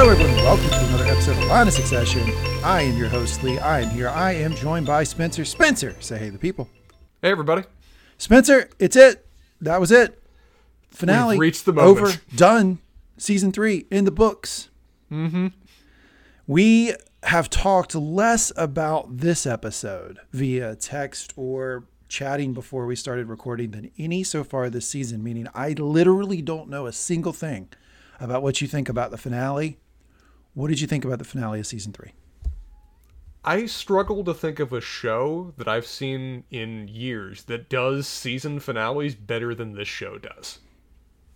Hello, everyone. Welcome to another episode of Line of Succession. I am your host, Lee. I am here. I am joined by Spencer. Spencer, say hey to the people. Hey, everybody. Spencer, it's it. That was it. Finale. We've reached the moment. Over. Done. Season three in the books. Mm-hmm. We have talked less about this episode via text or chatting before we started recording than any so far this season, meaning I literally don't know a single thing about what you think about the finale. What did you think about the finale of season three? I struggle to think of a show that I've seen in years that does season finales better than this show does.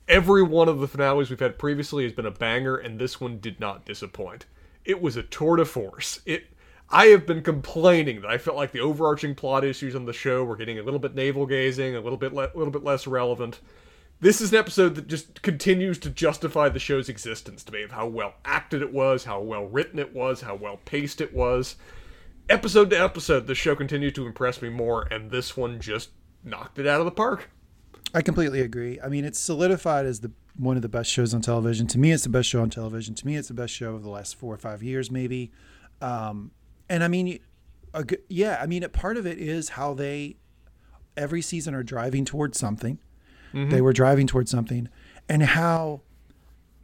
Every one of the finales we've had previously has been a banger, and this one did not disappoint. It was a tour de force. It I have been complaining that I felt like the overarching plot issues on the show were getting a little bit navel gazing, a little bit le- a little bit less relevant. This is an episode that just continues to justify the show's existence to me of how well acted it was, how well written it was, how well paced it was. Episode to episode, the show continued to impress me more, and this one just knocked it out of the park. I completely agree. I mean, it's solidified as the one of the best shows on television. To me, it's the best show on television. To me, it's the best show of the last four or five years, maybe. Um, and I mean, a, yeah, I mean, a part of it is how they every season are driving towards something. They were driving towards something, and how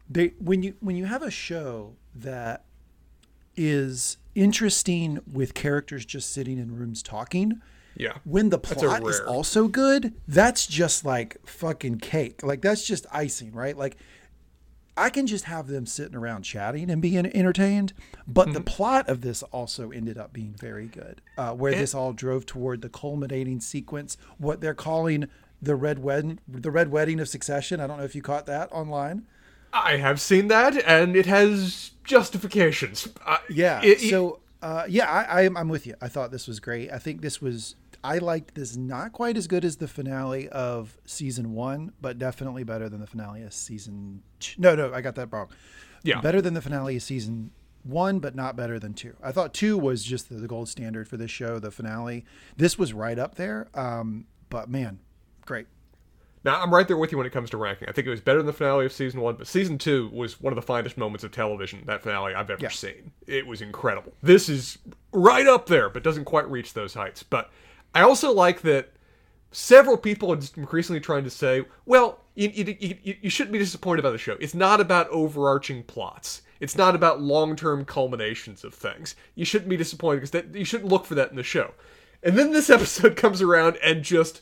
they when you when you have a show that is interesting with characters just sitting in rooms talking Yeah. when the plot is also good, that's just like fucking cake. Like that's just icing, right? Like I can just have them sitting around chatting and being entertained, but Mm-hmm. the plot of this also ended up being very good. Uh, where this all drove toward the culminating sequence, what they're calling the red wedding, the red wedding of succession. I don't know if you caught that online. I have seen that, and it has justifications. Uh, Yeah. it- it- so, uh, yeah, I, I'm, I'm with you. I thought this was great. I think this was, I liked this not quite as good as the finale of season one, but definitely better than the finale of season two. No, no, I got that wrong. Yeah. Better than the finale of season one, but not better than two. I thought two was just the, the gold standard for this show, the finale. This was right up there. Um, but man, great. Now, I'm right there with you when it comes to ranking. I think it was better than the finale of season one, but season two was one of the finest moments of television, that finale I've ever Yeah. seen. It was incredible. This is right up there, but doesn't quite reach those heights. But I also like that several people are just increasingly trying to say, well, you, you, you, you shouldn't be disappointed by the show. It's not about overarching plots. It's not about long-term culminations of things. You shouldn't be disappointed because that you shouldn't look for that in the show. And then this episode comes around and just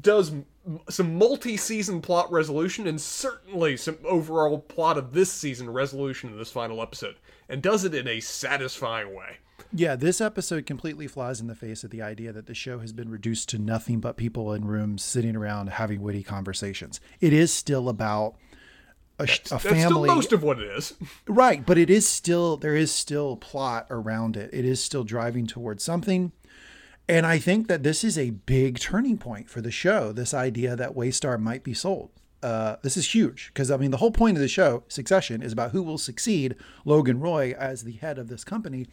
does m- some multi-season plot resolution and certainly some overall plot of this season resolution in this final episode and does it in a satisfying way Yeah, this episode completely flies in the face of the idea that the show has been reduced to nothing but people in rooms sitting around having witty conversations. It is still about a, sh- a that's still family, most of what it is right? But it is still there is still plot around it. It is still driving towards something. And I think that this is a big turning point for the show. This idea that Waystar might be sold. Uh, this is huge because I mean the whole point of the show, Succession, is about who will succeed Logan Roy as the head of this company.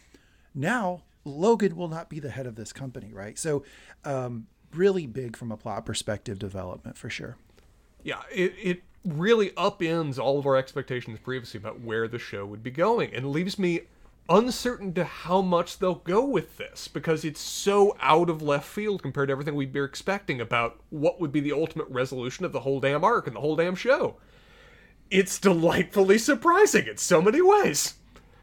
Now Logan will not be the head of this company, right? So, um, really big from a plot perspective development for sure. yeah it, it really upends all of our expectations previously about where the show would be going and leaves me uncertain to how much they'll go with this because it's so out of left field compared to everything we'd be expecting about what would be the ultimate resolution of the whole damn arc and the whole damn show. It's delightfully surprising in so many ways.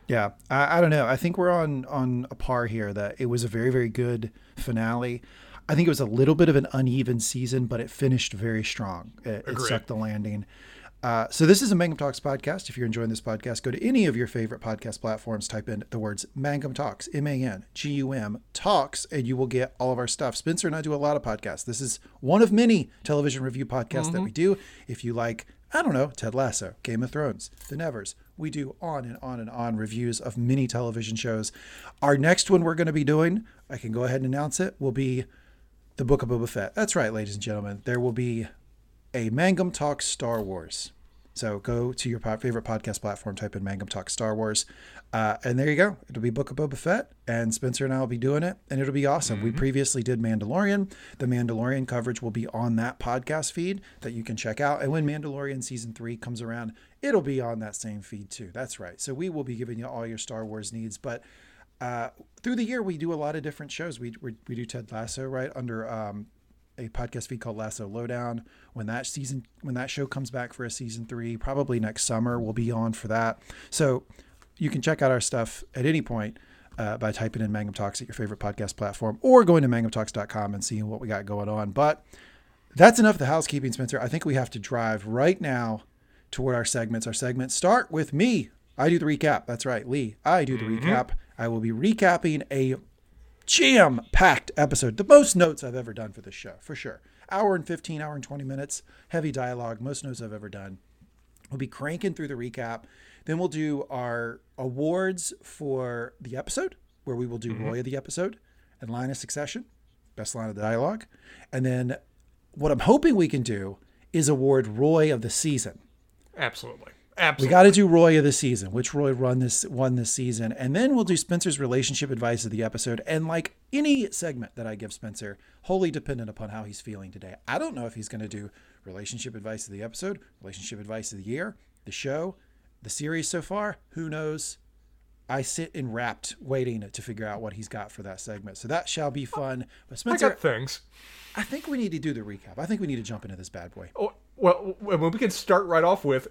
Yeah, I, I don't know. I think we're on on a par here. That it was a very very good finale. I think it was a little bit of an uneven season, but it finished very strong. It, it stuck the landing. Uh, so this is a Mangum Talks podcast. If you're enjoying this podcast, go to any of your favorite podcast platforms. Type in the words Mangum Talks, M A N G U M Talks, and you will get all of our stuff. Spencer and I do a lot of podcasts. This is one of many television review podcasts that we do. If you like, I don't know, Ted Lasso, Game of Thrones, The Nevers, we do on and on and on reviews of many television shows. Our next one we're going to be doing, I can go ahead and announce it, will be the Book of Boba Fett. That's right, ladies and gentlemen. There will be a Mangum Talk Star Wars. So go to your favorite podcast platform, type in Mangum Talk Star Wars, uh, and there you go. It'll be Book of Boba Fett, and Spencer and I will be doing it, and it'll be awesome. We previously did Mandalorian. The Mandalorian coverage will be on that podcast feed that you can check out. And when Mandalorian season three comes around, it'll be on that same feed too. That's right. So we will be giving you all your Star Wars needs, but uh, through the year we do a lot of different shows. We we, we do Ted Lasso right under um, a podcast feed called Lasso Lowdown. When that season, when that show comes back for a season three, probably next summer, we'll be on for that. So you can check out our stuff at any point uh, by typing in Mangum Talks at your favorite podcast platform or going to mangumtalks.com and seeing what we got going on. But that's enough of the housekeeping, Spencer. I think we have to drive right now toward our segments. Our segments start with me. I do the recap. That's right, Lee. I do the recap. I will be recapping a jam packed episode. The most notes I've ever done for this show, for sure. Hour and 15, hour and 20 minutes, heavy dialogue, most notes I've ever done. We'll be cranking through the recap. Then we'll do our awards for the episode, where we will do mm-hmm. Roy of the episode and line of succession, best line of the dialogue. And then what I'm hoping we can do is award Roy of the season. Absolutely. We got to do Roy of the season, which Roy run this won this season, and then we'll do Spencer's relationship advice of the episode. And like any segment that I give Spencer, wholly dependent upon how he's feeling today. I don't know if he's going to do relationship advice of the episode, relationship advice of the year, the show, the series so far. Who knows? I sit enwrapped, waiting to figure out what he's got for that segment. So that shall be fun. But Spencer, I got things. I think we need to do the recap. I think we need to jump into this bad boy. Oh, well, well, we can start right off with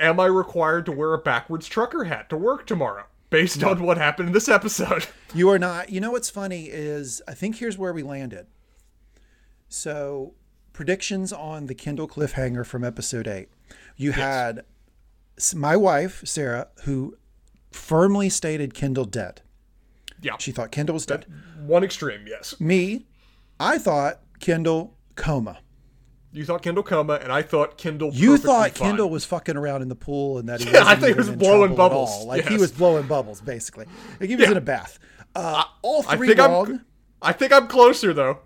Am I required to wear a backwards trucker hat to work tomorrow? Based on what happened in this episode. You are not. You know what's funny is I think here's where we landed. So, predictions on the Kendall cliffhanger from episode eight. You had my wife Sarah, who firmly stated Kendall dead. Yeah. She thought Kendall was dead. One extreme, yes. Me, I thought Kendall coma. You thought Kendall coma, and I thought Kendall. You thought fine. Kendall was fucking around in the pool and that he Yeah, I think he was blowing bubbles. Like he was blowing bubbles, basically. Like he was Yeah. in a bath. Uh, all I three think wrong. I'm. I think I'm closer though.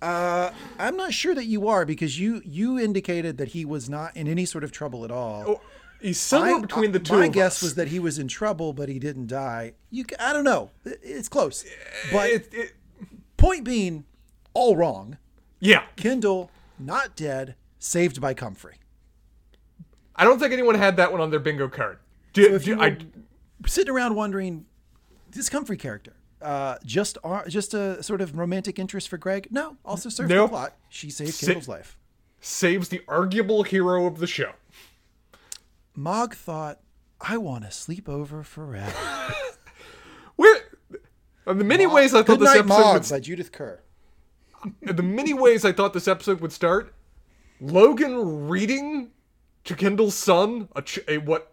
Uh, I'm not sure that you are because you you indicated that he was not in any sort of trouble at all. Oh, He's somewhere I- between the two. My guess us. was that he was in trouble, but he didn't die. You, I don't know. It's close. But It- it- point being, all wrong. yeah, Kendall not dead, saved by Comfrey. I don't think anyone had that one on their bingo card. Do, if do- you I, sitting around wondering, this Comfrey character, uh, just uh, just a sort of romantic interest for Greg? No, also serves No. the plot. She saved Kendall's life. saves the arguable hero of the show. Mog thought, I want to sleep over forever. Where, in the many ways I thought Good this Night episode Mog would by Judith Kerr. In the many ways I thought this episode would start, Logan reading to Kendall's son a, ch- a what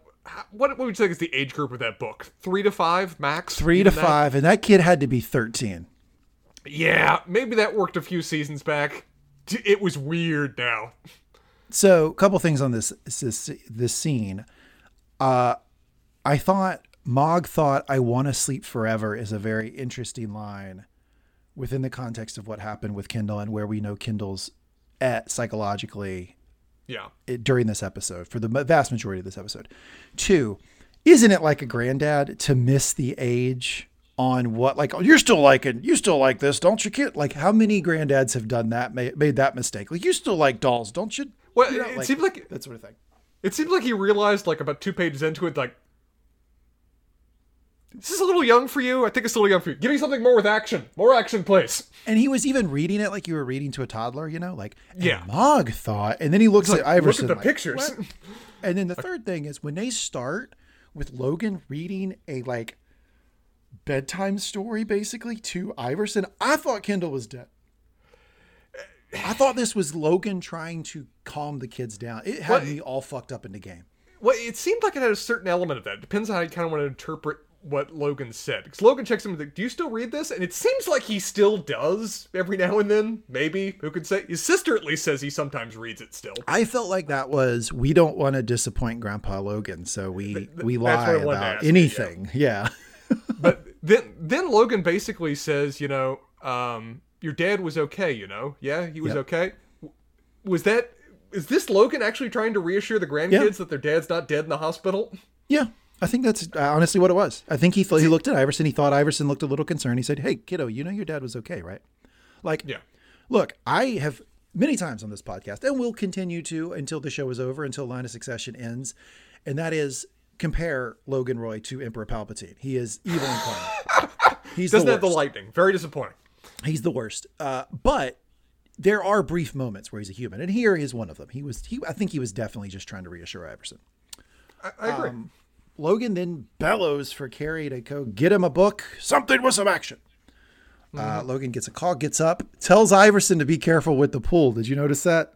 what what would you think is the age group of that book? Three to five max. Three to that? five, and that kid had to be 13. Yeah, maybe that worked a few seasons back. It was weird now. So, a couple things on this this, this scene. Uh, I thought Mog thought "I want to sleep forever" is a very interesting line within the context of what happened with Kendall and where we know Kendall's at psychologically Yeah. it, during this episode for the vast majority of this episode. Two, isn't it like a granddad to miss the age on what like oh, you're still liking you still like this don't you kid like how many granddads have done that made, made that mistake like you still like dolls don't you Well, You know, it seems like that sort of thing it seems like he realized like about two pages into it, like this is a little young for you. I think it's a little young for you. Give me something more with action. More action, please. and he was even reading it like you were reading to a toddler you know like Yeah. Mog thought and then he looks at Iverson Look at the like, pictures. "What?" And then the third thing is when they start with Logan reading a like bedtime story basically to Iverson, I thought Kendall was dead. I thought this was Logan trying to calm the kids down. It had What? me all fucked up in the game. Well, it seemed like it had a certain element of that. Depends on how you kind of want to interpret what Logan said. Because Logan checks him and like, "Do you still read this?" And it seems like he still does every now and then. Maybe who could say? His sister at least says he sometimes reads it still. I felt like that was we don't want to disappoint Grandpa Logan, so we we lie what I wanted to about anything. Yeah. But then then Logan basically says, you know, um, your dad was okay. You know, yeah, he was Yep. okay. Was that is this Logan actually trying to reassure the grandkids Yeah. that their dad's not dead in the hospital? Yeah, I think that's uh, honestly what it was. I think he thought he looked at Iverson. He thought Iverson looked a little concerned. He said, "Hey, kiddo, you know your dad was okay, right?" Like, Yeah. look, I have many times on this podcast, and will continue to until the show is over, until Line of Succession ends, and that is compare Logan Roy to Emperor Palpatine. He is evil incarnate. He's Doesn't the have the lightning. Very disappointing. He's the worst. Uh, but there are brief moments where he's a human, and here is one of them. He was. He. I think he was definitely just trying to reassure Iverson. I, I agree. Um, Logan then bellows for Kerry to go get him a book, something with some action. Uh, mm-hmm. Logan gets a call, gets up, tells Iverson to be careful with the pool. Did you notice that?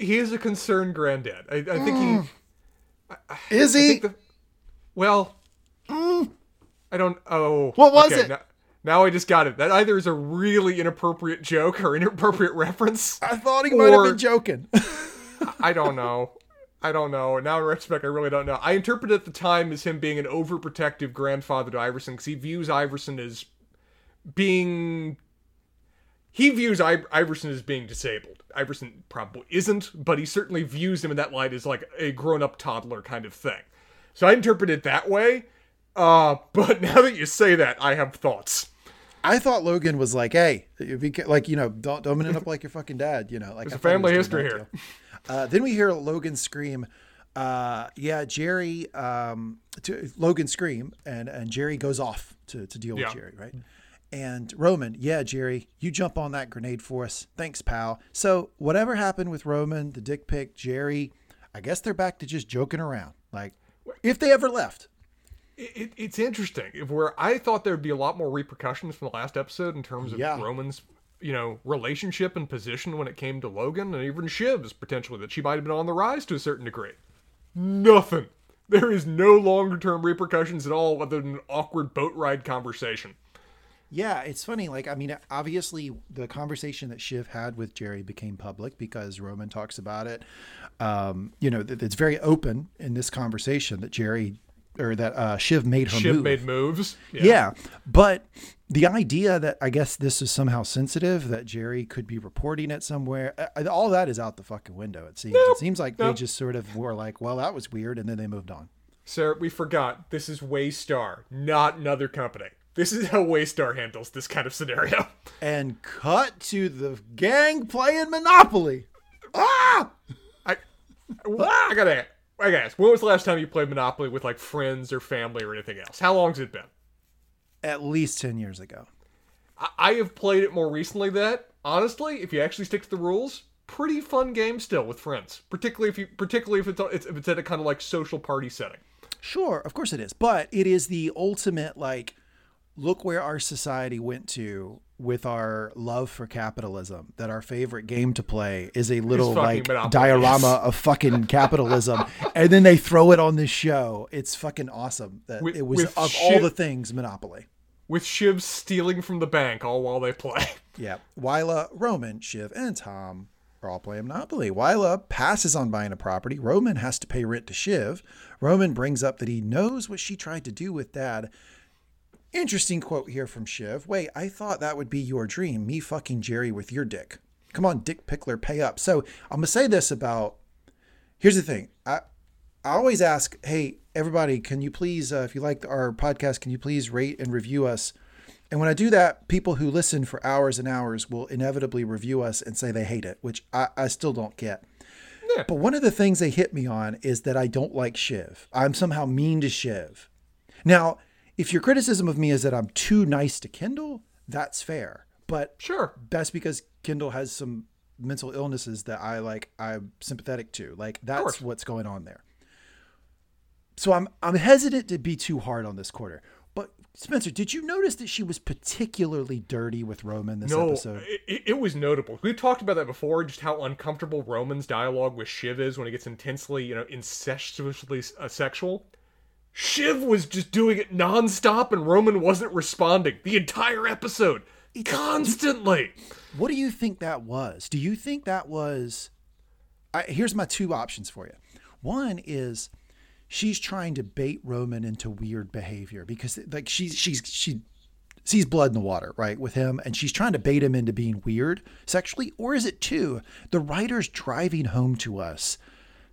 he is a concerned granddad. I, I think he. Mm. Is I he? think the, well, mm. I don't. Oh, What was okay, it? Now, now I just got it. That either is a really inappropriate joke or inappropriate reference. I thought he might have been joking. I don't know. I don't know. Now in retrospect, I really don't know. I interpreted at the time as him being an overprotective grandfather to Iverson because he views Iverson as being. He views I- Iverson as being disabled. Iverson probably isn't, but he certainly views him in that light as like a grown-up toddler kind of thing. So I interpret it that way. Uh, but now that you say that, I have thoughts. I thought Logan was like, "Hey, be like you know, don't don't end up like your fucking dad." You know, like There's I a family history here. Uh, then we hear Logan scream. Uh, yeah, Jerry. Um, to, Logan scream, and and Jerry goes off to to deal Yeah. with Jerry, right? And Roman, yeah, Jerry, you jump on that grenade for us. Thanks, pal. So whatever happened with Roman, the dick pic, Jerry, I guess they're back to just joking around. Like, if they ever left. It, it, it's interesting. Where I thought there would be a lot more repercussions from the last episode in terms of Yeah. Roman's, you know, relationship and position when it came to Logan, and even Shiv's potentially that she might have been on the rise to a certain degree. Nothing. There is no longer term repercussions at all, other than an awkward boat ride conversation. Yeah, it's funny. Like, I mean, obviously, the conversation that Shiv had with Jerry became public because Roman talks about it. Um, you know, it's very open in this conversation that Jerry or that uh, Shiv made her Shiv move. made moves. yeah. but the idea that I guess this is somehow sensitive, that Jerry could be reporting it somewhere, uh, all that is out the fucking window. It seems. it seems like they just sort of were like, "Well, that was weird," and then they moved on. Sir, we forgot. This is Waystar, not another company. This is how Waystar handles this kind of scenario. And cut to the gang playing Monopoly. Ah! I, I gotta, I gotta. When was the last time you played Monopoly with like friends or family or anything else? How long's it been? At least ten years ago. I, I have played it more recently. That honestly, if you actually stick to the rules, pretty fun game still with friends. Particularly if you, particularly if it's it's- if it's at a kind of like social party setting. Sure, of course it is. But it is the ultimate like look where our society went to with our love for capitalism that our favorite game to play is a little like Monopoly, diorama of fucking capitalism and then they throw it on this show. It's fucking awesome that With- it was of all the things Monopoly. With Shiv stealing from the bank all while they play. Yeah. Willa, Roman, Shiv, and Tom are all playing Monopoly. Willa passes on buying a property. Roman has to pay rent to Shiv. Roman brings up that he knows what she tried to do with dad. Interesting quote here from Shiv. Wait, I thought that would be your dream, me fucking Jerry with your dick. Come on, Dick Pickler, pay up. So I'm gonna say this about here's the thing. I I always ask, hey, everybody, can you please, uh, if you like our podcast, can you please rate and review us? And when I do that, people who listen for hours and hours will inevitably review us and say they hate it, which I, I still don't get. Yeah. But one of the things they hit me on is that I don't like Shiv. I'm somehow mean to Shiv. Now, if your criticism of me is that I'm too nice to Kendall, that's fair. But Sure. that's because Kendall has some mental illnesses that I like I'm sympathetic to. Like that's what's going on there. So I'm I'm hesitant to be too hard on this quarter. But Spencer, did you notice that she was particularly dirty with Roman this No, episode? it, it- it was notable. We've talked about that before, just how uncomfortable Roman's dialogue with Shiv is when it gets intensely, you know, incestuously uh, sexual. Shiv was just doing it nonstop, and Roman wasn't responding the entire episode, constantly. What do you think that was? Do you think that was? I, here's my two options for you. One is she's trying to bait Roman into weird behavior because like she's she's she sees blood in the water, right, with him, and she's trying to bait him into being weird sexually? Or is it two, the writer's driving home to us?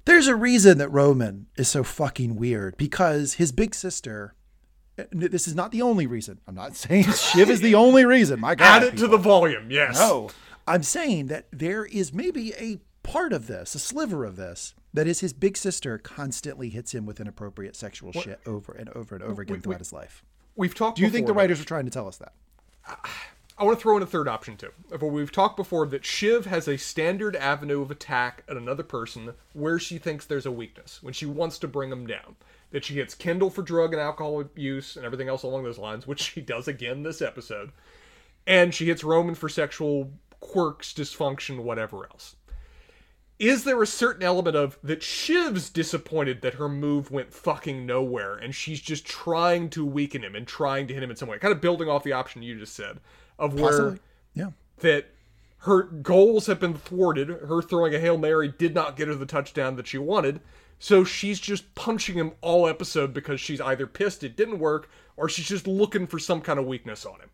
There's a reason that Roman is so fucking weird because his big sister. This is not the only reason. I'm not saying Shiv is the only reason. My God, Add it to the volume, yes. no, I'm saying that there is maybe a part of this, a sliver of this, that is his big sister constantly hits him with inappropriate sexual shit over and over and over again throughout his life. We've talked. Do you think the writers are trying to tell us that? Ah, I want to throw in a third option too. Of what we've talked before that Shiv has a standard avenue of attack at another person where she thinks there's a weakness when she wants to bring them down. That she hits Kendall for drug and alcohol abuse and everything else along those lines, which she does again this episode. And she hits Roman for sexual quirks, dysfunction, whatever else. Is there a certain element of that Shiv's disappointed that her move went fucking nowhere and she's just trying to weaken him and trying to hit him in some way? Kind of building off the option you just said of where Possibly. Yeah. that her goals have been thwarted. Her throwing a Hail Mary did not get her the touchdown that she wanted. So she's just punching him all episode because she's either pissed it didn't work or she's just looking for some kind of weakness on him.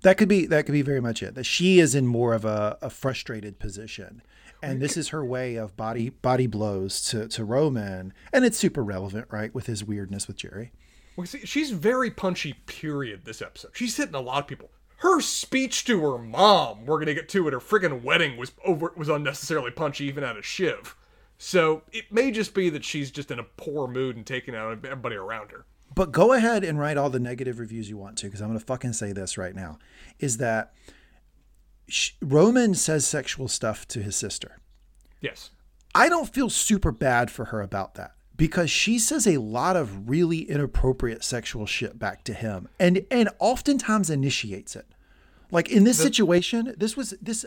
That could be that could be very much it. That she is in more of a, a frustrated position. And this is her way of body body blows to, to Roman. And it's super relevant, right, with his weirdness with Jerry. Well, see, she's very punchy, period, this episode. She's hitting a lot of people. Her speech to her mom, we're gonna get to at her friggin' wedding, was over was unnecessarily punchy, even out of Shiv. So it may just be that she's just in a poor mood and taking out everybody around her. But go ahead and write all the negative reviews you want to, because I'm going to fucking say this right now: is that Roman says sexual stuff to his sister. Yes. I don't feel super bad for her about that because she says a lot of really inappropriate sexual shit back to him, and and oftentimes initiates it. Like in this situation, this was this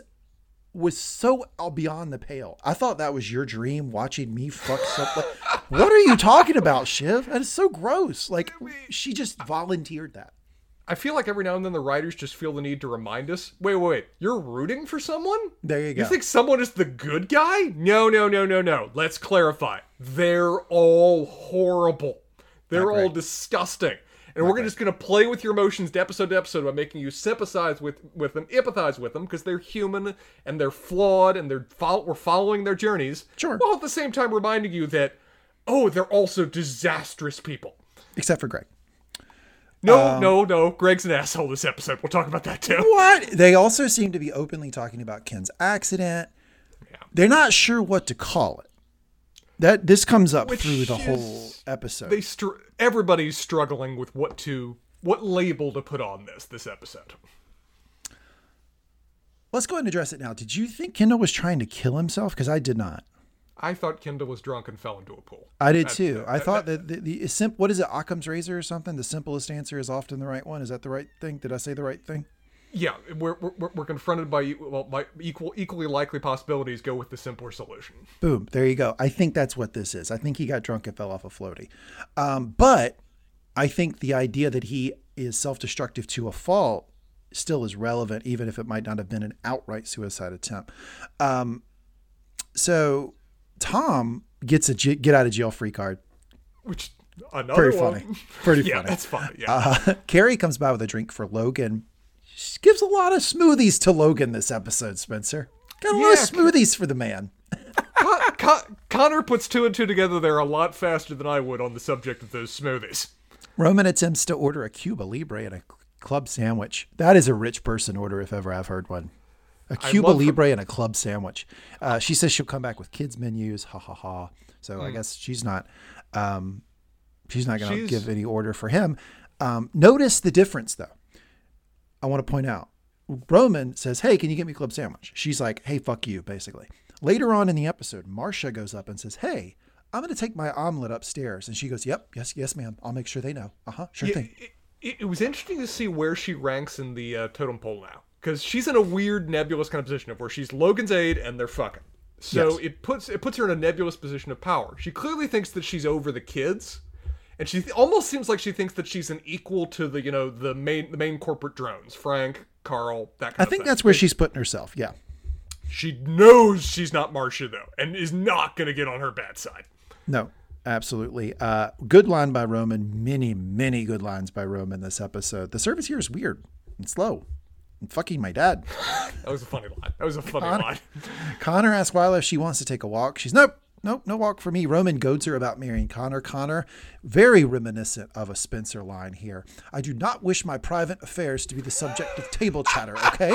was so uh, beyond the pale. I thought that was your dream watching me fuck something. what are you talking about, Shiv? That is so gross. Like she just volunteered that. I feel like every now and then the writers just feel the need to remind us wait, wait, wait, you're rooting for someone? There you go. You think someone is the good guy? No, no, no, no, no. Let's clarify. They're all horrible. They're all disgusting. And we're just going to play with your emotions to episode to episode by making you sympathize with, with them, empathize with them, because they're human and they're flawed and they're fol- we're following their journeys. Sure. While at the same time reminding you that, oh, they're also disastrous people. Except for Greg. No, um, no, no. Greg's an asshole this episode. We'll talk about that too. What? They also seem to be openly talking about Ken's accident. Yeah. They're not sure what to call it. That this comes up Which through the is- whole episode. They str- everybody's struggling with what to what label to put on this this episode. Let's go ahead and address it now. Did you think Kendall was trying to kill himself? Because I did not. I thought Kendall was drunk and fell into a pool. I did too. I thought that the, the sim- what is it, Occam's razor or something? The simplest answer is often the right one. Is that the right thing? Did I say the right thing? Yeah, we're, we're, we're confronted by well by equal equally likely possibilities. Go with the simpler solution. Boom. There you go. I think that's what this is. I think he got drunk and fell off a floaty. Um, but I think the idea that he is self destructive to a fault still is relevant, even if it might not have been an outright suicide attempt. Um, so Tom gets a get out of jail free card. Which another Pretty one. funny. Pretty yeah, funny. that's funny. Yeah. Uh, Kerry comes by with a drink for Logan. She gives a lot of smoothies to Logan this episode, Spencer. Got a lot of Yeah, smoothies for the man. Con- Con- Connor puts two and two together there a lot faster than I would on the subject of those smoothies. Roman attempts to order a Cuba Libre and a club sandwich. That is a rich person order if ever I've heard one. A Cuba love her- Libre and a club sandwich. Uh, she says she'll come back with kids menus. Ha ha ha. So I guess she's not. Um, she's not going to give any order for him. Um, notice the difference though. I want to point out. Roman says, "Hey, can you get me a club sandwich?" She's like, "Hey, fuck you," basically. Later on in the episode, Marcia goes up and says, "Hey, I'm going to take my omelet upstairs," and she goes, "Yep, yes, yes, ma'am. I'll make sure they know. Uh huh, sure thing." it, it, it was interesting to see where she ranks in the uh, totem pole now because she's in a weird nebulous kind of position of where she's Logan's aide and they're fucking. So Yes. it puts it puts her in a nebulous position of power. She clearly thinks that she's over the kids, and she th- almost seems like she thinks that she's an equal to the you know the main the main corporate drones, Frank, Carl, that kind of thing. I of think thing. that's where she's putting herself. Yeah. she knows she's not Marcia though, and is not gonna get on her bad side. No, Absolutely. Uh, good line by Roman. Many, many good lines by Roman this episode. The service here is weird and slow. And fucking my dad. That was a funny line. That was a funny line. Connor asks Willa if she wants to take a walk. She's nope, nope, no walk for me. Roman goads her about marrying Connor. Connor, very reminiscent of a Spencer line here. I do not wish my private affairs to be the subject of table chatter, okay?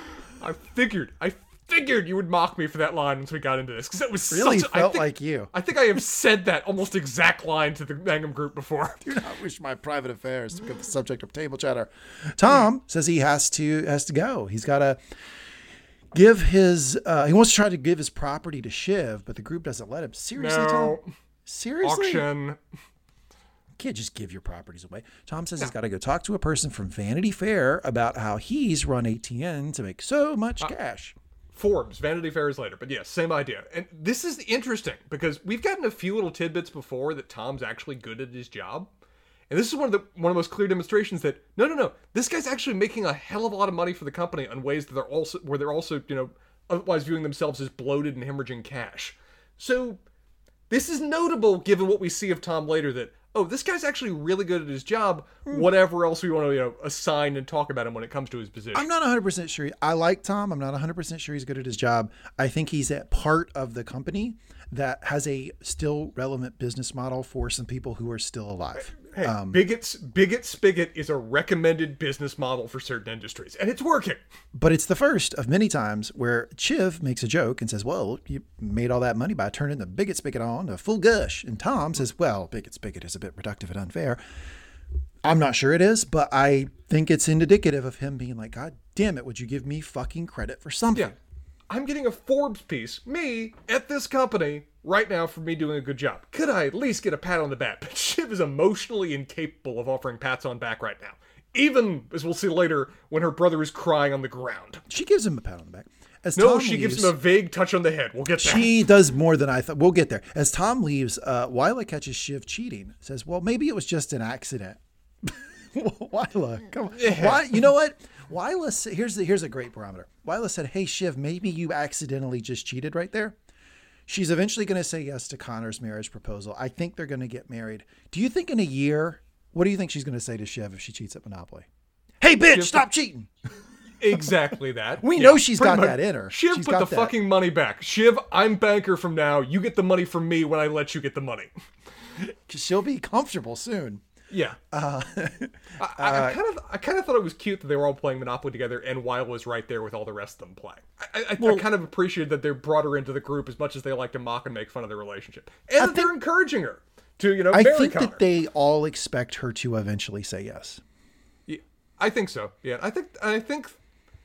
I figured. I figured you would mock me for that line once we got into this because that was Really such a, I felt think- like you. I think I have said that almost exact line to the Mangum group before. I do not wish my private affairs to be the subject of table chatter. Tom says he has to has to go. He's got to give his. Uh, he wants to try to give his property to Shiv, but the group doesn't let him. Seriously, Tom? Seriously, auction. You can't just give your properties away. Tom says he's got to go talk to a person from Vanity Fair about how he's run ATN to make so much cash. Forbes, Vanity Fair is later, but yes, same idea. And this is interesting because we've gotten a few little tidbits before that Tom's actually good at his job. And this is one of the one of the most clear demonstrations that no, no, no, this guy's actually making a hell of a lot of money for the company on ways that they're also where they're also you know otherwise viewing themselves as bloated and hemorrhaging cash. So this is notable given what we see of Tom later that oh this guy's actually really good at his job. Hmm. Whatever else we want to you know assign and talk about him when it comes to his position. I'm not 100% sure. I like Tom. I'm not 100% sure he's good at his job. I think he's at part of the company that has a still relevant business model for some people who are still alive. Hey, Um, Bigot's Bigot Spigot is a recommended business model for certain industries, and it's working. But it's the first of many times where Shiv makes a joke and says, Well, you made all that money by turning the bigot spigot on to full gush. And Tom says, Well, bigot spigot is a bit reductive and unfair. I'm not sure it is, but I think it's indicative of him being like, God damn it, would you give me fucking credit for something? Yeah, I'm getting a Forbes piece, me at this company right now for me doing a good job. Could I at least get a pat on the back? But Shiv is emotionally incapable of offering pats on back right now. Even as we'll see later, when her brother is crying on the ground. She gives him a pat on the back. As No, Tom she gives him a vague touch on the head. We'll get there. She does more than I thought. We'll get there. As Tom leaves, uh, Willa catches Shiv cheating. Says, "Well, maybe it was just an accident." Willa, come on. Why? You know what? Willa. Here's the here's a great barometer. Willa said, "Hey Shiv, maybe you accidentally just cheated right there." She's eventually going to say yes to Connor's marriage proposal. I think they're going to get married. Do you think in a year? What do you think she's going to say to Shiv if she cheats at Monopoly? Hey, bitch, stop cheating. exactly that. We Yeah, know she's got much. that in her. Shiv She's put the that. fucking money back. Shiv, I'm banker from now. You get the money from me when I let you get the money. She'll be comfortable soon. Yeah. Uh, I, I, kind of, I kind of thought it was cute that they were all playing Monopoly together, and Willa was right there with all the rest of them playing. I, I, I kind of appreciated that they brought her into the group as much as they like to mock and make fun of their relationship, and that they're encouraging her to, you know, I think Connor. that they all expect her to eventually say yes. Yeah, I think so. Yeah, I think, I think,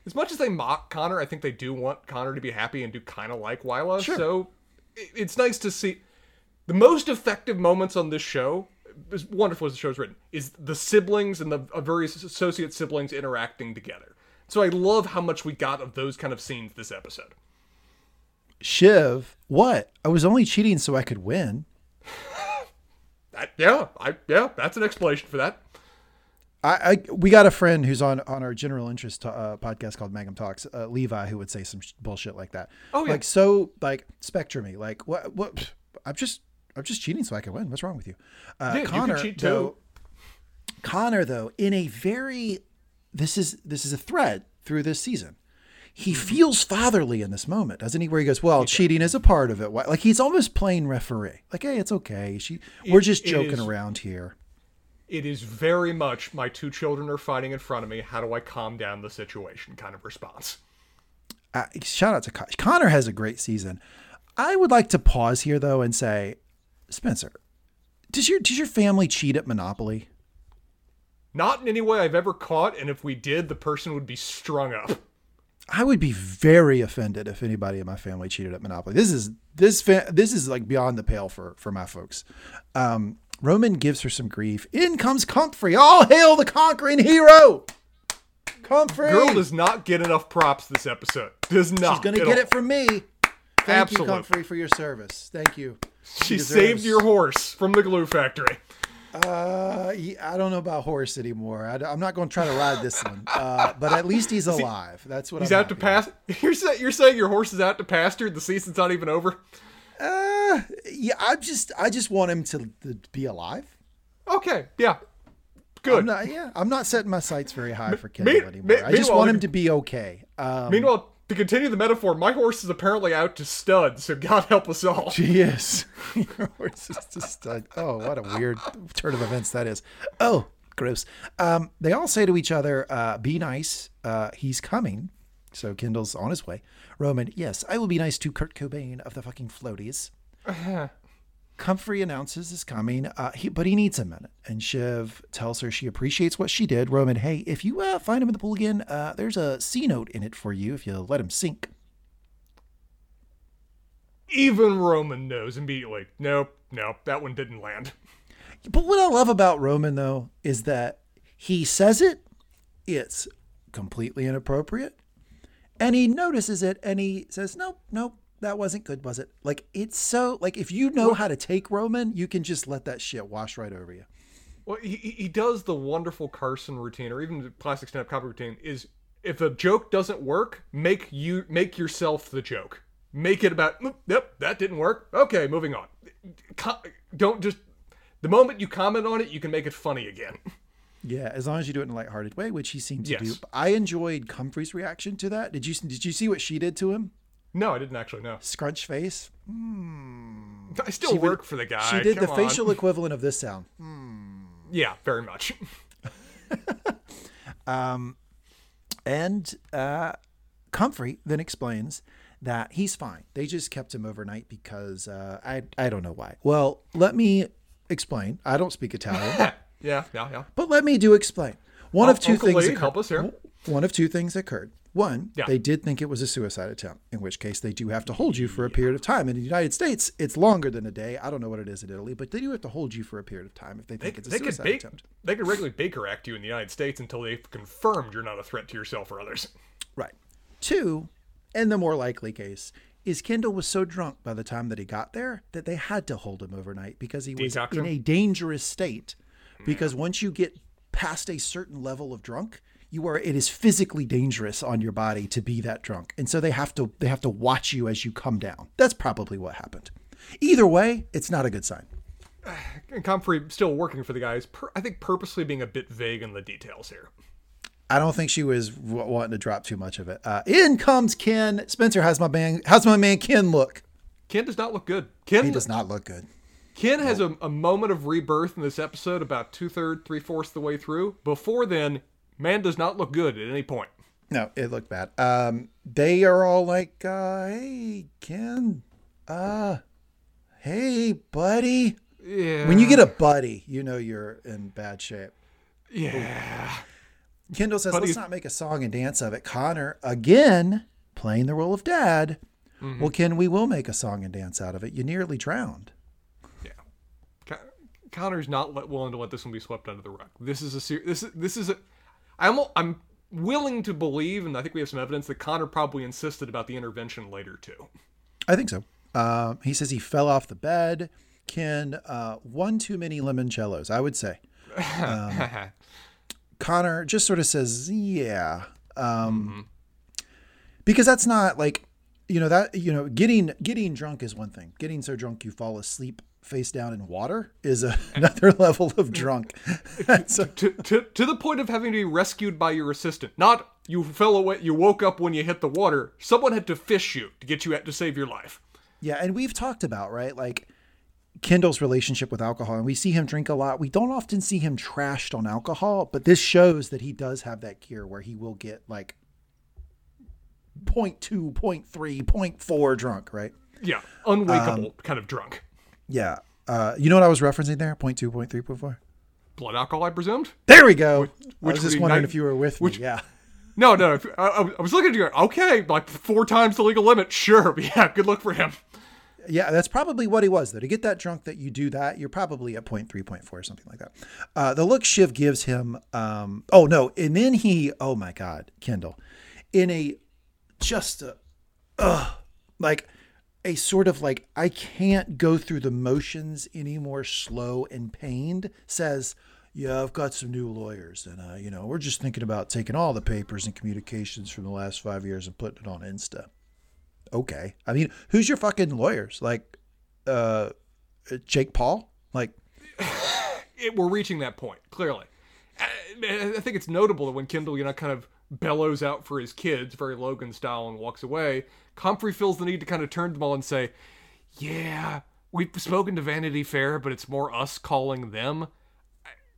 as much as they mock Connor, I think they do want Connor to be happy and do kind of like Willa. So it, it's nice to see the most effective moments on this show. As wonderful as the show's written, is the siblings and the uh, various associate siblings interacting together. So I love how much we got of those kind of scenes this episode. Shiv, what? I was only cheating so I could win. That, yeah, I yeah, that's an explanation for that. I, I we got a friend who's on on our general interest uh, podcast called Mangum Talks, uh, Levi, who would say some sh- bullshit like that. Oh, yeah. like so like spectrumy. Like what? What? I'm just I'm just cheating so I can win. What's wrong with you? Uh, Yeah, you can Connor, cheat though. Connor, though, in a very this is this is a thread through this season. He Mm-hmm. feels fatherly in this moment, doesn't he? Where he goes, "Well, cheating is a part of it." Why- Like he's almost playing referee. Like, "Hey, it's okay. She, we're just joking is- around here." It is very much my two children are fighting in front of me. How do I calm down the situation? Kind of response. uh, shout out to Con- Connor has a great season. I would like to pause here though and say, Spencer, does your does your family cheat at Monopoly? Not in any way I've ever caught, and if we did, the person would be strung up. I would be very offended if anybody in my family cheated at Monopoly. This is this fa- this is like beyond the pale for for my folks. Um, Roman gives her some grief. In comes Comfrey. All hail the conquering hero. Comfrey. Girl does not get enough props this episode. Does not. She's gonna get all. it from me. Thank Absolutely. you, Comfrey, for your service. Thank you. She saved your horse from the glue factory. Uh, I don't know about horse anymore. I, am not going to try to ride this one. Uh, but at least he's alive. That's what He's I'm out to pass. You're saying you're saying your horse is out to pasture. The season's not even over. Uh, yeah, I just I just want him to, to be alive. Okay, yeah, good. I'm not, yeah, I'm not setting my sights very high for me- Kendall anymore. me- I just want him to be okay. Um, Meanwhile, to continue the metaphor, my horse is apparently out to stud, so God help us all. She is. Your horse is just a- oh, what a weird turn of events that is. Oh, gross. Um, they all say to each other, uh, "Be nice. Uh, he's coming." So Kendall's on his way. Roman, yes, I will be nice to Kurt Cobain of the fucking floaties. Comfrey announces is coming, uh, he, but he needs a minute. And Shiv tells her she appreciates what she did. Roman, hey, if you uh, find him in the pool again, uh, there's a C note in it for you if you let him sink. Even Roman knows immediately. Nope, nope, that one didn't land. But what I love about Roman though is that he says it, it's completely inappropriate, and he notices it and he says, "Nope, nope, that wasn't good, was it?" Like it's so like if you know how to take Roman, you can just let that shit wash right over you. Well, he, he does the wonderful Carson routine, or even the classic stand-up comedy routine. Is if a joke doesn't work, make you make yourself the joke. Make it about. "Mm, Yep, that didn't work. Okay, moving on. Don't just. The moment you comment on it, you can make it funny again. Yeah, as long as you do it in a lighthearted way, which he seemed to Yes. do. I enjoyed Comfrey's reaction to that. Did you did you see what she did to him? No, I didn't actually know. Scrunch face. I still She would- work for the guy. She did the on. facial equivalent of this sound. Yeah, very much. um, And uh, Comfrey then explains that he's fine. They just kept him overnight because uh, I I don't know why. Well, let me explain. I don't speak Italian, yeah, yeah, yeah. but let me do explain. One of two Uncle things Lee, occurred. help us here. One of two things occurred. One, Yeah. they did think it was a suicide attempt, in which case they do have to hold you for a period of time. In the United States, it's longer than a day. I don't know what it is in Italy, but they do have to hold you for a period of time if they They, think it's a they could suicide bake, attempt. they could regularly Baker Act you in the United States until they've confirmed you're not a threat to yourself or others. Right. Two, and the more likely case, is Kendall was so drunk by the time that he got there that they had to hold him overnight because he was in a dangerous state. Because once you get past a certain level of drunk, you are it is physically dangerous on your body to be that drunk. And so they have to they have to watch you as you come down. That's probably what happened. Either way, it's not a good sign. And Comfrey still working for the guys. Per, I think purposely being a bit vague in the details here. I don't think she was w- wanting to drop too much of it. Uh, in comes Ken. Spencer, how's my man? How's my man Ken look? Ken does not look good. Ken He does not look good. Ken has a, a moment of rebirth in this episode about two thirds, three fourths the way through. Before then, man does not look good at any point. No, it looked bad. Um, they are all like, uh, "Hey, Ken, uh, hey, buddy." Yeah. When you get a buddy, you know you're in bad shape. yeah. Kendall says, Buddy- "Let's not make a song and dance of it." Connor again playing the role of dad. Mm-hmm. Well, Ken, we will make a song and dance out of it. You nearly drowned. Connor's not let, willing to let this one be swept under the rug. This is a ser- this is this is a I'm I'm willing to believe and I think we have some evidence that Connor probably insisted about the intervention later too. I think so. Um, he says he fell off the bed. Ken, uh, one too many limoncellos, I would say. Connor just sort of says, "Yeah," um, because that's not like, you know, that you know, getting getting drunk is one thing. Getting so drunk you fall asleep face down in water is a, another level of drunk. so, to, to to the point of having to be rescued by your assistant. Not you fell away you woke up when you hit the water. Someone had to fish you to get you out to save your life. yeah, and we've talked about right, like Kendall's relationship with alcohol, and we see him drink a lot. We don't often see him trashed on alcohol, but this shows that he does have that gear where he will get like 0.2, 0.3, 0.4 drunk, right? Yeah, unwakeable um, kind of drunk. Yeah. Uh, you know what I was referencing there? 0.2, 0.3, 0.4? Blood alcohol, I presumed. There we go. I which was would just wondering nine- if you were with which- me. Yeah. No, no. I, I- I was looking at you. Okay, like four times the legal limit. Sure, but yeah. Good luck for him. Yeah, that's probably what he was, though. To get that drunk that you do that, you're probably at 0.3, 0.4, or something like that. Uh, the look Shiv gives him, um, oh, no. And then he, oh my God, Kendall, in a just a, ugh, like a sort of like, I can't go through the motions any more slow and pained, says, yeah, I've got some new lawyers, and uh, you know, we're just thinking about taking all the papers and communications from the last five years and putting it on Insta. Okay, I mean, who's your fucking lawyers? Like, uh, Jake Paul? Like, it, we're reaching that point clearly. I, I think it's notable that when Kendall, you know, kind of bellows out for his kids, very Logan style, and walks away, Comfrey feels the need to kind of turn them all and say, "Yeah, we've spoken to Vanity Fair, but it's more us calling them."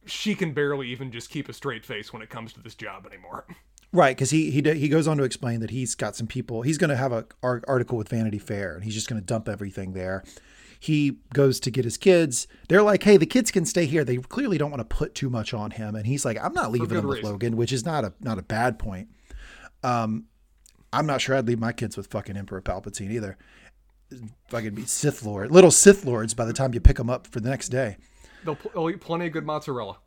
She can barely even just keep a straight face when it comes to this job anymore. Right, because he he he goes on to explain that he's got some people. He's going to have a article with Vanity Fair, and he's just going to dump everything there. He goes to get his kids. They're like, "Hey, the kids can stay here." They clearly don't want to put too much on him, and he's like, "I'm not leaving them with reason. Logan," which is not a not a bad point. Um, I'm not sure I'd leave my kids with fucking Emperor Palpatine either. Fucking be Sith Lord, little Sith Lords by the time you pick them up for the next day. They'll, they'll eat plenty of good mozzarella.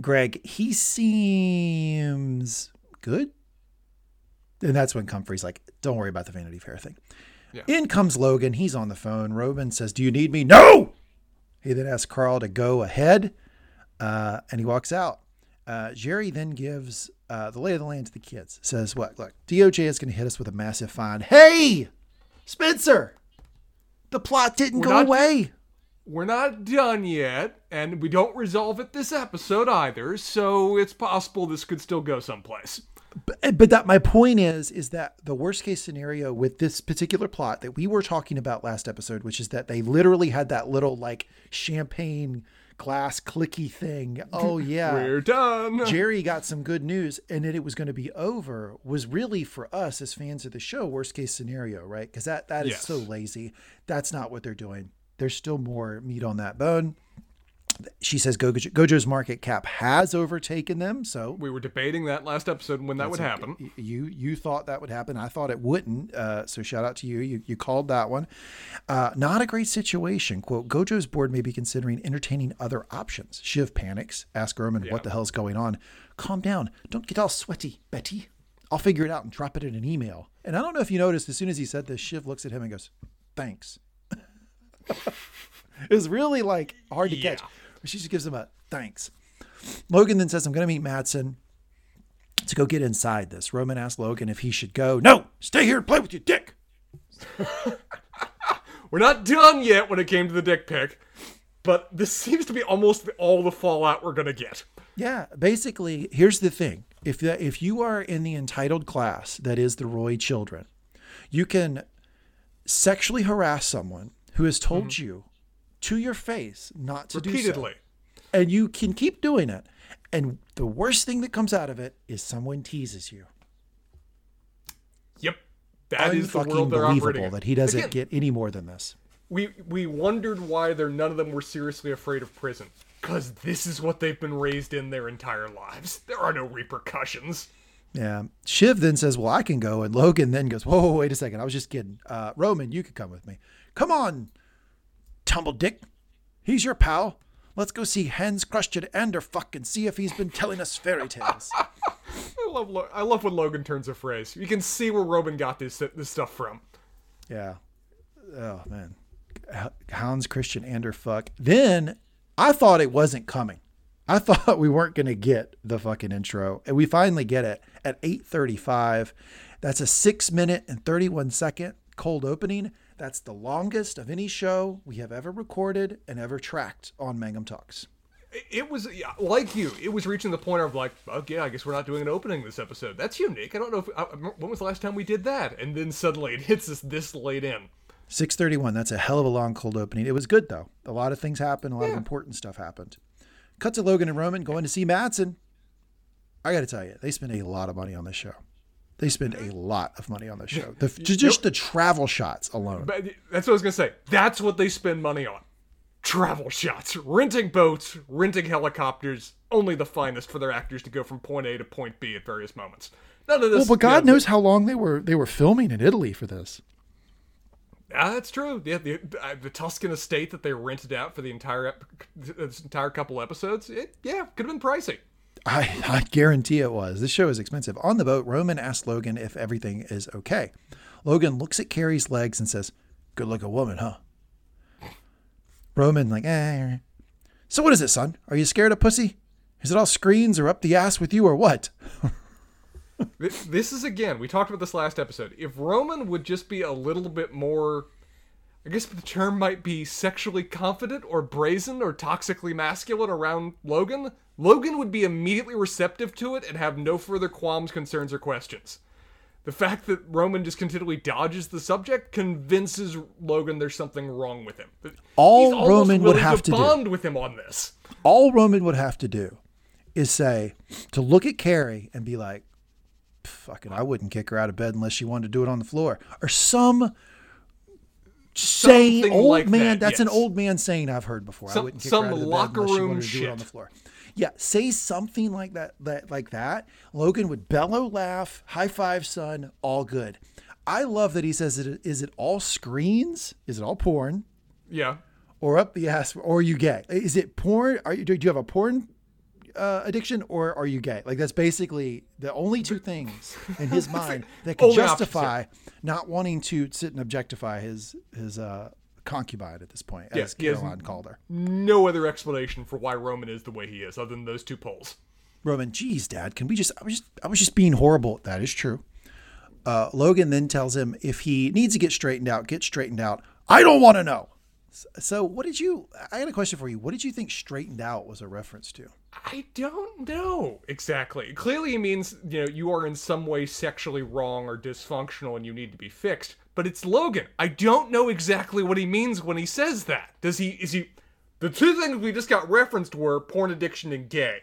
Greg, he seems good. And that's when Comfrey's like, don't worry about the Vanity Fair thing. Yeah. In comes Logan. He's on the phone. Roman says, Do you need me? No! He then asks Carl to go ahead uh, and he walks out. Uh, Gerri then gives uh, the lay of the land to the kids. Says, What? Look, DOJ is going to hit us with a massive fine. Hey, Spencer, the plot didn't we're go not, away. We're not done yet, and we don't resolve it this episode either, so it's possible this could still go someplace but, but that my point is is that the worst case scenario with this particular plot that we were talking about last episode which is that they literally had that little like champagne glass clicky thing. Oh yeah. We're done. Gerri got some good news and then it was going to be over was really for us as fans of the show worst case scenario right? Because that that is yes. so lazy. That's not what they're doing. There's still more meat on that bone she says Gojo, Gojo's market cap has overtaken them. So we were debating that last episode when that would happen. A, you you thought that would happen. I thought it wouldn't. Uh, so shout out to you. You you called that one. Uh, not a great situation. Quote: Gojo's board may be considering entertaining other options. Shiv panics. Ask Roman yeah. what the hell's going on. Calm down. Don't get all sweaty, Betty. I'll figure it out and drop it in an email. And I don't know if you noticed. As soon as he said this, Shiv looks at him and goes, "Thanks." it was really like hard to yeah. catch she just gives him a thanks. Logan then says, I'm going to meet Matsson to go get inside this. Roman asks Logan if he should go. No, stay here and play with your dick. We're not done yet when it came to the dick pic, but this seems to be almost all the fallout we're going to get. Yeah, basically, here's the thing. If the, if you are in the entitled class that is the Roy children, you can sexually harass someone who has told mm-hmm. you to your face not to repeatedly. do so. And you can keep doing it. And the worst thing that comes out of it is someone teases you. Yep. That is the world they're operating that he doesn't Again, get any more than this. We we wondered why there none of them were seriously afraid of prison. Cause this is what they've been raised in their entire lives. There are no repercussions. Yeah. Shiv then says, Well, I can go. And Logan then goes, Whoa, wait a second. I was just kidding. Uh, Roman, you could come with me. Come on, tumble dick. He's your pal. Let's go see Hans Christian Anderfuck and see if he's been telling us fairy tales. I love Lo- I love when Logan turns a phrase. You can see where Roman got this this stuff from. Yeah. Oh man. Hans Christian Anderfuck. Then I thought it wasn't coming. I thought we weren't going to get the fucking intro, and we finally get it at 8:35. That's a 6 minute and 31 second cold opening. That's the longest of any show we have ever recorded and ever tracked on Mangum Talks. It was like you. It was reaching the point of like, okay, I guess we're not doing an opening this episode. That's unique. I don't know if I, when was the last time we did that. And then suddenly it hits us this late in. Six thirty one. That's a hell of a long cold opening. It was good though. A lot of things happened. A lot yeah. of important stuff happened. Cut to Logan and Roman going to see Matsson. I got to tell you, they spent a lot of money on this show. They spend a lot of money on this show. The, just the travel shots alone. But that's what I was gonna say. That's what they spend money on. Travel shots, renting boats, renting helicopters, only the finest for their actors to go from point A to point B at various moments. None of this. Well, but God you know, knows how long they were they were filming in Italy for this. Yeah, that's true. Yeah, the, uh, the Tuscan estate that they rented out for the entire this entire couple episodes. It, yeah, could have been pricey. I, I guarantee it was. This show is expensive. On the boat, Roman asks Logan if everything is okay. Logan looks at Kerry's legs and says, Good looking woman, huh? Roman, like, eh. So what is it, son? Are you scared of pussy? Is it all screens or up the ass with you or what? this is again, we talked about this last episode. If Roman would just be a little bit more I guess the term might be sexually confident or brazen or toxically masculine around Logan, Logan would be immediately receptive to it and have no further qualms, concerns, or questions. The fact that Roman just continually dodges the subject convinces Logan there's something wrong with him. All Roman would have to do- bond with him on this. All Roman would have to do is say to look at Kerry and be like, "Fucking, I wouldn't kick her out of bed unless she wanted to do it on the floor," or some saying Something old like man. that, that's an old man saying I've heard before. I wouldn't kick some her out of the locker bed room to do it on shit. the floor. Yeah, say something like that, that like that. Logan would bellow, laugh, high five, son, all good. I love that he says it. Is it all screens? Is it all porn? Yeah. or up the ass, or are you gay? Is it porn? Are you do you have a porn uh, addiction, or are you gay? Like that's basically the only two things in his mind that can justify not wanting to sit and objectify his his uh, concubine at this point, Yeah, as Caroline called her. No other explanation for why Roman is the way he is, other than those two poles. Roman, geez, Dad, can we just? I was just, I was just being horrible. That is true. Uh, Logan then tells him if he needs to get straightened out, get straightened out. I don't want to know. So, what did you? I got a question for you. What did you think straightened out was a reference to? I don't know exactly. Clearly, it means you know you are in some way sexually wrong or dysfunctional and you need to be fixed. But it's Logan. I don't know exactly what he means when he says that. Does he? Is he? The two things we just got referenced were porn addiction and gay.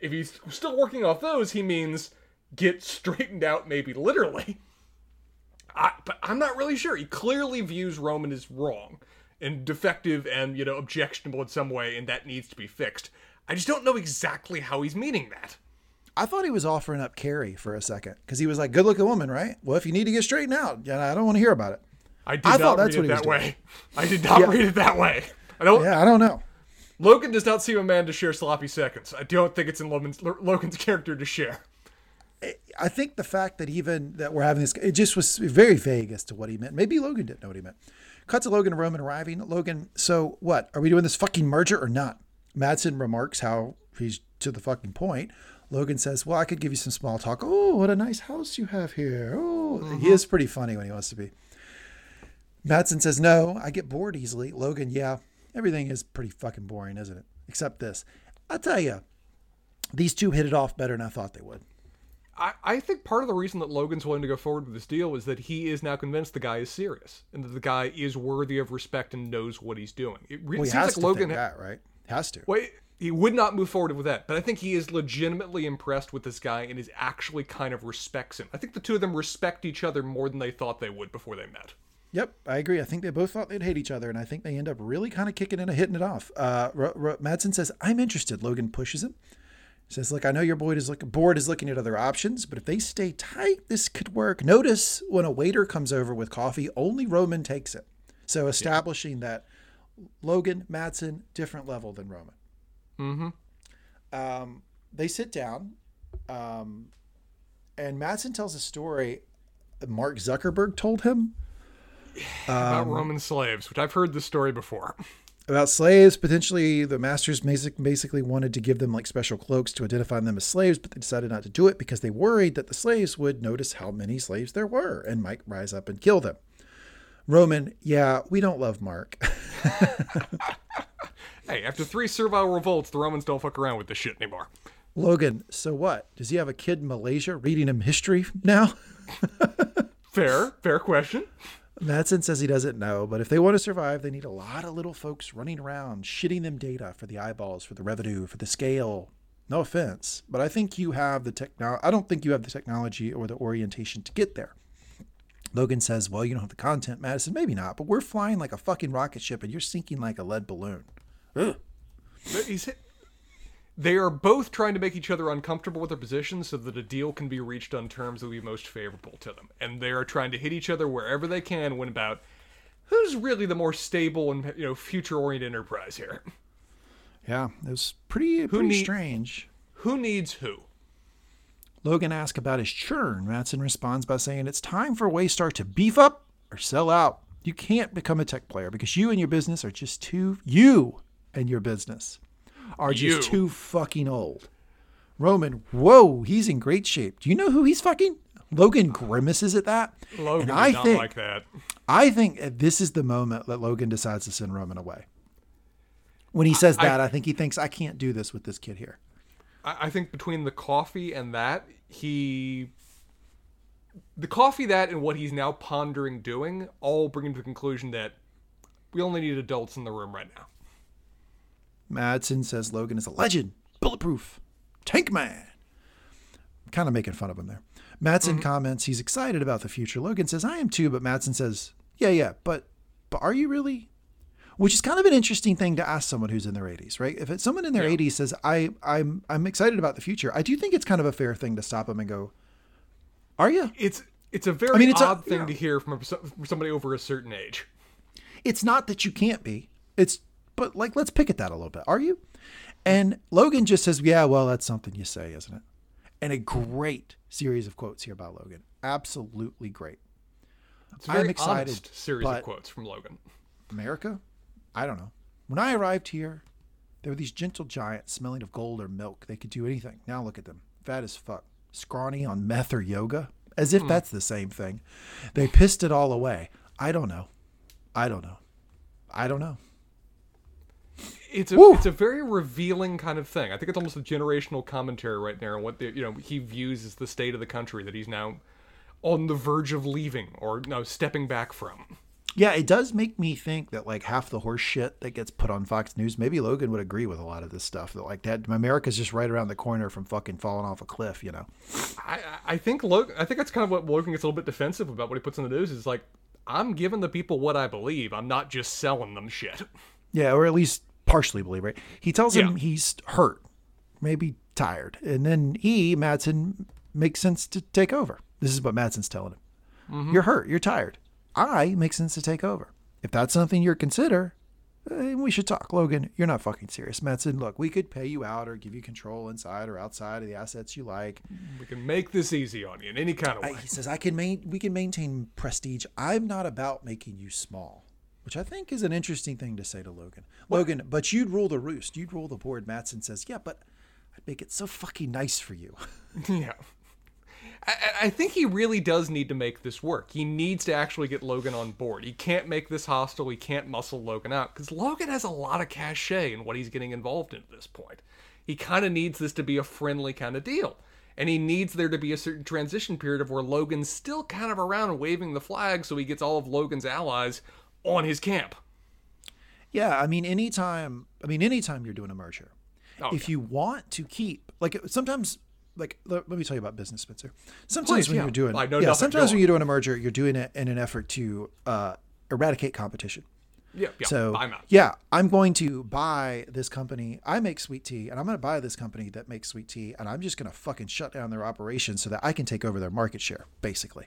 If he's still working off those, he means get straightened out, maybe literally. I, but I'm not really sure. He clearly views Roman as wrong and defective and, you know, objectionable in some way, and that needs to be fixed. I just don't know exactly how he's meaning that. I thought he was offering up Kerry for a second because he was like, "Good looking woman, right? Well, if you need to get straightened out, yeah, I don't want to hear about it." I did I not thought read that's it what he was that doing. way. I did not Yeah. read it that way. I don't. Yeah, I don't know. Logan does not seem a man to share sloppy seconds. I don't think it's in Logan's, Logan's character to share. I think the fact that even that we're having this, it just was very vague as to what he meant. Maybe Logan didn't know what he meant. Cut to Logan and Roman arriving. Logan, so what? Are we doing this fucking merger or not? Matsson remarks how he's to the fucking point. Logan says, Well, I could give you some small talk. Oh, what a nice house you have here. Oh, he is pretty funny when he wants to be. Matsson says, No, I get bored easily. Logan, yeah, everything is pretty fucking boring, isn't it? Except this. I'll tell you, these two hit it off better than I thought they would. I, I think part of the reason that Logan's willing to go forward with this deal is that he is now convinced the guy is serious and that the guy is worthy of respect and knows what he's doing. It re- Well, he seems has like to Logan think that, right? Has to. Wait, he would not move forward with that, but I think he is legitimately impressed with this guy and is actually kind of respects him. I think the two of them respect each other more than they thought they would before they met. Yep, I agree. I think they both thought they'd hate each other, and I think they end up really kind of kicking in and hitting it off. Uh, R- R- Matsson says, "I'm interested." Logan pushes him. Says, "Look, I know your board is look- board is looking at other options, but if they stay tight, this could work." Notice when a waiter comes over with coffee, only Roman takes it. So establishing that Logan Matsson different level than Roman. Mm-hmm. Um, they sit down, um, and Matsson tells a story Mark Zuckerberg told him About Roman slaves, which I've heard the story before. about slaves. Potentially, the masters basically wanted to give them like special cloaks to identify them as slaves, but they decided not to do it because they worried that the slaves would notice how many slaves there were and might rise up and kill them. Roman, yeah, we don't love Mark. Hey, after three servile revolts, the Romans don't fuck around with this shit anymore. Logan, so what? Does he have a kid in Malaysia reading him history now? Fair, fair question. Matsson says he doesn't know, but if they want to survive, they need a lot of little folks running around, shitting them data for the eyeballs, for the revenue, for the scale. No offense, but I think you have the technology. I don't think you have the technology or the orientation to get there. Logan says, Well, you don't have the content. Madison, maybe not, but we're flying like a fucking rocket ship and you're sinking like a lead balloon. Ugh. They are both trying to make each other uncomfortable with their positions so that a deal can be reached on terms that will be most favorable to them. And they are trying to hit each other wherever they can when about who's really the more stable and you know future-oriented enterprise here. Yeah, it was pretty, pretty need- strange. Who needs who? Logan asks about his churn. Matsson responds by saying, It's time for Waystar to beef up or sell out. You can't become a tech player because you and your business are just too, you and your business are just You. too fucking old. Roman, whoa, he's in great shape. Do you know who he's fucking? Logan grimaces at that. Logan and I not think like that. I think this is the moment that Logan decides to send Roman away. When he says I- that, I, think he thinks I can't do this with this kid here. I, I think between the coffee and that, he. The coffee, that, and what he's now pondering doing all bring him to the conclusion that we only need adults in the room right now. Matsson says Logan is a legend, bulletproof, tank man. Kind of making fun of him there. Matsson mm-hmm. comments he's excited about the future. Logan says I am too, but Matsson says, "Yeah, yeah, but but are you really?" Which is kind of an interesting thing to ask someone who's in their 80s, right? If it's someone in their Yeah. 80s says, "I I'm I'm excited about the future," I do think it's kind of a fair thing to stop them and go, "Are you?" It's it's a very I mean, it's a- odd thing yeah. to hear from, a, from somebody over a certain age. It's not that you can't be. It's but like let's pick at that a little bit. Are you? And Logan just says, "Yeah, well, that's something you say, isn't it?" And a great series of quotes here about Logan. Absolutely great. It's a very I'm excited, honest series of quotes from Logan. America? I don't know. When I arrived here, there were these gentle giants smelling of gold or milk. They could do anything. Now look at them. Fat as fuck. Scrawny on meth or yoga. As if hmm. that's the same thing. They pissed it all away. I don't know. I don't know. I don't know. It's a Woo. it's a very revealing kind of thing. I think it's almost a generational commentary right there on what the, you know he views as the state of the country that he's now on the verge of leaving or no stepping back from. Yeah, it does make me think that like half the horse shit that gets put on Fox News, maybe Logan would agree with a lot of this stuff. That like that America's just right around the corner from fucking falling off a cliff, you know. I I- think Logan I think that's kind of what Logan gets a little bit defensive about what he puts in the news is like I'm giving the people what I believe. I'm not just selling them shit. Yeah, or at least partially believe, right? He tells him he's hurt, maybe tired, and then he, Matsson, makes sense to take over. This is what Matsson's telling him. Mm-hmm. You're hurt, you're tired. I make sense to take over. If that's something you're consider, eh, we should talk. Logan, you're not fucking serious. Matsson, look, we could pay you out or give you control inside or outside of the assets you like. We can make this easy on you in any kind of I, way. he says, I can main, we can maintain prestige. I'm not about making you small, which I think is an interesting thing to say to Logan. Logan, but you'd rule the roost. You'd rule the board. Matsson says, yeah, but I'd make it so fucking nice for you. Yeah. I, I- think he really does need to make this work. He needs to actually get Logan on board. He can't make this hostile. He can't muscle Logan out because Logan has a lot of cachet in what he's getting involved in at this point. He kind of needs this to be a friendly kind of deal. And he needs there to be a certain transition period of where Logan's still kind of around waving the flag so he gets all of Logan's allies on his camp. yeah, I mean, anytime, I mean, anytime you're doing a merger, Oh, if you want to keep, like, sometimes, like, let, let me tell you about business, Spencer. Sometimes Please, when yeah. you're doing, I know yeah, sometimes when you're doing a merger, you're doing it in an effort to uh, eradicate competition. Yeah, yeah. So I'm yeah, I'm going to buy this company. I make sweet tea, and I'm going to buy this company that makes sweet tea, and I'm just going to fucking shut down their operations so that I can take over their market share. Basically,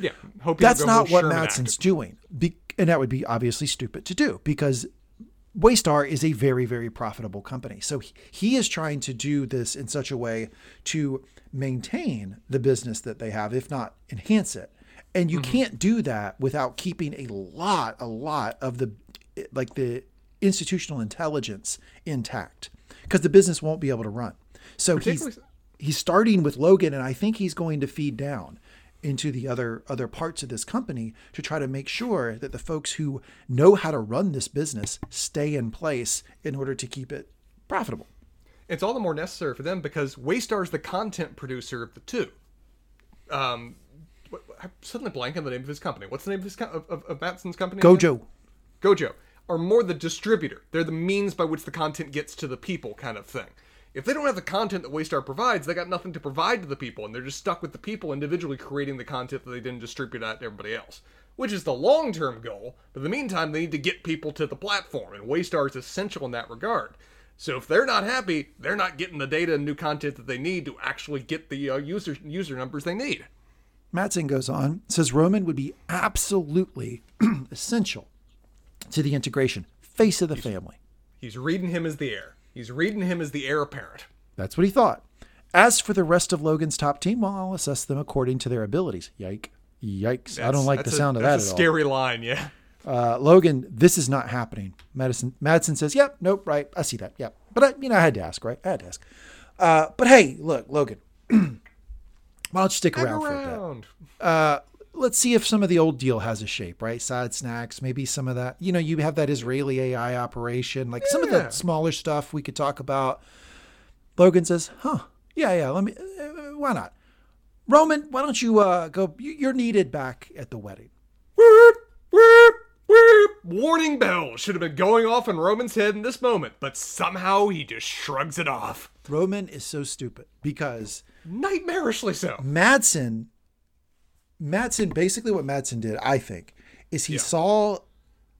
Yeah. Hope that's not what Sherman Matsson's Act. doing, Be- and that would be obviously stupid to do because Waystar is a very very profitable company. So he, he is trying to do this in such a way to maintain the business that they have, if not enhance it. And you mm-hmm. can't do that without keeping a lot, a lot of the like the institutional intelligence intact because the business won't be able to run. So he's he's starting with Logan, and I think he's going to feed down into the other other parts of this company to try to make sure that the folks who know how to run this business stay in place in order to keep it profitable. It's all the more necessary for them because Waystar is the content producer of the two. Um, I'm suddenly blank on the name of his company. What's the name of his of, of, of Matsson's company? again? Gojo. Gojo are more the distributor. They're the means by which the content gets to the people, kind of thing. If they don't have the content that Waystar provides, they got nothing to provide to the people, and they're just stuck with the people individually creating the content that they didn't distribute out to everybody else. Which is the long term goal, but in the meantime, they need to get people to the platform, and Waystar is essential in that regard. So if they're not happy, they're not getting the data and new content that they need to actually get the uh, user user numbers they need. Matsson goes on, says Roman would be absolutely essential to the integration, face of the family. He's reading him as the heir. He's reading him as the heir apparent. That's what he thought. As for the rest of Logan's top team, well, I'll assess them according to their abilities. Yike. Yikes. I don't like the that's a- sound of that that's at a all. scary line, yeah. Uh, Logan, this is not happening. Madison, Madison says, "Yep, nope, right. I see that. Yep." But I, you know, I had to ask, right? I had to ask. Uh, but hey, look, Logan. Why don't you stick Hang around, for a bit? Uh, let's see if some of the old deal has a shape, right? Side snacks, maybe some of that. You know, you have that Israeli AI operation, like some of the smaller stuff we could talk about. Logan says, "Huh? Yeah, yeah. Let me. Uh, why not? Roman, why don't you uh, go? you- You're needed back at the wedding." Whoop, whoop, whoop. Warning bell should have been going off in Roman's head in this moment, but somehow he just shrugs it off. Roman is so stupid because Nightmarishly so. Matsson, Matsson, basically what Matsson did, I think, is he saw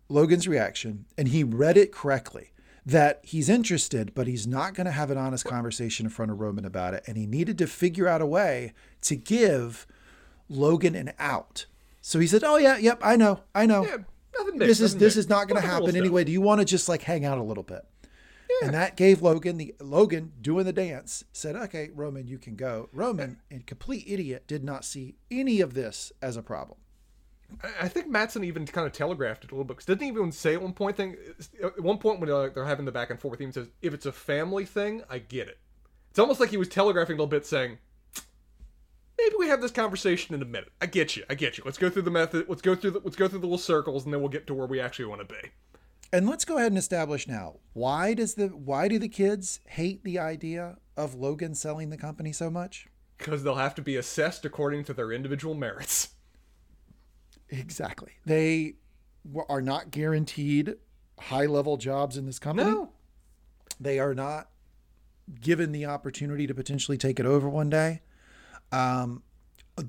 Logan's reaction and he read it correctly that he's interested, but he's not going to have an honest conversation in front of Roman about it. And he needed to figure out a way to give Logan an out. So he said, Oh, yeah, yep, I know, I know. Yeah, this is this is not going to happen anyway. Do you want to just like hang out a little bit? And that gave Logan the Logan doing the dance said, "Okay, Roman, you can go." Roman, a complete idiot, did not see any of this as a problem. I think Matsson even kind of telegraphed it a little bit. 'cause didn't he even say at one point thing at one point when they're, they're having the back and forth, he even says, "If it's a family thing, I get it." It's almost like he was telegraphing a little bit, saying, "Maybe we have this conversation in a minute. I get you. I get you. Let's go through the method. Let's go through the let's go through the little circles, and then we'll get to where we actually want to be." And let's go ahead and establish now why does the why do the kids hate the idea of Logan selling the company so much? Because they'll have to be assessed according to their individual merits. Exactly. They are not guaranteed high level jobs in this company. No. They are not given the opportunity to potentially take it over one day. Um,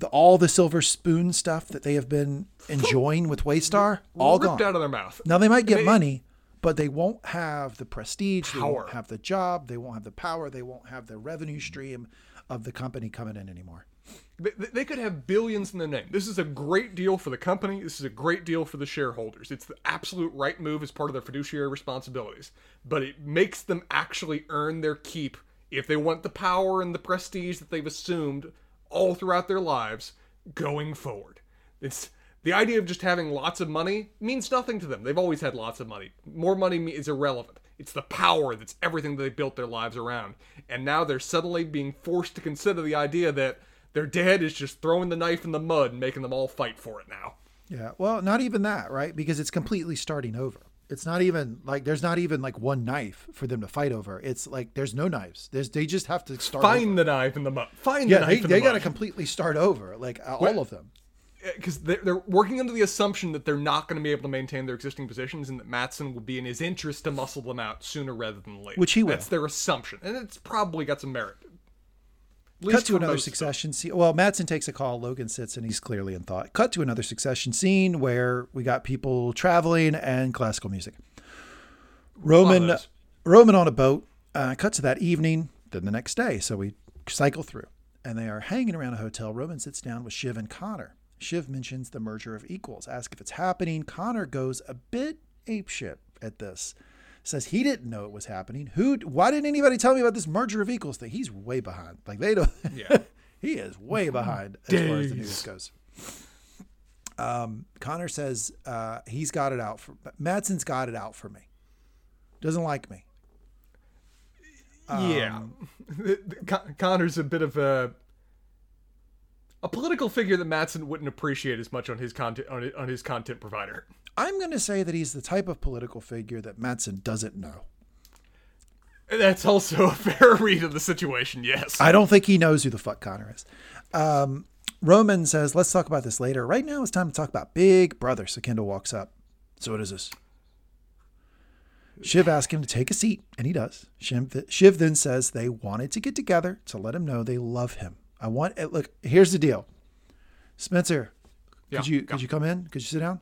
the, all the silver spoon stuff that they have been enjoying with Waystar, all ripped gone. out of their mouth. Now they might get They- money, but they won't have the prestige. They Power. won't have the job. They won't have the power. They won't have the revenue stream of the company coming in anymore. They, they could have billions in their name. This is a great deal for the company. This is a great deal for the shareholders. It's the absolute right move as part of their fiduciary responsibilities. But it makes them actually earn their keep if they want the power and the prestige that they've assumed all throughout their lives going forward. It's the idea of just having lots of money means nothing to them. They've always had lots of money. More money is irrelevant. It's the power that's everything that they built their lives around. And now they're suddenly being forced to consider the idea that their dad is just throwing the knife in the mud and making them all fight for it now. Yeah. Well, not even that, right? Because it's completely starting over. It's not even like there's not even like one knife for them to fight over. It's like there's no knives. There's they just have to start. over. Find the knife in the mud. Find Yeah, the they, knife in they the got to completely start over, like uh, all of them. because they're, they're working under the assumption that they're not going to be able to maintain their existing positions and that Matsson will be in his interest to muscle them out sooner rather than later. Which he will. That's their assumption, and it's probably got some merit. Cut to another most of them. succession scene. Well, Matsson takes a call. Logan sits and he's clearly in thought. Cut to another succession scene where we got people traveling and classical music. Roman. Roman on a boat. Uh, cut to that evening, then the next day. So we cycle through, and they are hanging around a hotel. Roman sits down with Shiv and Connor. Shiv mentions the merger of equals, asks if it's happening. Connor goes a bit apeshit at this. Says he didn't know it was happening. Who? Why didn't anybody tell me about this merger of equals thing? He's way behind. Like they don't. Yeah. he is way behind as far as the news goes. Um, Connor says uh, he's got it out for Matsson's got it out for me. Doesn't like me. yeah, Um, Con- Connor's a bit of a a political figure that Matsson wouldn't appreciate as much on his content on his, on his content provider. I'm going to say that he's the type of political figure that Matsson doesn't know. That's also a fair read of the situation. Yes. I don't think he knows who the fuck Connor is. Um, Roman says, let's talk about this later. Right now, it's time to talk about Big Brother. So Kendall walks up. So what is this? Shiv asks him to take a seat, and he does. Shiv, Shiv then says they wanted to get together to let him know they love him. I want eh, look. Here's the deal, Spencer. Yeah, Could you go. could you come in? Could you sit down?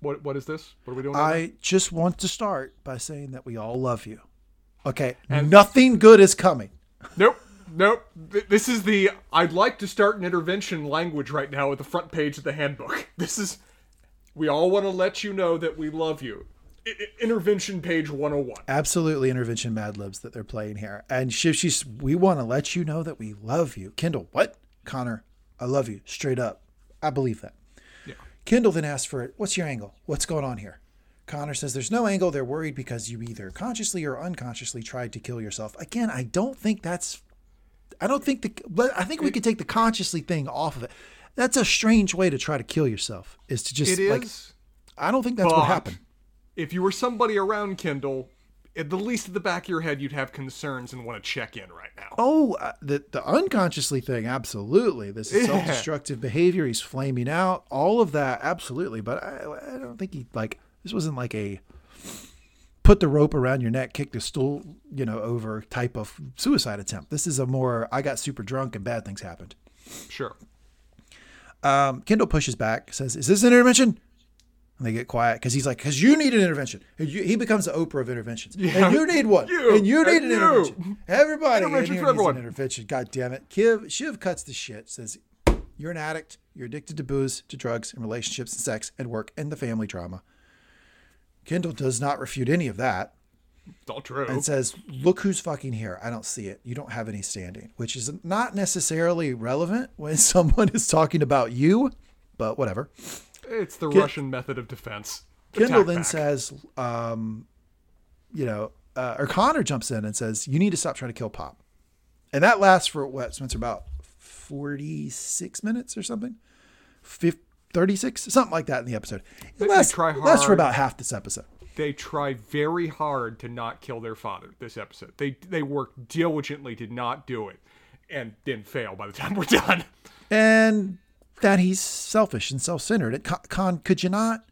What what is this? What are we doing? right I just want to start by saying that we all love you. Okay, and nothing good is coming. Nope. Nope. This is the I'd like to start an intervention language right now at the front page of the handbook. This is we all want to let you know that we love you. Intervention page 101. absolutely intervention mad libs that they're playing here. And Shiv, she's, we want to let you know that we love you. Kendall, what? Connor, I love you. Straight up. I believe that. Yeah. Kendall then asks for it. What's your angle? What's going on here? Connor says there's no angle. They're worried because you either consciously or unconsciously tried to kill yourself. Again, I don't think that's I don't think the. But I think we could take the consciously thing off of it. That's a strange way to try to kill yourself. Is to just It is. like. I don't think that's but what happened. If you were somebody around Kendall, at the least at the back of your head, you'd have concerns and want to check in right now. Oh, uh, the the unconsciously thing, absolutely. This is Yeah. self-destructive behavior. He's flaming out. All of that, absolutely. But I, I don't think he like this wasn't like a put the rope around your neck, kick the stool, you know, over type of suicide attempt. This is a more I got super drunk and bad things happened. Sure. Um, Kendall pushes back, says, "Is this an intervention?" And they get quiet because he's like, "Because you need an intervention." You, he becomes the Oprah of interventions, Yeah. and you need one, You, and you need and an you. intervention. Everybody Intervention in needs everyone. an intervention. God damn it, Kiv Shiv cuts the shit. Says, "You're an addict. You're addicted to booze, to drugs, and relationships, and sex, and work, and the family drama." Kendall does not refute any of that It's all true. and says, "Look who's fucking here. I don't see it. You don't have any standing," which is not necessarily relevant when someone is talking about you, but whatever. It's the Russian method of defense. Kendall then back. says, um, you know, uh, or Connor jumps in and says, "You need to stop trying to kill Pop," and that lasts for what Spencer about forty six minutes or something, Fif- thirty six, something like that in the episode. It lasts, try lasts for about half this episode. they try very hard to not kill their father this episode. They they work diligently to not do it, and then fail by the time we're done. and that he's selfish and self-centered. Con could you not?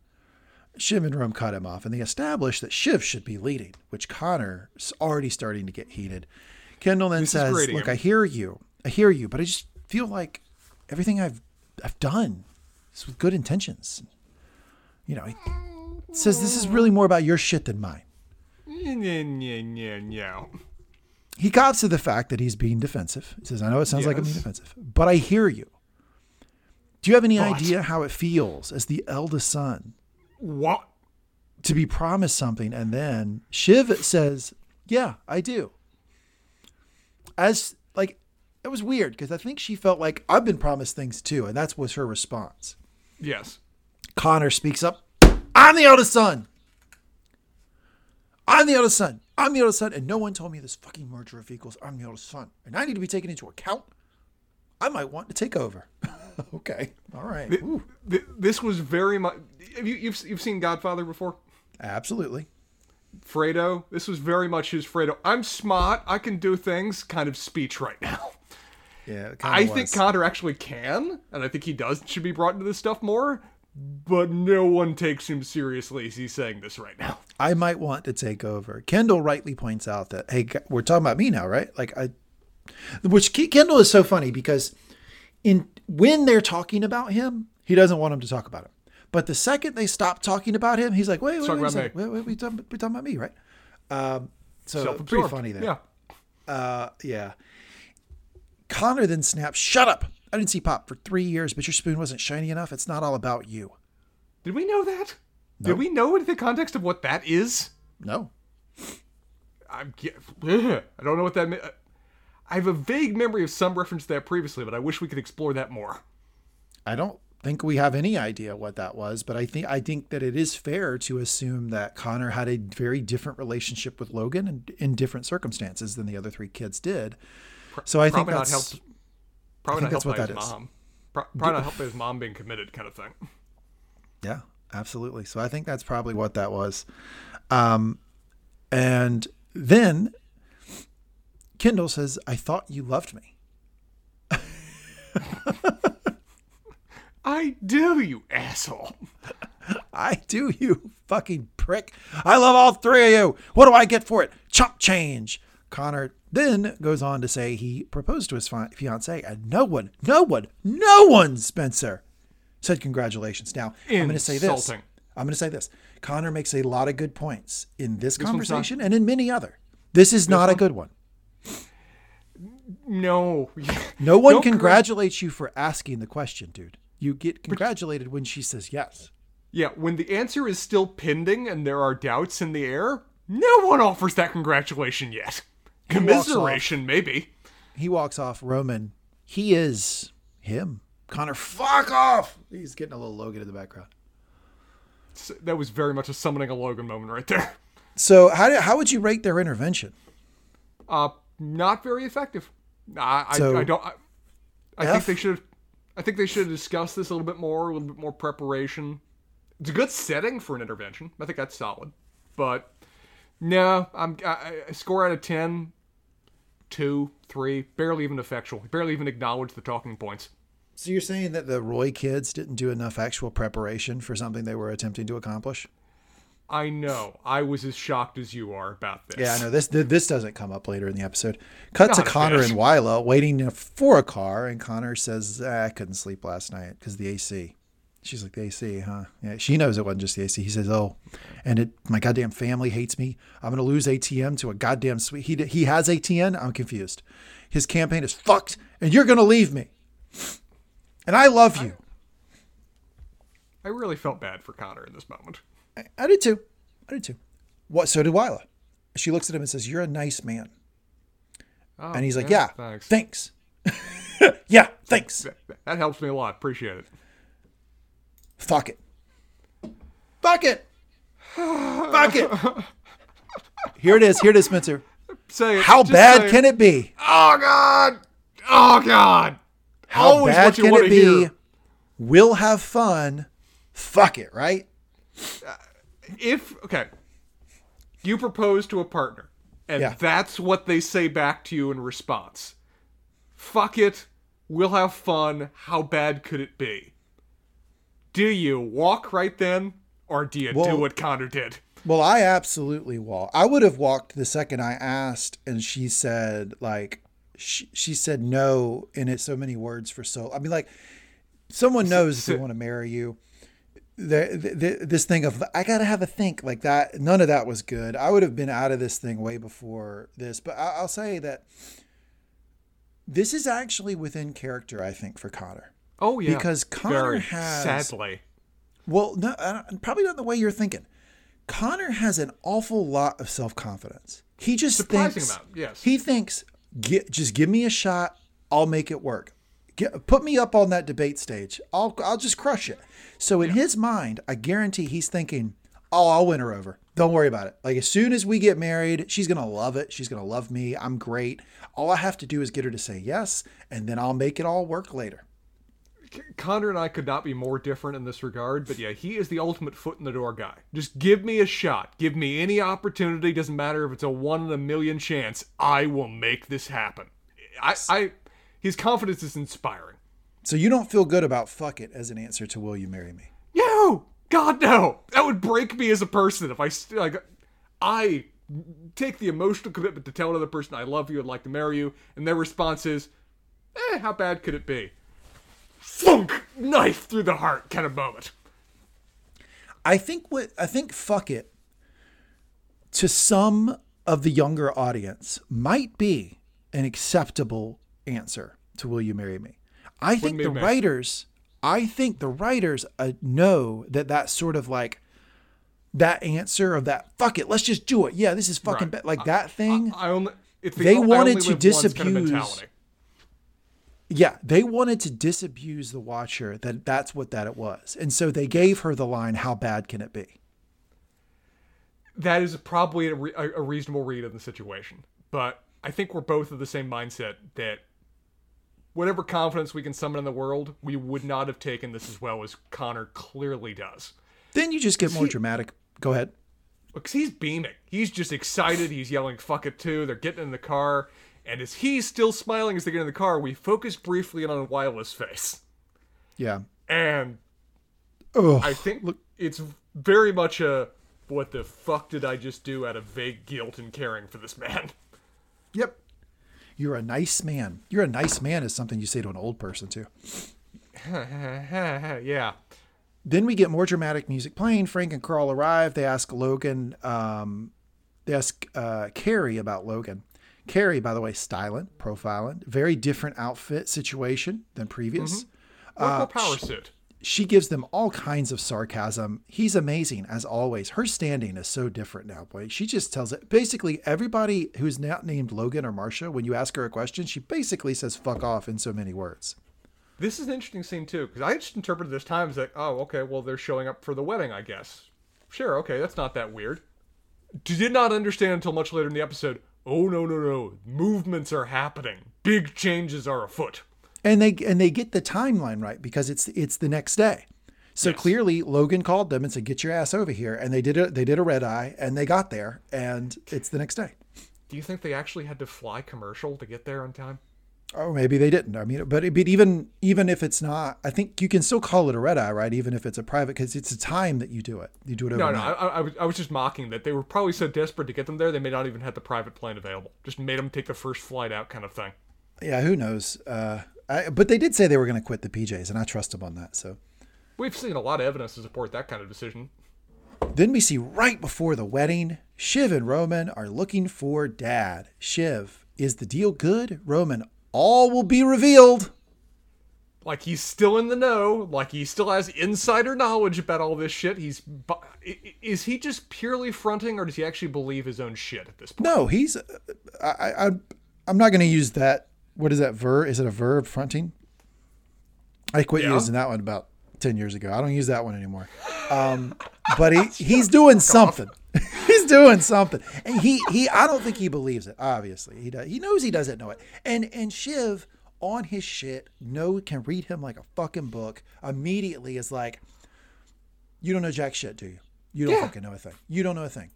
Shiv and Rome cut him off, and they established that Shiv should be leading, which Connor is already starting to get heated. Kendall then This says, "Look. I hear you, I hear you, but I just feel like everything I've I've done is with good intentions. You know, he says this is really more about your shit than mine." He cops to the fact that he's being defensive. He says, "I know it sounds like I'm being defensive, but I hear you." Do you have any But- idea how it feels as the eldest son What? to be promised something and then Shiv says, "Yeah, I do." As like it was weird because I think she felt like I've been promised things too, and that was her response. Yes. Connor speaks up, "I'm the eldest son. I'm the eldest son. I'm the eldest son, and no one told me this fucking merger of equals. I'm the eldest son, and I need to be taken into account. I might want to take over." okay, all right, Th- This was very much. Have you you've you've seen Godfather before? absolutely. Fredo. This was very much his Fredo. I'm smart. I can do things. Kind of speech right now. Yeah, I kinda think was. Connor actually can, and I think he does should be brought into this stuff more. But no one takes him seriously as he's saying this right now. I might want to take over. Kendall rightly points out that hey, we're talking about me now, right? Like I, which Kendall is so funny because in when they're talking about him, he doesn't want them to talk about him. But the second they stop talking about him, he's like, wait, wait, wait, a about second. me. wait, wait, we talking, we're talking about me, right? Um, so pretty funny there. Yeah. Uh, yeah. Connor then snaps, "Shut up! I didn't see Pop for three years, but your spoon wasn't shiny enough. It's not all about you." Did we know that? No. Did we know in the context of what that is? No, I'm, ge- ugh, I don't know what that. I have a vague memory of some reference to that previously, but I wish we could explore that more. I don't think we have any idea what that was, but I think I think that it is fair to assume that Connor had a very different relationship with Logan and in different circumstances than the other three kids did. So I think Probably not that's helped. Probably think not helped by what his that is. mom. Pro- probably not helped by his mom being committed, kind of thing. yeah, absolutely. So I think that's probably what that was. Um, and then Kendall says, "I thought you loved me." I do, you asshole. I do, you fucking prick. I love all three of you. What do I get for it? Chump change. Connor then goes on to say he proposed to his fi- fiance, and no one, no one, no one, Spencer, said congratulations. Now, I'm going to say this. I'm going to say this. Connor makes a lot of good points in this, not- conversation and in many other. This is not a good one. No. No one Don't congr- congratulates you for asking the question, dude. You get congratulated when she says yes. Yeah, when the answer is still pending and there are doubts in the air, no one offers that congratulation yet. off. Commiseration, maybe. he walks off Roman. He is him. Connor, fuck off. He's getting a little Logan in the background. S- That was very much a summoning a Logan moment right there. So how do, how would you rate their intervention? Uh, not very effective. I, I, So- I don't. I think they should. I think they should have discussed this a little bit more, a little bit more preparation. It's a good setting for an intervention. I think that's solid. But no, I'm I, I score out of ten, two, three, barely even effectual. Barely even acknowledge the talking points. So you're saying that the Roy kids didn't do enough actual preparation for something they were attempting to accomplish? I know. I was as shocked as you are about this. Yeah, I know this. This doesn't come up later in the episode. Cut to Connor and Willa waiting for a car, and Connor says, "Ah, "I couldn't sleep last night because the AC." She's like, "The AC, huh?" Yeah, she knows it wasn't just the AC. He says, "Oh, and it, my goddamn family hates me. I'm gonna lose ATN to a goddamn Swede. He he has ATN. I'm confused. His campaign is fucked, and you're gonna leave me. And I love you. I really felt bad for Connor in this moment. I, I did too. I did too. What? So did Willa. She looks at him and says, "You're a nice man." Oh, And he's like, "Yeah, thanks. thanks. yeah, thanks. That, that helps me a lot. Appreciate it. Fuck it. Fuck it. Fuck it. Here it is. Here it is, Spencer. Say it. How Just bad say it. can it be? Oh God! Oh God! How Always bad what you can it be? hear. We'll have fun. Fuck it, right? Uh, if okay, you propose to a partner, and Yeah. that's what they say back to you in response. Fuck it. We'll have fun. How bad could it be? Do you walk right then, or do you do what Connor did? Well, I absolutely walk. I would have walked the second I asked, and she said like she, she said no in it so many words for so. I mean, like someone knows if they want to marry you. The, the, this thing of I gotta have a think like that. None of that was good. I would have been out of this thing way before this. But I, I'll say that this is actually within character. I think for Connor. Oh yeah, Because Connor Very has- sadly. Well, no, probably not the way you're thinking. Connor has an awful lot of self confidence. He just Surprising thinks amount, yes. he thinks get just give me a shot, I'll make it work. Get, put me up on that debate stage. I'll I'll just crush it. So in his mind, I guarantee he's thinking, "Oh, I'll win her over. Don't worry about it. Like as soon as we get married, she's gonna love it. She's gonna love me. I'm great. All I have to do is get her to say yes, and then I'll make it all work later." Connor and I could not be more different in this regard, but yeah, he is the ultimate foot in the door guy. Just give me a shot. Give me any opportunity. Doesn't matter if it's a one in a million chance. I will make this happen. I, I his confidence is inspiring. So you don't feel good about "fuck it" as an answer to "Will you marry me"? No, God no. That would break me as a person if I like. I take the emotional commitment to tell another person I love you and like to marry you, and their response is, "Eh, how bad could it be?" Funk, knife through the heart, kind of moment. I think what I think fuck it to some of the younger audience might be an acceptable answer to will you marry me. I think the writers I think the writers uh, know that that sort of like that answer of that fuck it let's just do it. Yeah, this is fucking Right. ba-" like that thing. I only. It's the They I only wanted to live kind of disabuse- Yeah, they wanted to disabuse the watcher that that's what that it was. And so they gave her the line how bad can it be? That is probably a, re- a reasonable read of the situation, but I think we're both of the same mindset that whatever confidence we can summon in the world, we would not have taken this as well as Connor clearly does. Then you just get more he- dramatic. Go ahead. Because he's beaming. He's just excited. He's yelling, fuck it, too. They're getting in the car. And as he's still smiling as they get in the car, we focus briefly on Willa's face. Yeah. And Oh, I think it's very much a what the fuck did I just do out of vague guilt and caring for this man? Yep. You're a nice man. You're a nice man is something you say to an old person too. yeah. Then we get more dramatic music playing. Frank and Carl arrive. They ask Logan. Um, they ask uh, Kerry about Logan. Kerry, by the way, styling, profiling, very different outfit situation than previous. What more power suit? She gives them all kinds of sarcasm. He's amazing as always. Her standing is so different now, boy. She just tells it. Basically, everybody who's not named Logan or Marcia, when you ask her a question, she basically says "fuck off" in so many words. This is an interesting scene too, because I just interpreted this time as like, oh, okay, well they're showing up for the wedding, I guess. Sure, okay, that's not that weird. Did not understand until much later in the episode oh no no no, movements are happening, big changes are afoot. And they and they get the timeline right because it's it's the next day. So Yes. clearly Logan called them and said, "Get your ass over here," and they did a they did a red eye and they got there and it's the next day. Do you think they actually had to fly commercial to get there on time? Oh, maybe they didn't. I mean, but but even even if it's not, I think you can still call it a red eye, right? Even if it's a private, because it's a time that you do it. You do it No, overnight. no, I, I, was, I was just mocking that they were probably so desperate to get them there they may not even have the private plane available. Just made them take the first flight out, kind of thing. Yeah, who knows? Uh, I, but they did say they were going to quit the PJs, and I trust them on that. So We've seen a lot of evidence to support that kind of decision. then we see right before the wedding, Shiv and Roman are looking for Dad. Shiv, is the deal good? Roman, all will be revealed. Like he's still in the know, like he still has insider knowledge about all this shit. He's bu- i- i- is he just purely fronting, or does he actually believe his own shit at this point? No, he's. uh, I, I- I'm not going to use that. What is that verb? Is it a verb? Fronting. I quit Yeah. using that one about ten years ago. I don't use that one anymore. Um, but he he's doing something. he's doing something, and he he. I don't think he believes it. Obviously, he does. He knows he doesn't know it. And and Shiv on his shit, no can read him like a fucking book. Immediately is like, you don't know jack shit, do you? You don't Yeah. fucking know a thing. You don't know a thing.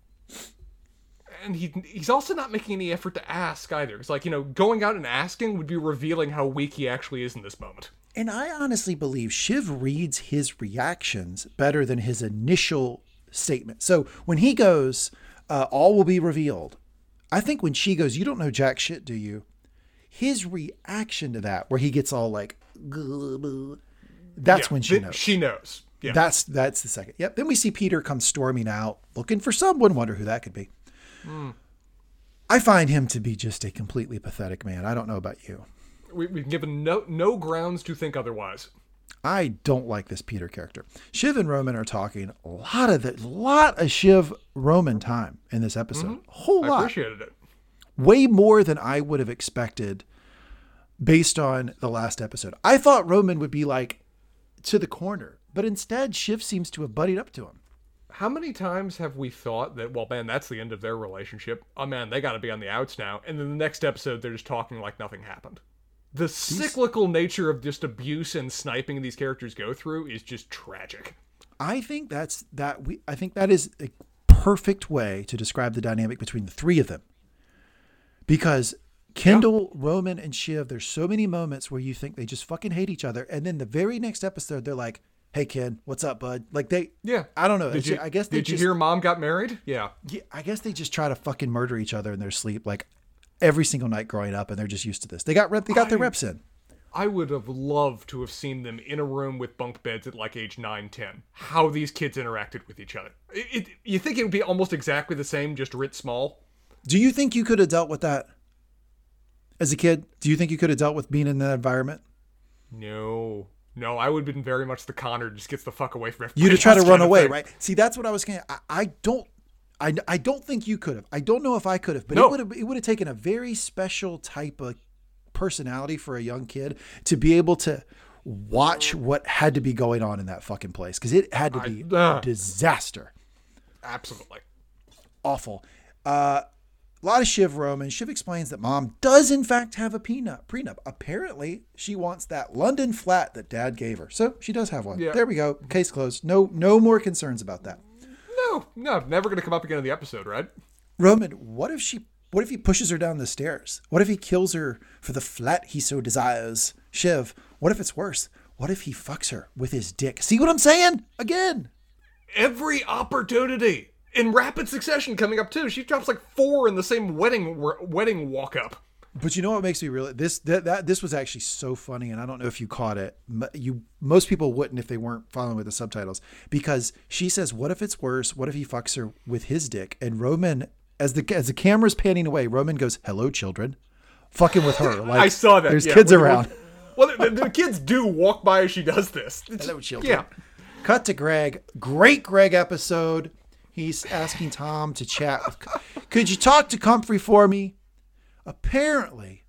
And he he's also not making any effort to ask either. It's like you know, going out and asking would be revealing how weak he actually is in this moment. And I honestly believe Shiv reads his reactions better than his initial statement. So when he goes, uh, all will be revealed, I think when she goes, you don't know jack shit, do you? His reaction to that, where he gets all like, that's Yeah, when she knows. She knows. Yeah. That's that's the second. Yep. Then we see Peter come storming out, looking for someone. Wonder who that could be. Hmm. I find him to be just a completely pathetic man. I don't know about you. we, we've given no no grounds to think otherwise. I don't like this Peter character. Shiv and Roman are talking a lot of the lot of Shiv Roman time in this episode. A whole Mm-hmm. I lot. appreciated it. Way more than I would have expected based on the last episode. I thought Roman would be like to the corner, but instead Shiv seems to have buddied up to him. How many times have we thought that, well, man, that's the end of their relationship. Oh, man, they got to be on the outs now. And then the next episode, they're just talking like nothing happened. The cyclical nature of just abuse and sniping these characters go through is just tragic. I think that's that we I think that is a perfect way to describe the dynamic between the three of them. Because Kendall, Roman, and Shiv, there's so many moments where you think they just fucking hate each other, and then the very next episode they're like, "Hey, Ken, what's up, bud?" Like they, Yeah. I don't know. Did you, I guess they did you hear mom got married? Yeah. yeah, I guess they just try to fucking murder each other in their sleep, like every single night growing up, and they're just used to this. They got rep, they got their reps in. I would have loved to have seen them in a room with bunk beds at like age 9, 10. How these kids interacted with each other. It, it, you think it would be almost exactly the same, just writ small? Do you think you could have dealt with that as a kid? Do you think you could have dealt with being in that environment? No. No, I would have been very much the Connor just gets the fuck away from you everybody to try to run away, thing. right? See, that's what I was going. to I don't. I, I don't think you could have. I don't know if I could have, but No. it would have it would have taken a very special type of personality for a young kid to be able to watch what had to be going on in that fucking place because it had to be I- uh. disaster, Absolutely. awful. Uh, a lot of Shiv Roman. Shiv explains that mom does in fact have a prenup. Prenup. Apparently, she wants that London flat that dad gave her, so she does have one. Yeah. There we go. Case closed. No, no more concerns about that. No, no, never going to come up again in the episode, right? Roman, what if she what if he pushes her down the stairs? What if he kills her for the flat he so desires? Shiv, what if it's worse? What if he fucks her with his dick? See what I'm saying? Again. Every opportunity in rapid succession coming up too. She drops like four in the same wedding wedding walk up. But you know what makes me really this that, that this was actually so funny, and I don't know if you caught it. You most people wouldn't if they weren't following with the subtitles because she says, "What if it's worse? What if he fucks her with his dick?" And Roman, as the as the camera's panning away, Roman goes, "Hello, children," fucking with her. Like I saw that. There's yeah. kids around. Well, the, the kids do walk by as she does this. It's- Hello, children. Yeah. Cut to Greg. Great Greg episode. He's asking Tom to chat. With, Could you talk to Comfrey for me? Apparently,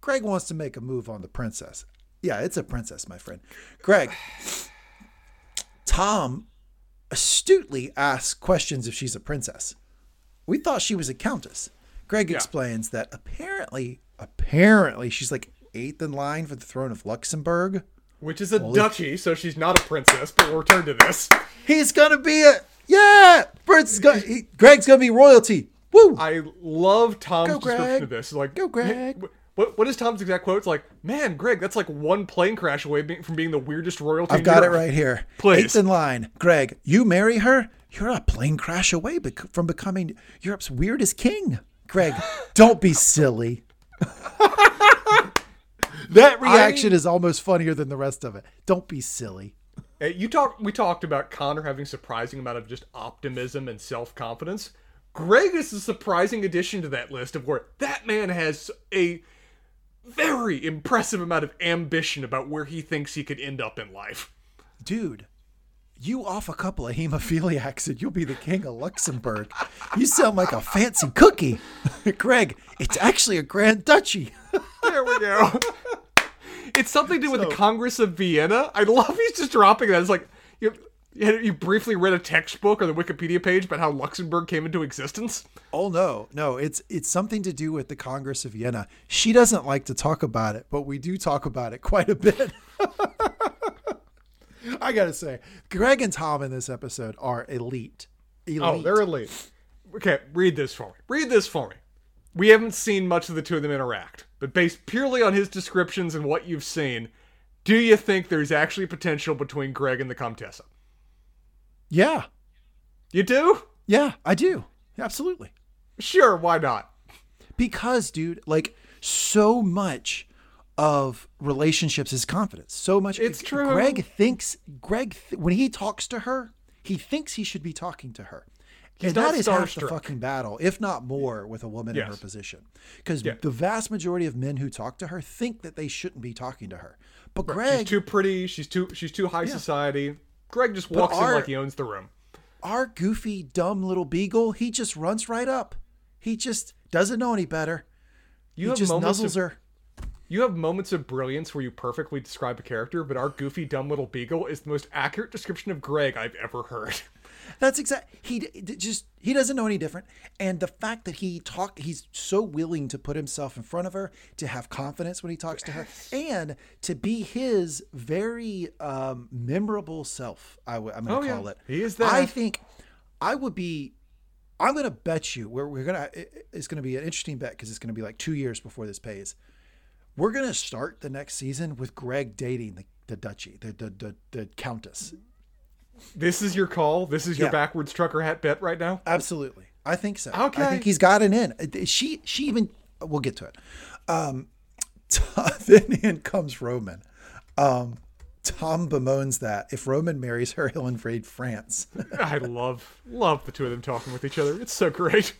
Greg wants to make a move on the princess. Yeah, it's a princess, my friend. Greg, Tom astutely asks questions if she's a princess. We thought she was a countess. Greg Yeah. explains that apparently, apparently, she's like eighth in line for the throne of Luxembourg. Which is a duchy, so she's not a princess, but we'll return to this. He's gonna be a yeah. Is gonna. He, Greg's gonna be royalty. Woo! I love Tom's Go, Greg. description of this. Like, Go, Greg. "Hey, What, what is Tom's exact quote? It's like, man, Greg, that's like one plane crash away from being the weirdest royalty. I've got it right here. Please. Eighth in line. Greg, you marry her, you're a plane crash away bec- from becoming Europe's weirdest king. Greg, don't be silly. that reaction is almost funnier than the rest of it. Don't be silly. Hey, you talk. We talked about Connor having surprising amount of just optimism and self confidence. Greg is a surprising addition to that list of where that man has a very impressive amount of ambition about where he thinks he could end up in life. Dude, you off a couple of hemophiliacs and you'll be the king of Luxembourg. You sound like a fancy cookie. Greg, it's actually a grand duchy. There we go. It's something to do with the Congress of Vienna. I love he's just dropping that. It's like you, you you briefly read a textbook or the Wikipedia page about how Luxembourg came into existence. Oh no, no, it's it's something to do with the Congress of Vienna. She doesn't like to talk about it, but we do talk about it quite a bit. I gotta say, Greg and Tom in this episode are elite. Oh, elite. Oh, they're elite. Okay, read this for me. Read this for me. We haven't seen much of the two of them interact, but based purely on his descriptions and what you've seen, do you think there's actually potential between Greg and the Comtessa? yeah, You do? yeah, I do. Absolutely. Sure, why not? Because, dude, like so much of relationships is confidence. So much. It's true. Greg thinks Greg th- when he talks to her, he thinks he should be talking to her. And not that is half the fucking battle, if not more, with a woman in her position. Because Yeah. the vast majority of men who talk to her think that they shouldn't be talking to her. But She's Greg, she's too pretty. She's too she's too high society. Greg just walks our- in like he owns the room. our goofy, dumb little beagle, he just runs right up. He just doesn't know any better. You he just nuzzles of, her. You have moments of brilliance where you perfectly describe a character, but our goofy dumb little beagle is the most accurate description of Greg I've ever heard. That's exact. He d- just he doesn't know any different, and the fact that he talk, he's so willing to put himself in front of her, to have confidence when he talks to her, and to be his very um, memorable self. I w- I'm going Oh, to yeah. call it. He is that. I think I would be. I'm going to bet you. We're, we're gonna. it- It's going to be an interesting bet because it's going to be like two years before this pays. We're going to start the next season with Greg dating the, the duchy, the, the the the countess. This is your call. This is your Yeah. backwards trucker hat bet right now. Absolutely. I think so. Okay. I think he's got it in. Uh, She she even we'll get to it. Um then in comes Roman. Um Tom bemoans that if Roman marries her, he'll invade France. I love love the two of them talking with each other. It's so great.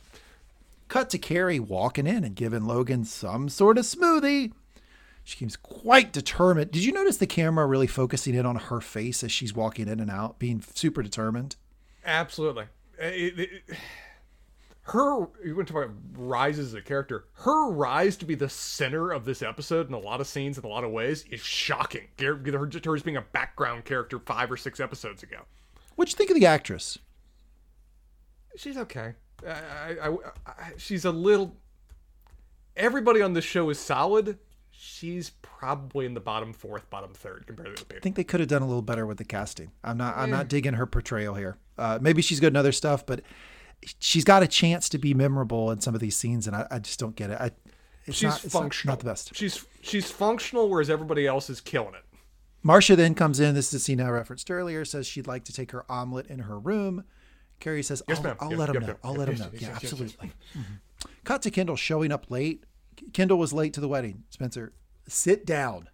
Cut to Kerry walking in and giving Logan some sort of smoothie. She seems quite determined. Did you notice the camera really focusing in on her face as she's walking in and out, being super determined? Absolutely. Uh, it- it- her you went to about rise as a character. Her rise to be the center of this episode in a lot of scenes in a lot of ways is shocking. Her her- just being a background character five or six episodes ago. What'd you think of the actress? She's okay. I, I, I, I- she's a little. Everybody on this show is solid. She's probably in the bottom fourth, bottom third compared to the other people. I think they could have done a little better with the casting. I'm not. I'm not digging her portrayal here. Uh, maybe she's good in other stuff, but she's got a chance to be memorable in some of these scenes, and I, I just don't get it. I, it's She's not, it's not- functional. Not, the best. She's she's functional, whereas everybody else is killing it. Marcia then comes in. This is a scene I referenced earlier. Says she'd like to take her omelet in her room. Kerry says, Yes, "I'll, ma'am. I'll Yep, let him yep, know. yep, I'll yep, let him yes, know. yes, yeah, yes, yes, yes. absolutely." Mhm. Cut to Kendall showing up late. Kendall was late to the wedding. Spencer, sit down.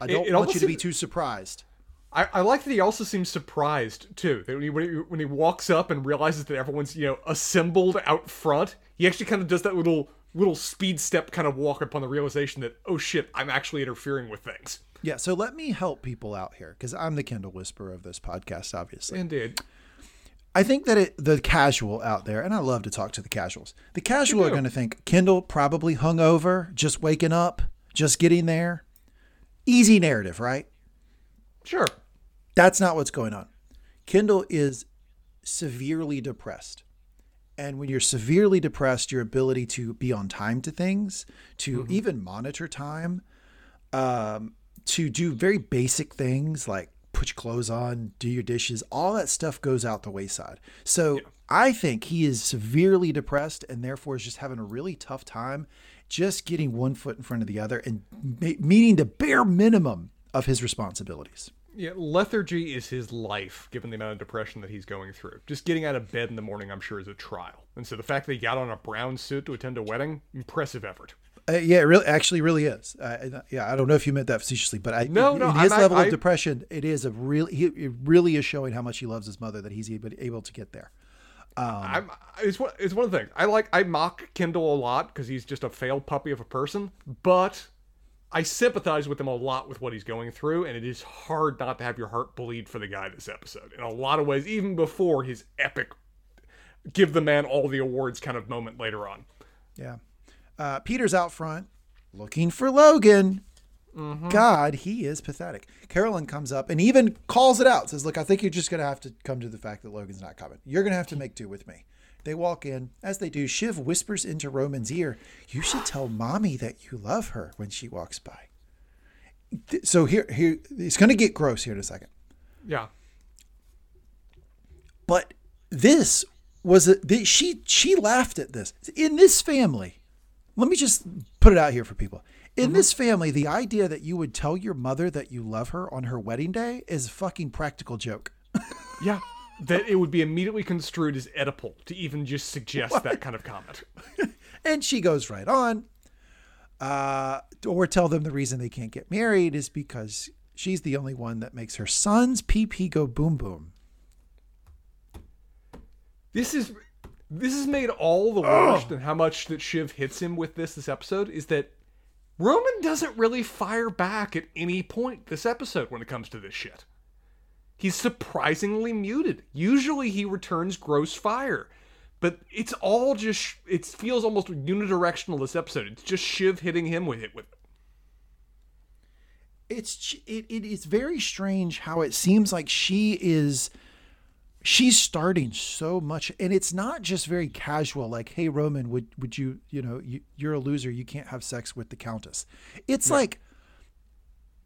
I don't it want you to be too surprised. I, I like that he also seems surprised too. That when he, when he when he walks up and realizes that everyone's you know assembled out front, he actually kind of does that little little speed step kind of walk upon the realization that oh shit, I'm actually interfering with things. Yeah, so let me help people out here because I'm the Kendall whisperer of this podcast, obviously. Indeed. I think that it, the casual out there, and I love to talk to the casuals, the casual are going to think Kendall probably hungover, just waking up, just getting there. Easy narrative, right? Sure. That's not what's going on. Kendall is severely depressed. And when you're severely depressed, your ability to be on time to things, to Mm-hmm. even monitor time, um, to do very basic things like put your clothes on, do your dishes, all that stuff goes out the wayside. So I think he is severely depressed and therefore is just having a really tough time just getting one foot in front of the other and meeting the bare minimum of his responsibilities. Yeah, lethargy is his life, given the amount of depression that he's going through. Just getting out of bed in the morning, I'm sure, is a trial. And so the fact that he got on a brown suit to attend a wedding, impressive effort. Uh, yeah, it really actually really is. Uh, yeah, I don't know if you meant that facetiously, but I No, in no, his I'm- level I- of depression, it is a really he, it really is showing how much he loves his mother that he's able, able to get there. I'm, it's one, it's one of the things. I like, I mock Kendall a lot because he's just a failed puppy of a person, but I sympathize with him a lot with what he's going through, and it is hard not to have your heart bleed for the guy this episode. In a lot of ways, even before his epic give the man all the awards kind of moment later on. Yeah. Uh, Peter's out front looking for Logan. God, he is pathetic. Carolyn comes up and even calls it out. Says, "Look, I think you're just gonna have to come to the fact that Logan's not coming. You're gonna have to make do with me." They walk in. As they do, Shiv whispers into Roman's ear, "You should tell mommy that you love her when she walks by." So here, here, it's gonna get gross here in a second. Yeah. But this was a she she laughed at this in this family. Let me just put it out here for people. In this family, the idea that you would tell your mother that you love her on her wedding day is a fucking practical joke. Yeah. That it would be immediately construed as Oedipal to even just suggest that kind of comment. And she goes right on. Uh, or tell them the reason they can't get married is because she's the only one that makes her son's pee pee go boom boom. This is this has made all the worse than how much that Shiv hits him with this this episode is that Roman doesn't really fire back at any point this episode when it comes to this shit. He's surprisingly muted. Usually he returns gross fire. But it's all just it feels almost unidirectional this episode. It's just Shiv hitting him with it with it. it's it, it is very strange how it seems like she is she's starting so much and it's not just very casual like hey roman would would you you know you, you're a loser you can't have sex with the countess it's like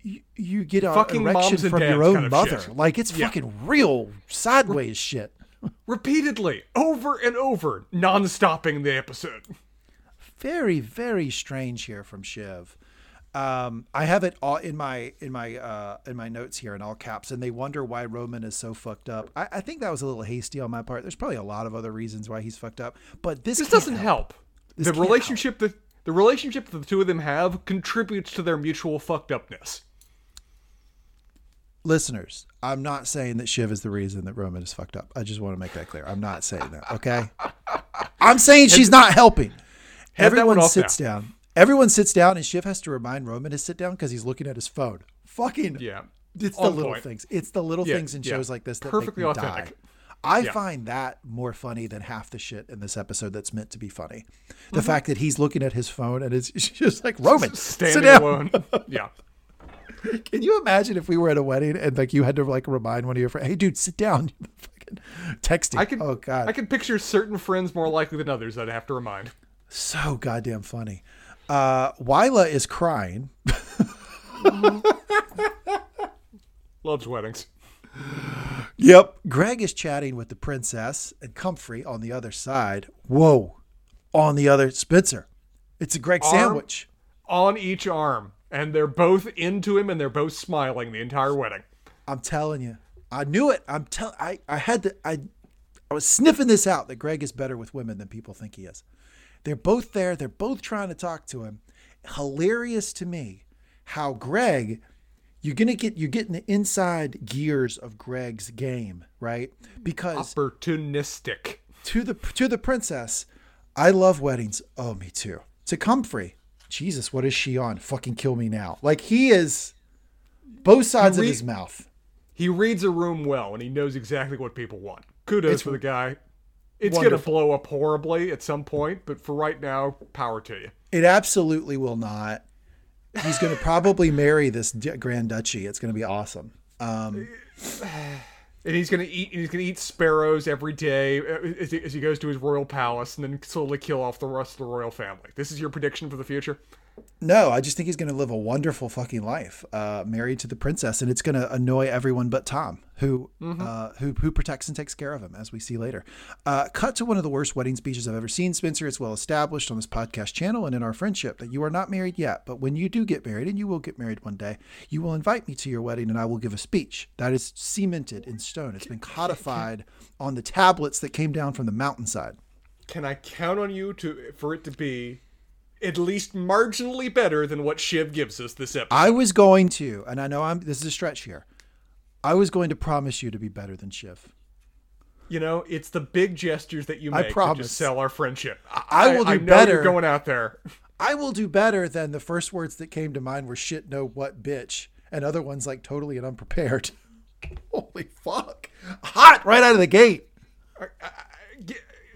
you, you get a Fucking erection from your own kind of mother shit. like it's Yeah. fucking real sideways shit Repeatedly, over and over, non-stopping the episode. very very strange here from shiv um, I have it all in my in my uh, in my notes here in all caps, and they wonder why Roman is so fucked up. I, I think that was a little hasty on my part. There's probably a lot of other reasons why he's fucked up, but this This doesn't help. This the relationship that the relationship that the two of them have contributes to their mutual fucked upness. Listeners, I'm not saying that Shiv is the reason that Roman is fucked up. I just want to make that clear. I'm not saying that. Okay, I'm saying she's not helping. Head that one Everyone sits now. down. Everyone sits down, and Shiv has to remind Roman to sit down because he's looking at his phone. Fucking Yeah. It's the little point. things. It's the little Yeah, things in yeah. shows like this that Perfectly make me authentic. die. I Yeah. find that more funny than half the shit in this episode that's meant to be funny. The Mm-hmm. fact that he's looking at his phone and it's just like Roman, sit Standing down. alone. yeah. Can you imagine if we were at a wedding and like you had to like remind one of your friends, "Hey, dude, sit down." Fucking Texting. I can oh god, I can picture certain friends more likely than others that I have to remind. so goddamn funny. Uh, Willa is crying. Loves weddings. Yep. Greg is chatting with the princess and Comfrey on the other side. Whoa. On the other Spencer. It's a Greg Arm- sandwich. On each arm. And they're both into him and they're both smiling the entire wedding. I'm telling you. I knew it. I'm tell I, I had to I I was sniffing this out that Greg is better with women than people think he is. They're both there. They're both trying to talk to him. Hilarious to me how Greg you're gonna get you're getting the inside gears of Greg's game, right? Because Opportunistic. to the to the princess, I love weddings. Oh, me too. To Comfrey, Jesus, what is she on? Fucking kill me now. Like he is both sides of his mouth. He reads a room well and he knows exactly what people want. Kudos It's for the guy. It's gonna blow up horribly at some point, but for right now, power to you. It absolutely will not. He's going to probably marry this d- Grand Duchy. It's going to be awesome. Um, And he's gonna eat. He's gonna eat sparrows every day uh, as he, as he goes to his royal palace, and then slowly kill off the rest of the royal family. This is your prediction for the future. No, I just think he's going to live a wonderful fucking life, uh, married to the princess, and it's going to annoy everyone but Tom, who uh, who who protects and takes care of him, as we see later. Uh, cut to one of the worst wedding speeches I've ever seen, Spencer. It's well established on this podcast channel and in our friendship that you are not married yet, but when you do get married, and you will get married one day, you will invite me to your wedding, and I will give a speech. That is cemented in stone. It's been codified on the tablets that came down from the mountainside. Can I count on you to for it to be at least marginally better than what Shiv gives us this episode? I was going to, and I know I'm. This is a stretch here. I was going to promise you to be better than Shiv. You know, it's the big gestures that you make that promise. just sell our friendship. I will do I know better. You're going out there. I will do better than the first words that came to mind were shit, no, what, bitch, and other ones like totally and unprepared. Holy fuck! Hot right out of the gate.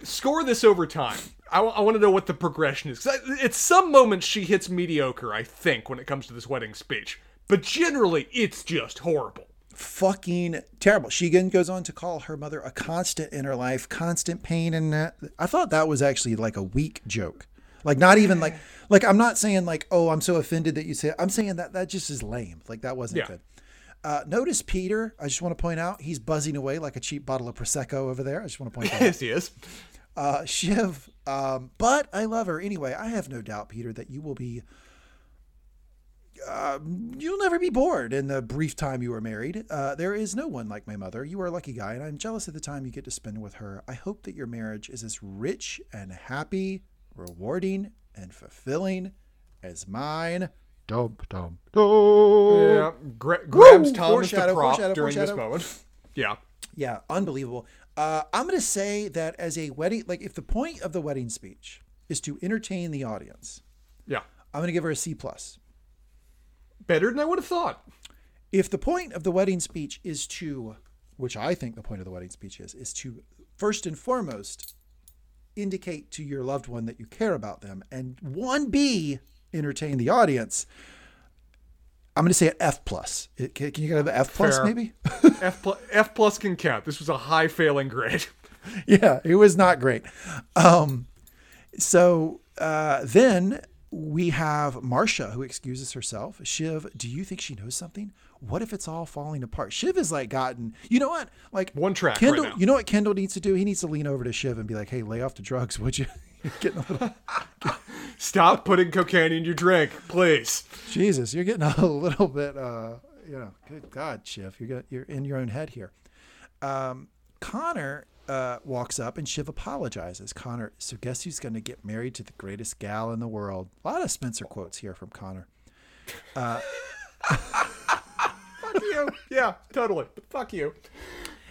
Score this over time. I, want to know what the progression is. I- at some moments, she hits mediocre, I think, when it comes to this wedding speech. But generally, it's just horrible. Fucking terrible. She again goes on to call her mother a constant in her life, constant pain, and that. I thought that was actually like a weak joke. Like not even like like I'm not saying like oh I'm so offended that you say I'm saying that that just is lame. Like that wasn't Yeah. good. Uh, notice Peter. I just want to point out he's buzzing away like a cheap bottle of prosecco over there. I just want to point that out. Yes, he is. Uh, Shiv, um, but I love her anyway. I have no doubt, Peter, that you will be. Uh, you'll never be bored in the brief time you were married. Uh, there is no one like my mother. You are a lucky guy, and I'm jealous of the time you get to spend with her. I hope that your marriage is as rich and happy, rewarding and fulfilling as mine. Dum dum dum. Yeah, gra- grabs Woo! Thomas the prop foreshadow, during this moment. Yeah. Yeah, unbelievable. Uh, I'm going to say that as a wedding, like if the point of the wedding speech is to entertain the audience, Yeah. I'm going to give her a C plus. Better than I would have thought. If the point of the wedding speech is to, which I think the point of the wedding speech is, is to first and foremost indicate to your loved one that you care about them, and one B entertain the audience. I'm going to say an F plus. Can, can you get an F plus Fair. maybe? F plus, F plus can count. This was a high failing grade. yeah, it was not great. Um, so uh, then we have Marcia who excuses herself. Shiv, do you think she knows something? What if it's all falling apart? Shiv has like gotten, you know what? Like One track Kendall, right you know what Kendall needs to do? He needs to lean over to Shiv and be like, "Hey, lay off the drugs, would you?" You're getting a little Stop putting cocaine in your drink, please. Jesus, you're getting a little bit, uh, you know, good God, Shiv, you're, you're in your own head here. Um, Connor uh, walks up and Shiv apologizes. Connor, so guess who's going to get married to the greatest gal in the world? A lot of Spencer quotes here from Connor. Fuck you. Yeah, totally. But fuck you.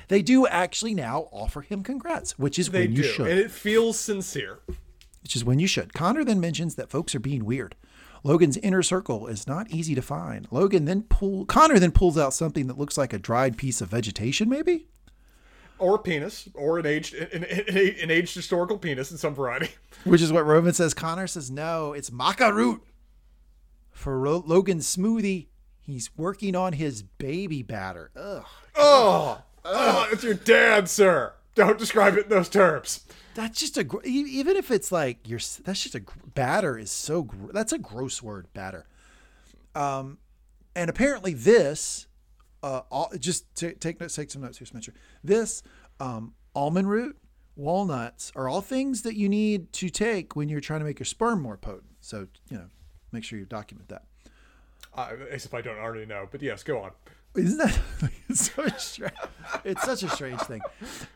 They do actually now offer him congrats, which is They when you do. should. And it feels sincere. which is when you should. Connor then mentions that folks are being weird. Logan's inner circle is not easy to find. Logan then pull Connor then pulls out something that looks like a dried piece of vegetation, maybe. Or a penis. Or an aged an, an, an aged historical penis in some variety. Which is what Roman says. Connor says, no, it's maca root. For Ro- Logan's smoothie, he's working on his baby batter. Ugh. Oh, oh, it's your dad, sir. Don't describe it in those terms. That's just a, gr- even if it's like, you're, that's just a, gr- batter is so, gr- that's a gross word, batter. Um, and apparently this, uh, all, just ta- take notes, take some notes here, Spencer. This, um, almond root, walnuts are all things that you need to take when you're trying to make your sperm more potent. So, you know, make sure you document that. Uh, as if I don't already know. But yes, go on. Isn't that it's so strange? It's such a strange thing.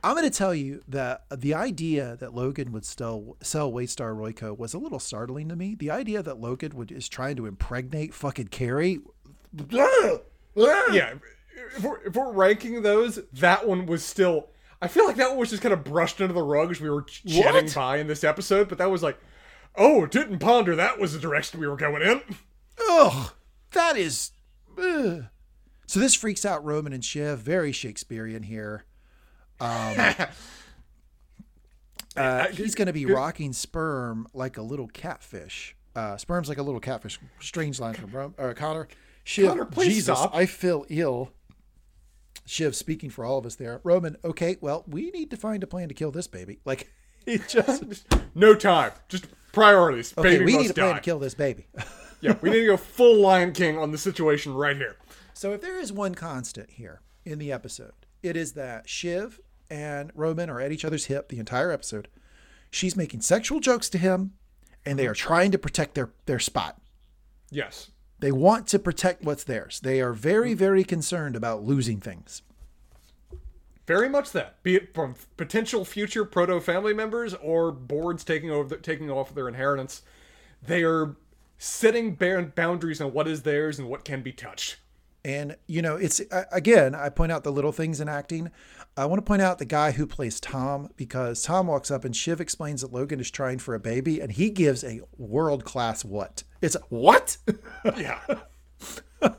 I'm going to tell you that the idea that Logan would sell sell Waystar Royco was a little startling to me. The idea that Logan would is trying to impregnate fucking Kerry. Yeah, if we're, if we're ranking those, that one was still. I feel like that one was just kind of brushed under the rug as we were chatting What? by in this episode. But that was like, oh, didn't ponder that was the direction we were going in. Ugh, that is. ugh. So this freaks out Roman and Shiv. Very Shakespearean here. Um, uh, he's going to be rocking sperm like a little catfish. Uh, sperm's like a little catfish. Strange line from Rom- uh, Connor. Shiv, Connor, please Jesus, stop. I feel ill. Shiv speaking for all of us there. Roman, okay, well, we need to find a plan to kill this baby. Like, it just. no time. Just priorities. Okay, baby we need a plan die. to kill this baby. Yeah, we need to go full Lion King on the situation right here. So if there is one constant here in the episode, it is that Shiv and Roman are at each other's hip the entire episode. She's making sexual jokes to him, and they are trying to protect their their spot. Yes. They want to protect what's theirs. They are very, very concerned about losing things. Very much that, be it from potential future proto family members or boards taking over, taking off their inheritance. They are setting boundaries on what is theirs and what can be touched. And you know, it's again, I point out the little things in acting. I want to point out the guy who plays Tom because Tom walks up and Shiv explains that Logan is trying for a baby, and he gives a world class what? It's a, what? Yeah. and,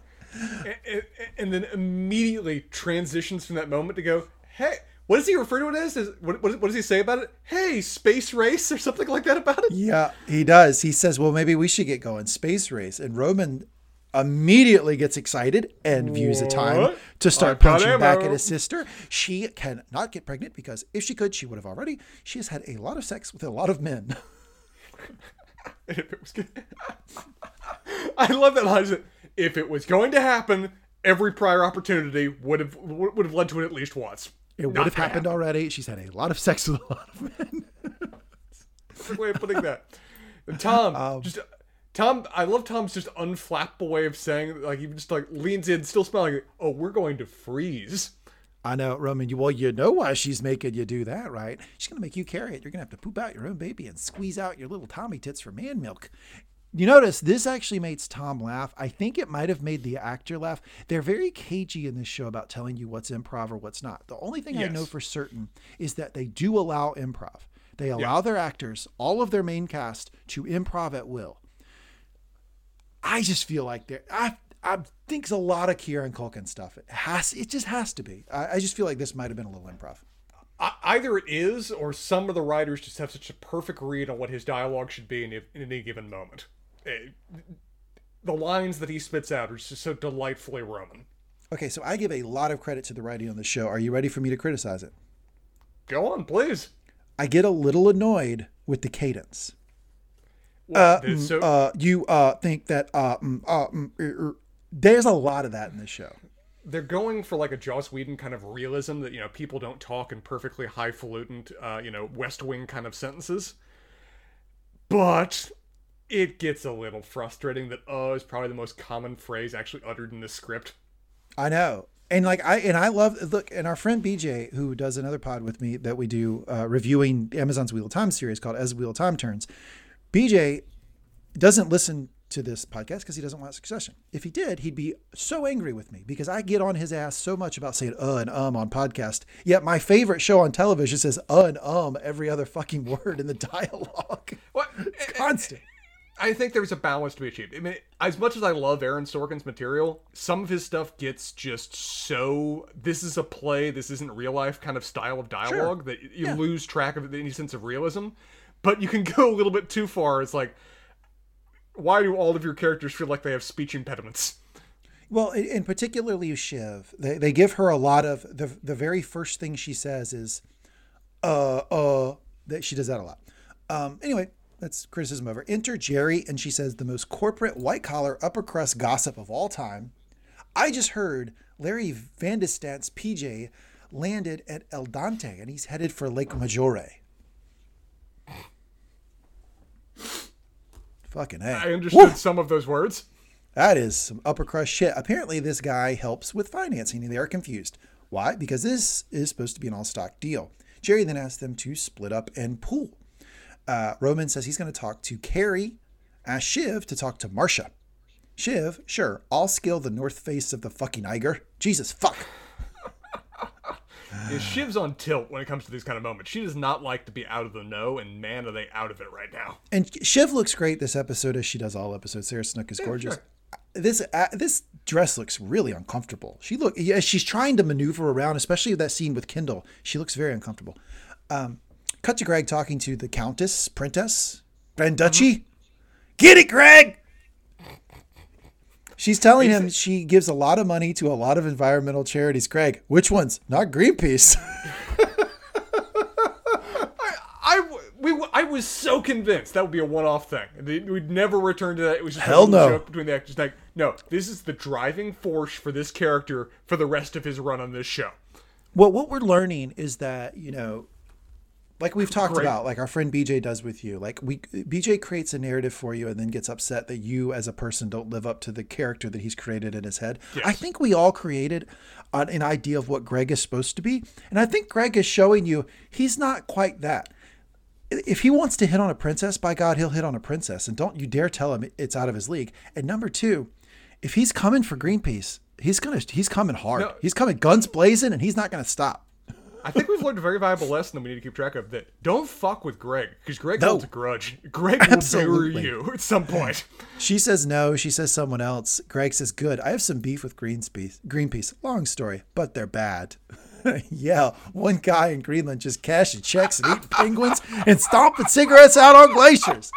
and, and then immediately transitions from that moment to go, hey, what does he refer to it as? Is, what, what, what does he say about it? Hey, space race or something like that about it? yeah, he does. He says, "Well, maybe we should get going space race." And Roman immediately gets excited and views a time to start I've punching back at his sister. She cannot get pregnant because if she could, she would have already. She has had a lot of sex with a lot of men. if it was good. I love that line. If it was going to happen, every prior opportunity would have would have led to it at least once. It would have happened already. She's had a lot of sex with a lot of men. Perfect way of putting that. Tom, Um, just Tom, I love Tom's just unflappable way of saying like he just like leans in, still smiling. Oh, we're going to freeze. I know, Roman. You well, you know why she's making you do that, right? She's gonna make you carry it. You're gonna have to poop out your own baby and squeeze out your little Tommy tits for man milk. You notice this actually makes Tom laugh. I think it might have made the actor laugh. They're very cagey in this show about telling you what's improv or what's not. The only thing I know for certain is that they do allow improv. They allow their actors, all of their main cast, to improv at will. I just feel like there. I I think it's a lot of Kieran Culkin stuff. It has. It just has to be. I, I just feel like this might have been a little improv. I, either it is, or some of the writers just have such a perfect read on what his dialogue should be in, in any given moment. Eh, the lines that he spits out are just so delightfully Roman. Okay, so I give a lot of credit to the writing on the show. Are you ready for me to criticize it? Go on, please. I get a little annoyed with the cadence. What, Uh, mm, so, uh, you uh, think that uh, mm, uh, mm, er, er. there's a lot of that in this show. they're going for like a Joss Whedon kind of realism that you know people don't talk in perfectly highfalutin, uh, you know, West Wing kind of sentences. But it gets a little frustrating that "uh" is probably the most common phrase actually uttered in the script. I know. And like I and I love look and our friend BJ who does another pod with me that we do uh, reviewing Amazon's Wheel of Time series called As Wheel of Time Turns. BJ doesn't listen to this podcast because he doesn't want succession. If he did, he'd be so angry with me because I get on his ass so much about saying uh and um on podcast. Yet my favorite show on television says uh and um every other fucking word in the dialogue. What? It's constant. I think there's a balance to be achieved. I mean, as much as I love Aaron Sorkin's material, some of his stuff gets just so this is a play, this isn't real life kind of style of dialogue that you Yeah. lose track of any sense of realism. But you can go a little bit too far. It's like, why do all of your characters feel like they have speech impediments? Well, and and particularly Shiv, they, they give her a lot of the the very first thing she says is, uh, uh, that she does that a lot. Um, anyway, that's criticism over. Enter Gerri, and she says the most corporate, white collar, upper crust gossip of all time. I just heard Larry Vandestant's PJ landed at El Dante, and he's headed for Lake Maggiore. Fucking a. I understood Woo! some of those words. That is some upper crust shit. Apparently, this guy helps with financing, and they are confused. Why? Because this is supposed to be an all stock deal. Gerri then asks them to split up and pool. Uh, Roman says he's going to talk to Kerry, asks Shiv to talk to Marcia. Shiv, sure, I'll scale the north face of the fucking Eiger. Jesus, fuck. Yeah, Shiv's on tilt when it comes to these kind of moments. She does not like to be out of the know, and man, are they out of it right now. And Shiv looks great this episode, as she does all episodes. Sarah Snook is gorgeous. sure. This uh, this dress looks really uncomfortable. She look yeah, she's trying to maneuver around, especially that scene with Kendall. She looks very uncomfortable. Um, cut to Greg talking to the Countess, Princess, Granducci. Uh-huh. Get it, Greg. She's telling him she gives a lot of money to a lot of environmental charities. Greg, which ones? Not Greenpeace. I, we, I was so convinced that would be a one-off thing. We'd never return to that. It was just Hell a no. joke between the actors. Like, no, this is the driving force for this character for the rest of his run on this show. well, what we're learning is that, you know, like we've talked Great. about, like our friend BJ does with you. Like we BJ creates a narrative for you and then gets upset that you as a person don't live up to the character that he's created in his head. I think we all created an, an idea of what Greg is supposed to be. And I think Greg is showing you he's not quite that. if he wants to hit on a princess, by God, he'll hit on a princess. And don't you dare tell him it's out of his league. And number two, if he's coming for Greenpeace, he's gonna he's coming hard. No. He's coming guns blazing, and he's not gonna stop. I think we've learned a very valuable lesson that we need to keep track of. That don't fuck with Greg because Greg No. holds a grudge. Greg will Absolutely. bury you at some point. She says no. She says someone else. Greg says good. I have some beef with Greenpeace. Greenpeace. Long story, but they're bad. yeah, one guy in Greenland just cashing checks and eating penguins and stomping cigarettes out on glaciers.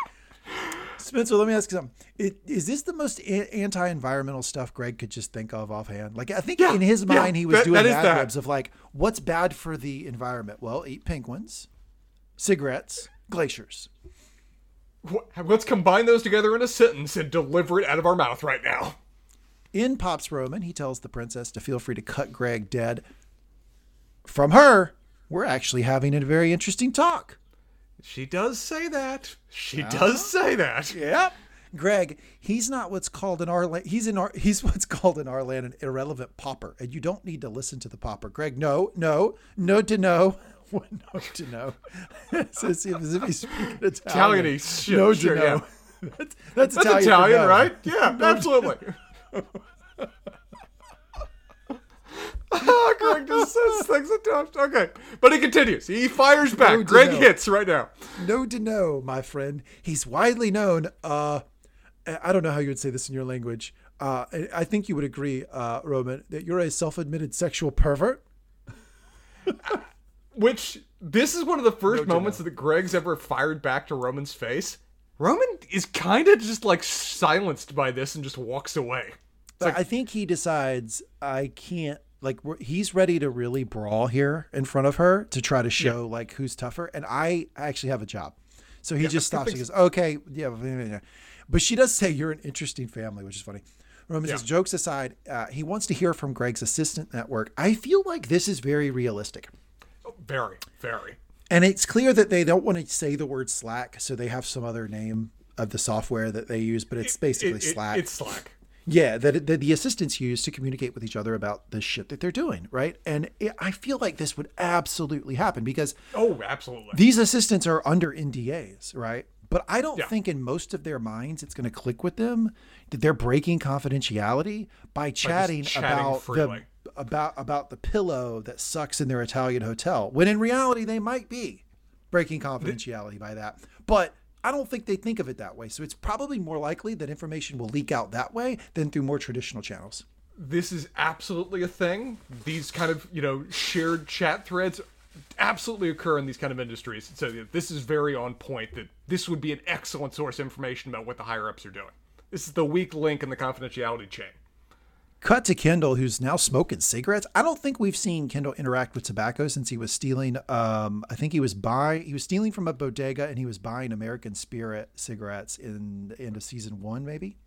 Spencer, let me ask you something. It, is this the most a- anti-environmental stuff Greg could just think of offhand? Like, I think Yeah, in his yeah, mind he was that- doing that is ad that. libs of like, what's bad for the environment? Well, eat penguins, cigarettes, glaciers. Let's combine those together in a sentence and deliver it out of our mouth right now. In Pops Roman, he tells the princess to feel free to cut Greg dead. From her, we're actually having a very interesting talk. She does say that. She Uh-huh. does say that. Yep. Greg, he's not what's called in our land. He's in our. He's what's called in our land an irrelevant popper, and you don't need to listen to the popper. Greg, no, no, no to no, What no to no. It's as if, he's speaking Italian. Italian-y shit, no sure, to no. yeah. That's, that's, That's Italian, Italian, no. right? Yeah, absolutely. Greg just says things at times. Okay, but he continues. He fires back. to Greg no. hits right now. No to no, my friend. He's widely known. Uh, I don't know how you would say this in your language. Uh, I- think you would agree, uh, Roman, that you're a self-admitted sexual pervert. Which this is one of the first No, moments that Greg's ever fired back to Roman's face. Roman is kind of just like silenced by this and just walks away. But I think he decides I can't. Like he's ready to really brawl here in front of her to try to show like who's tougher. And I actually have a job, so he just stops. He goes, "Okay, yeah." blah, blah, blah." But she does say you're an interesting family, which is funny. Roman says, jokes aside, uh, he wants to hear from Greg's assistant network. I feel like this is very realistic. Very, very. And it's clear that they don't want to say the word Slack, so they have some other name of the software that they use, but it's basically It- it- Slack. it's Slack. Yeah, that, that the assistants use to communicate with each other about the shit that they're doing, right? And it, I feel like this would absolutely happen because Oh, absolutely. these assistants are under NDAs, right? But I don't Yeah. think in most of their minds it's going to click with them that they're breaking confidentiality by chatting, chatting about freely. the about about the pillow that sucks in their Italian hotel. When in reality they might be breaking confidentiality by that. But I don't think they think of it that way. So it's probably more likely that information will leak out that way than through more traditional channels. this is absolutely a thing. These kind of, you know, shared chat threads absolutely occur in these kind of industries. So this is very on point that this would be an excellent source of information about what the higher ups are doing. This is the weak link in the confidentiality chain. Cut to Kendall, who's now smoking cigarettes. I don't think we've seen Kendall interact with tobacco since he was stealing. Um, I think he was buy he was stealing from a bodega and he was buying American Spirit cigarettes in the end of season one, maybe.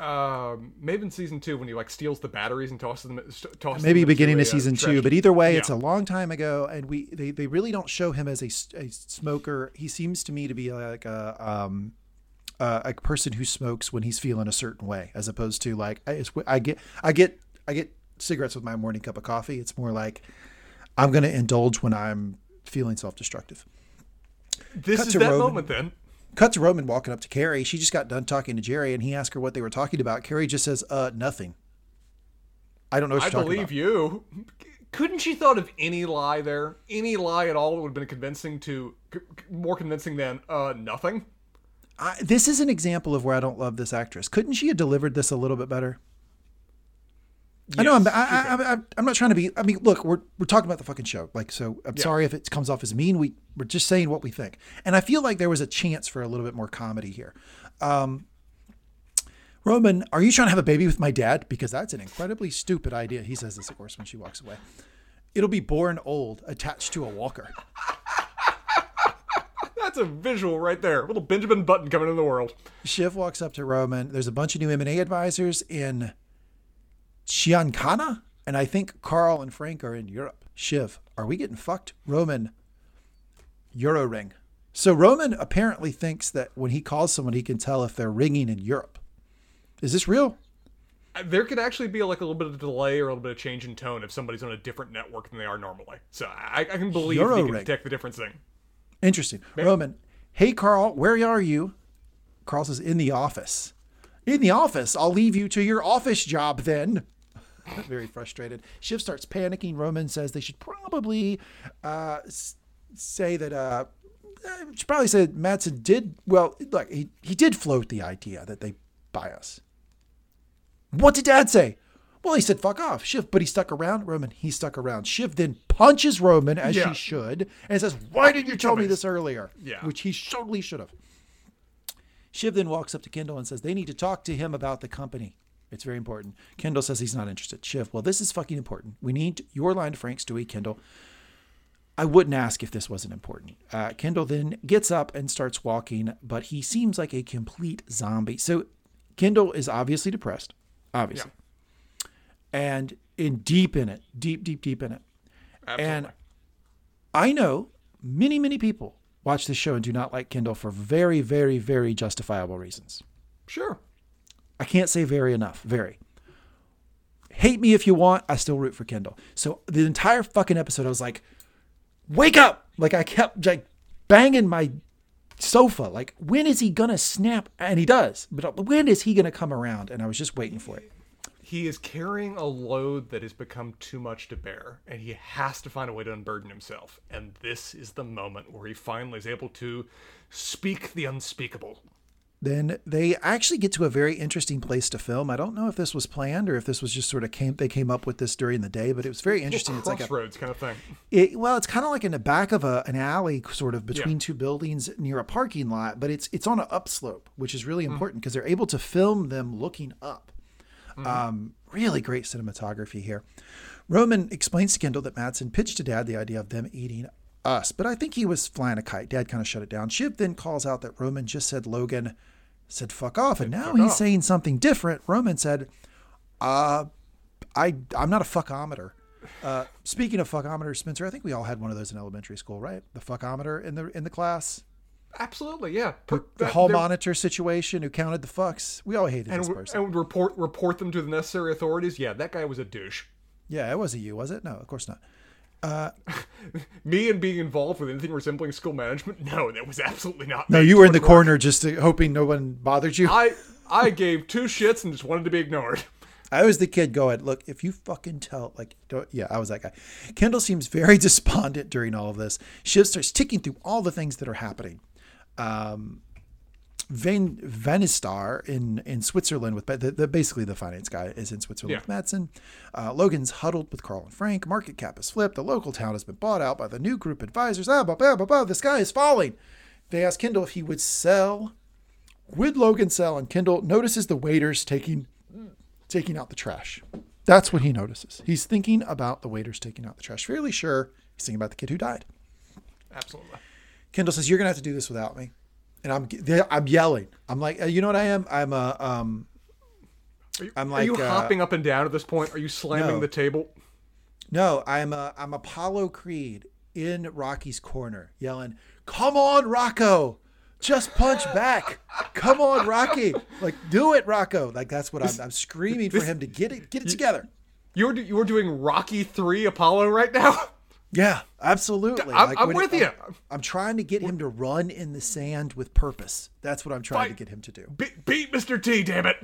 Um, maybe in season two when he like steals the batteries and tosses them, tosses Maybe them beginning of uh, season two, but either way, it's a long time ago, and we they, they really don't show him as a, a smoker. He seems to me to be like a um uh, a person who smokes when he's feeling a certain way, as opposed to like I, I get I get I get cigarettes with my morning cup of coffee. It's more like I'm going to indulge when I'm feeling self destructive. This cut is that Roman. moment then. Cut to Roman walking up to Kerry. She just got done talking to Gerri, and he asked her what they were talking about. Kerry just says, "Uh, nothing." I don't know I believe you. Couldn't she thought of any lie there? Any lie at all that would have been convincing to more convincing than uh nothing? I, this is an example of where I don't love this actress. Couldn't she have delivered this a little bit better? I know I'm, Yes, I, I, I, I'm not trying to be. I mean, look, we're we're talking about the fucking show. Like, so I'm sorry if it comes off as mean. We we're just saying what we think, and I feel like there was a chance for a little bit more comedy here. Um, Roman, are you trying to have a baby with my dad? Because that's an incredibly stupid idea. He says this, of course, when she walks away. It'll be born old, attached to a walker. That's a visual right there. Little Benjamin Button coming in the world. Shiv walks up to Roman. There's a bunch of new M&A advisors in Chiancana, and I think Carl and Frank are in Europe. Shiv, are we getting fucked? Roman, Euro ring. So Roman apparently thinks that when he calls someone, he can tell if they're ringing in Europe. Is this real? Uh, There could actually be like a little bit of delay or a little bit of change in tone if somebody's on a different network than they are normally. So I, I can believe Euro he can ring. detect the difference thing. Interesting. Roman, hey Carl, where are you? Carl says, in the office. In the office. I'll leave you to your office job then. Very frustrated. Shiv starts panicking. Roman says they should probably uh, say that. Uh, eh, should probably say that Matsson did well. Like he he did float the idea that they buy us. What did Dad say? Well, he said fuck off, Shiv, but he stuck around. Roman, he stuck around. Shiv then punches Roman as Yeah. she should and says, "Why didn't you tell me this earlier?" Yeah. which he totally should have. Shiv then walks up to Kendall and says they need to talk to him about the company. It's very important. Kendall says he's not interested. Shiv, well, this is fucking important. We need your line to Frank Stewy, Kendall. I wouldn't ask if this wasn't important. Uh, Kendall then gets up and starts walking, but he seems like a complete zombie. So Kendall is obviously depressed, obviously, and in deep in it, deep, deep, deep in it. Absolutely. And I know many, many people watch this show and do not like Kendall for very, very, very justifiable reasons. sure. I can't say very enough. Very. Hate me if you want. I still root for Kendall. So the entire fucking episode, I was like, wake up! Like I kept like banging my sofa. Like, when is he gonna snap? And he does. But uh, when is he gonna come around? And I was just waiting for it. He is carrying a load that has become too much to bear, and he has to find a way to unburden himself. And this is the moment where he finally is able to speak the unspeakable. Then they actually get to a very interesting place to film. I don't know if this was planned or if this was just sort of came they came up with this during the day, but it was very interesting. It's like a Crossroads kind of thing. It, well, it's kind of like in the back of a, an alley, sort of between two buildings near a parking lot, but it's it's on an upslope, which is really mm. important because they're able to film them looking up. Um, really great cinematography here. Roman explains to Kendall that Matsson pitched to Dad the idea of them eating us, but I think he was flying a kite. Dad kind of shut it down. Shiv then calls out that Roman just said Logan said fuck off, and now fuck he's off. saying something different. Roman said, uh, I I'm not a fuckometer. Uh, speaking of fuckometer, Spencer, I think we all had one of those in elementary school, right? The fuckometer in the in the class, Absolutely, yeah. the, Per- the that- hall monitor situation, who counted the fucks. We all hated and, this person. and would report report them to the necessary authorities. Yeah, that guy was a douche. yeah, it wasn't you, was it? No, of course not. Me and being involved with anything resembling school management, no, that was absolutely not. No, you were in the work. corner just to, hoping no one bothered you. I I gave two shits and just wanted to be ignored. I was the kid going, look, if you fucking tell, like, don't, yeah, I was that guy. Kendall seems very despondent during all of this. Shiv starts ticking through all the things that are happening. Um, Van Vanistar in in Switzerland with the, the, basically the finance guy is in Switzerland Yeah. with Matsson. Uh, Logan's huddled with Carl and Frank. Market cap has flipped. The local town has been bought out by the new group advisors. Ah, blah, blah, blah, blah. The sky is falling. They ask Kendall if he would sell. Would Logan sell? And Kendall notices the waiters taking taking out the trash. That's what he notices. He's thinking about the waiters taking out the trash. Fairly sure he's thinking about the kid who died. Absolutely. Kendall says, "You're gonna have to do this without me," and I'm I'm yelling. I'm like, uh, you know what I am? I'm a um. Are you, I'm are you uh, hopping up and down at this point? Are you slamming No. the table? No, I'm a I'm Apollo Creed in Rocky's corner, yelling, "Come on, Rocco! Just punch back! Come on, Rocky! Like, do it, Rocco! Like that's what I'm, I'm screaming for him to get it get it together." You're you're doing Rocky Three Apollo right now. Yeah, absolutely. I'm- I'm when with I'm, you. I'm trying to get him to run in the sand with purpose. That's what I'm trying to get him to do. Be- beat Mr. T, damn it!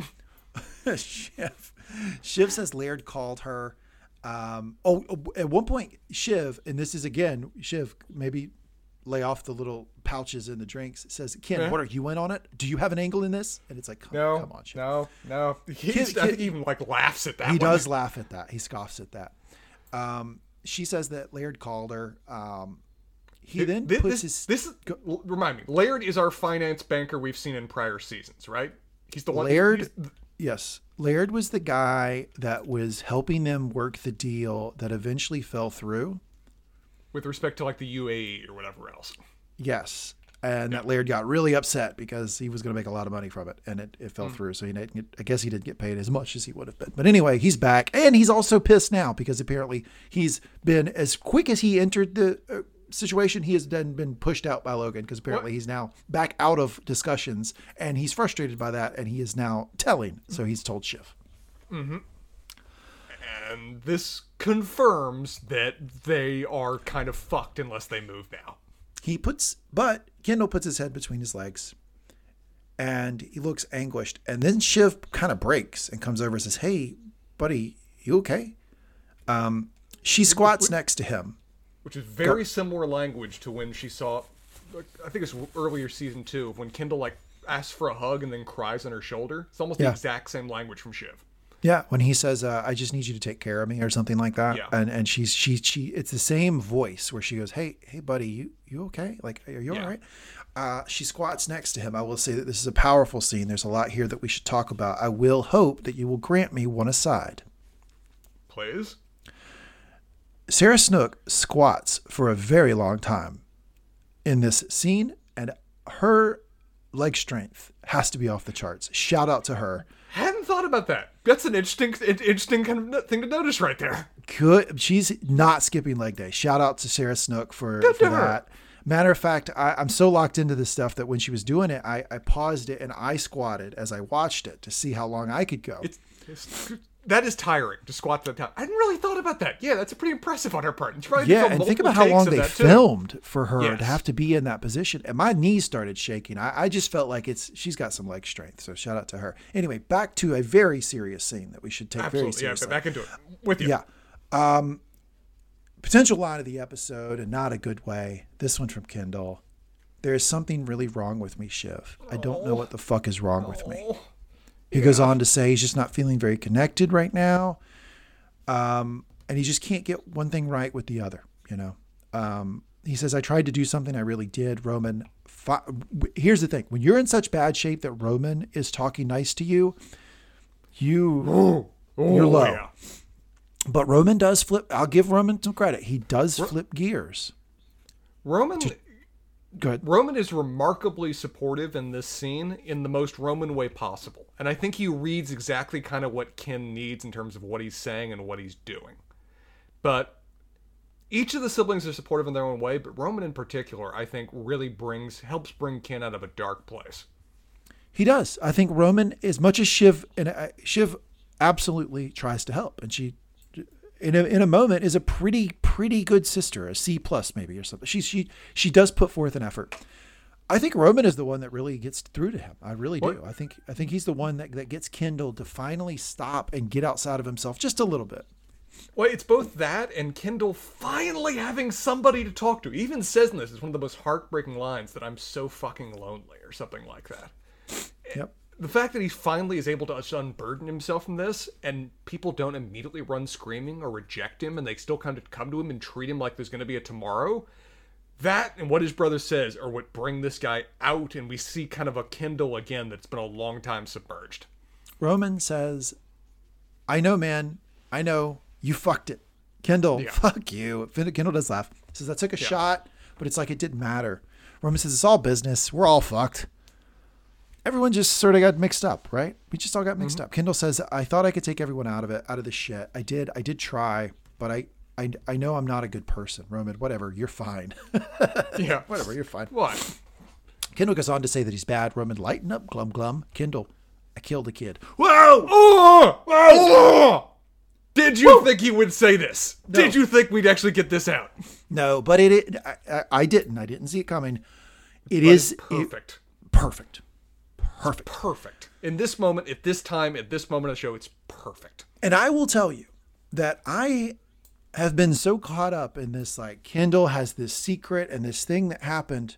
Shiv. Shiv says Laird called her. Um, oh, at one point, Shiv, and this is again, Shiv, maybe lay off the little pouches in the drinks, says, Ken, Yeah. what are you in on it? Do you have an angle in this? And it's like, come, No, come on, Shiv. no, no. He's, Kid- I think kid- he even like laughs at that. He one. does laugh at that. He scoffs at that. Um, she says that Laird called her. Um, he then This, puts this, his. this is remind me. Laird is our finance banker we've seen in prior seasons, right? He's the one. Laird? Yes. Laird was the guy that was helping them work the deal that eventually fell through. with respect to like the UAE or whatever else. Yes. And that Laird got really upset because he was going to make a lot of money from it and it, it fell through. So he didn't get, I guess he didn't get paid as much as he would have been. But anyway, he's back and he's also pissed now because apparently he's been as quick as he entered the uh, situation, he has then been pushed out by Logan because apparently he's now back out of discussions and he's frustrated by that and he is now telling. So he's told Shiv. And this confirms that they are kind of fucked unless they move now. He puts, but Kendall puts his head between his legs and he looks anguished. And then Shiv kind of breaks and comes over and says, Hey, buddy, you okay? Um, she squats next to him. Which is very similar language to when she saw, I think it's earlier season two, when Kendall like asks for a hug and then cries on her shoulder. It's almost Yeah. the exact same language from Shiv. Yeah, when he says, uh, "I just need you to take care of me" or something like that, Yeah. and and she's she she it's the same voice where she goes, "Hey hey buddy, you you okay? Like are you Yeah. all right?" Uh, she squats next to him. I will say that this is a powerful scene. There's a lot here that we should talk about. I will hope that you will grant me one aside. Plays? Sarah Snook squats for a very long time in this scene, and her leg strength has to be off the charts. Shout out to her. Thought about that. That's an interesting, interesting kind of thing to notice right there. Good. She's not skipping leg day. Shout out to Sarah Snook for, Good for that. Matter of fact, I, I'm so locked into this stuff that when she was doing it, I, I paused it and I squatted as I watched it to see how long I could go. It's, it's that is tiring to squat that time. I hadn't really thought about that. Yeah, that's pretty impressive on her part. And yeah, and think about how long they that, too. filmed for her Yes. to have to be in that position. And my knees started shaking. I, I just felt like it's she's got some leg strength. So shout out to her. Anyway, back to a very serious scene that we should take very Absolutely, yeah. seriously. But back into it with you. Yeah. Um, potential line of the episode, and not a good way. This one from Kendall. There is something really wrong with me, Shiv. I don't know what the fuck is wrong with me. Oh, He goes on to say he's just not feeling very connected right now. Um, and he just can't get one thing right with the other, you know. Um, he says, I tried to do something, I really did. Roman, fi- here's the thing when you're in such bad shape that Roman is talking nice to you, you, you're Oh, low. yeah. But Roman does flip. I'll give Roman some credit. He does flip gears. Roman Good. Roman is remarkably supportive in this scene in the most Roman way possible. And I think he reads exactly kind of what Ken needs in terms of what he's saying and what he's doing. But each of the siblings are supportive in their own way, but Roman in particular, I think, really brings helps bring Ken out of a dark place. He does. I think Roman, as much as Shiv, and uh, Shiv absolutely tries to help, and she, in a, in a moment, is a pretty pretty good sister, a C plus maybe or something. She she she does put forth an effort. I think Roman is the one that really gets through to him. I really do. I think I think he's the one that, that gets Kendall to finally stop and get outside of himself just a little bit. Well, it's both that and Kendall finally having somebody to talk to. He even says in this, it's one of the most heartbreaking lines that I'm so fucking lonely or something like that. Yep. The fact that he finally is able to unburden himself from this and people don't immediately run screaming or reject him and they still kind of come to him and treat him like there's going to be a tomorrow that and what his brother says are what bring this guy out and we see kind of a Kendall again that's been a long time submerged Roman says, I know, man. I know. You fucked it. Kendall, Yeah. fuck you. Kendall does laugh. Says, I took a shot, but it's like it didn't matter. Roman says, it's all business. We're all fucked. Everyone just sort of got mixed up, right? We just all got mixed mm-hmm. up. Kendall says, I thought I could take everyone out of it, out of the shit. I did. I did try, but I, I, I know I'm not a good person. Roman, whatever. You're fine. yeah whatever. You're fine. what Kendall goes on to say that he's bad. Roman, lighten up, glum glum. Kendall, I killed a kid. whoa oh, oh, did you think he would say this did you think we'd actually get this out No, but it, it I, I, didn't. I didn't see it coming. It But is perfect it- perfect. Perfect. perfect in this moment at this time at this moment of the show it's perfect And I will tell you that I have been so caught up in this like Kendall has this secret and this thing that happened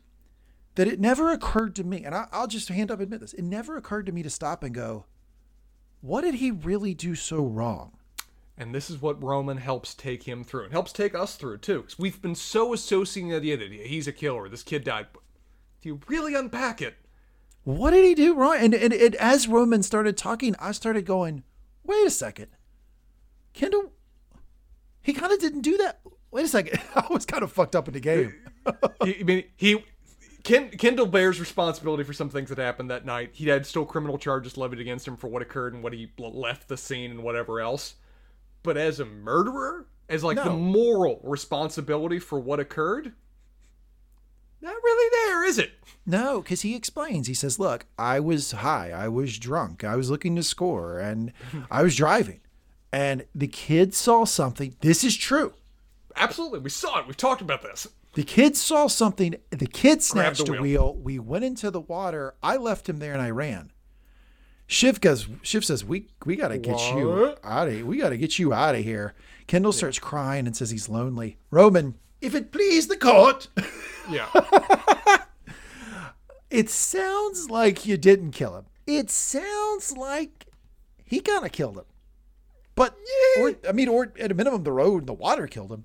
that it never occurred to me, and I, I'll just hand up admit this, it never occurred to me to stop and go, what did he really do so wrong? And this is what Roman helps take him through and helps take us through too. 'Cause we've been so associating the idea that he's a killer, this kid died. But if you really unpack it, what did he do wrong? And, and, and as Roman started talking, I started going, wait a second. Kendall, he kind of didn't do that. Wait a second. I was kind of fucked up in the game. I mean, he. Ken, Kendall bears responsibility for some things that happened that night. He had still criminal charges levied against him for what occurred and what he left the scene and whatever else. But as a murderer, as like the moral responsibility for what occurred, not really there, is it? No, because he explains. He says, Look, I was high. I was drunk. I was looking to score and I was driving. And the kid saw something. This is true. Absolutely, we saw it. We've talked about this. The kid saw something. The kid Grabbed snatched the a wheel. wheel. We went into the water. I left him there and I ran. Shiv goes. Shiv says, "We we got to get you What? out of. We got to get you out of here." Kendall starts crying and says he's lonely. Roman, if it please the court, Yeah, it sounds like you didn't kill him. It sounds like he kind of killed him. But or I mean, or at a minimum, the road and the water killed him.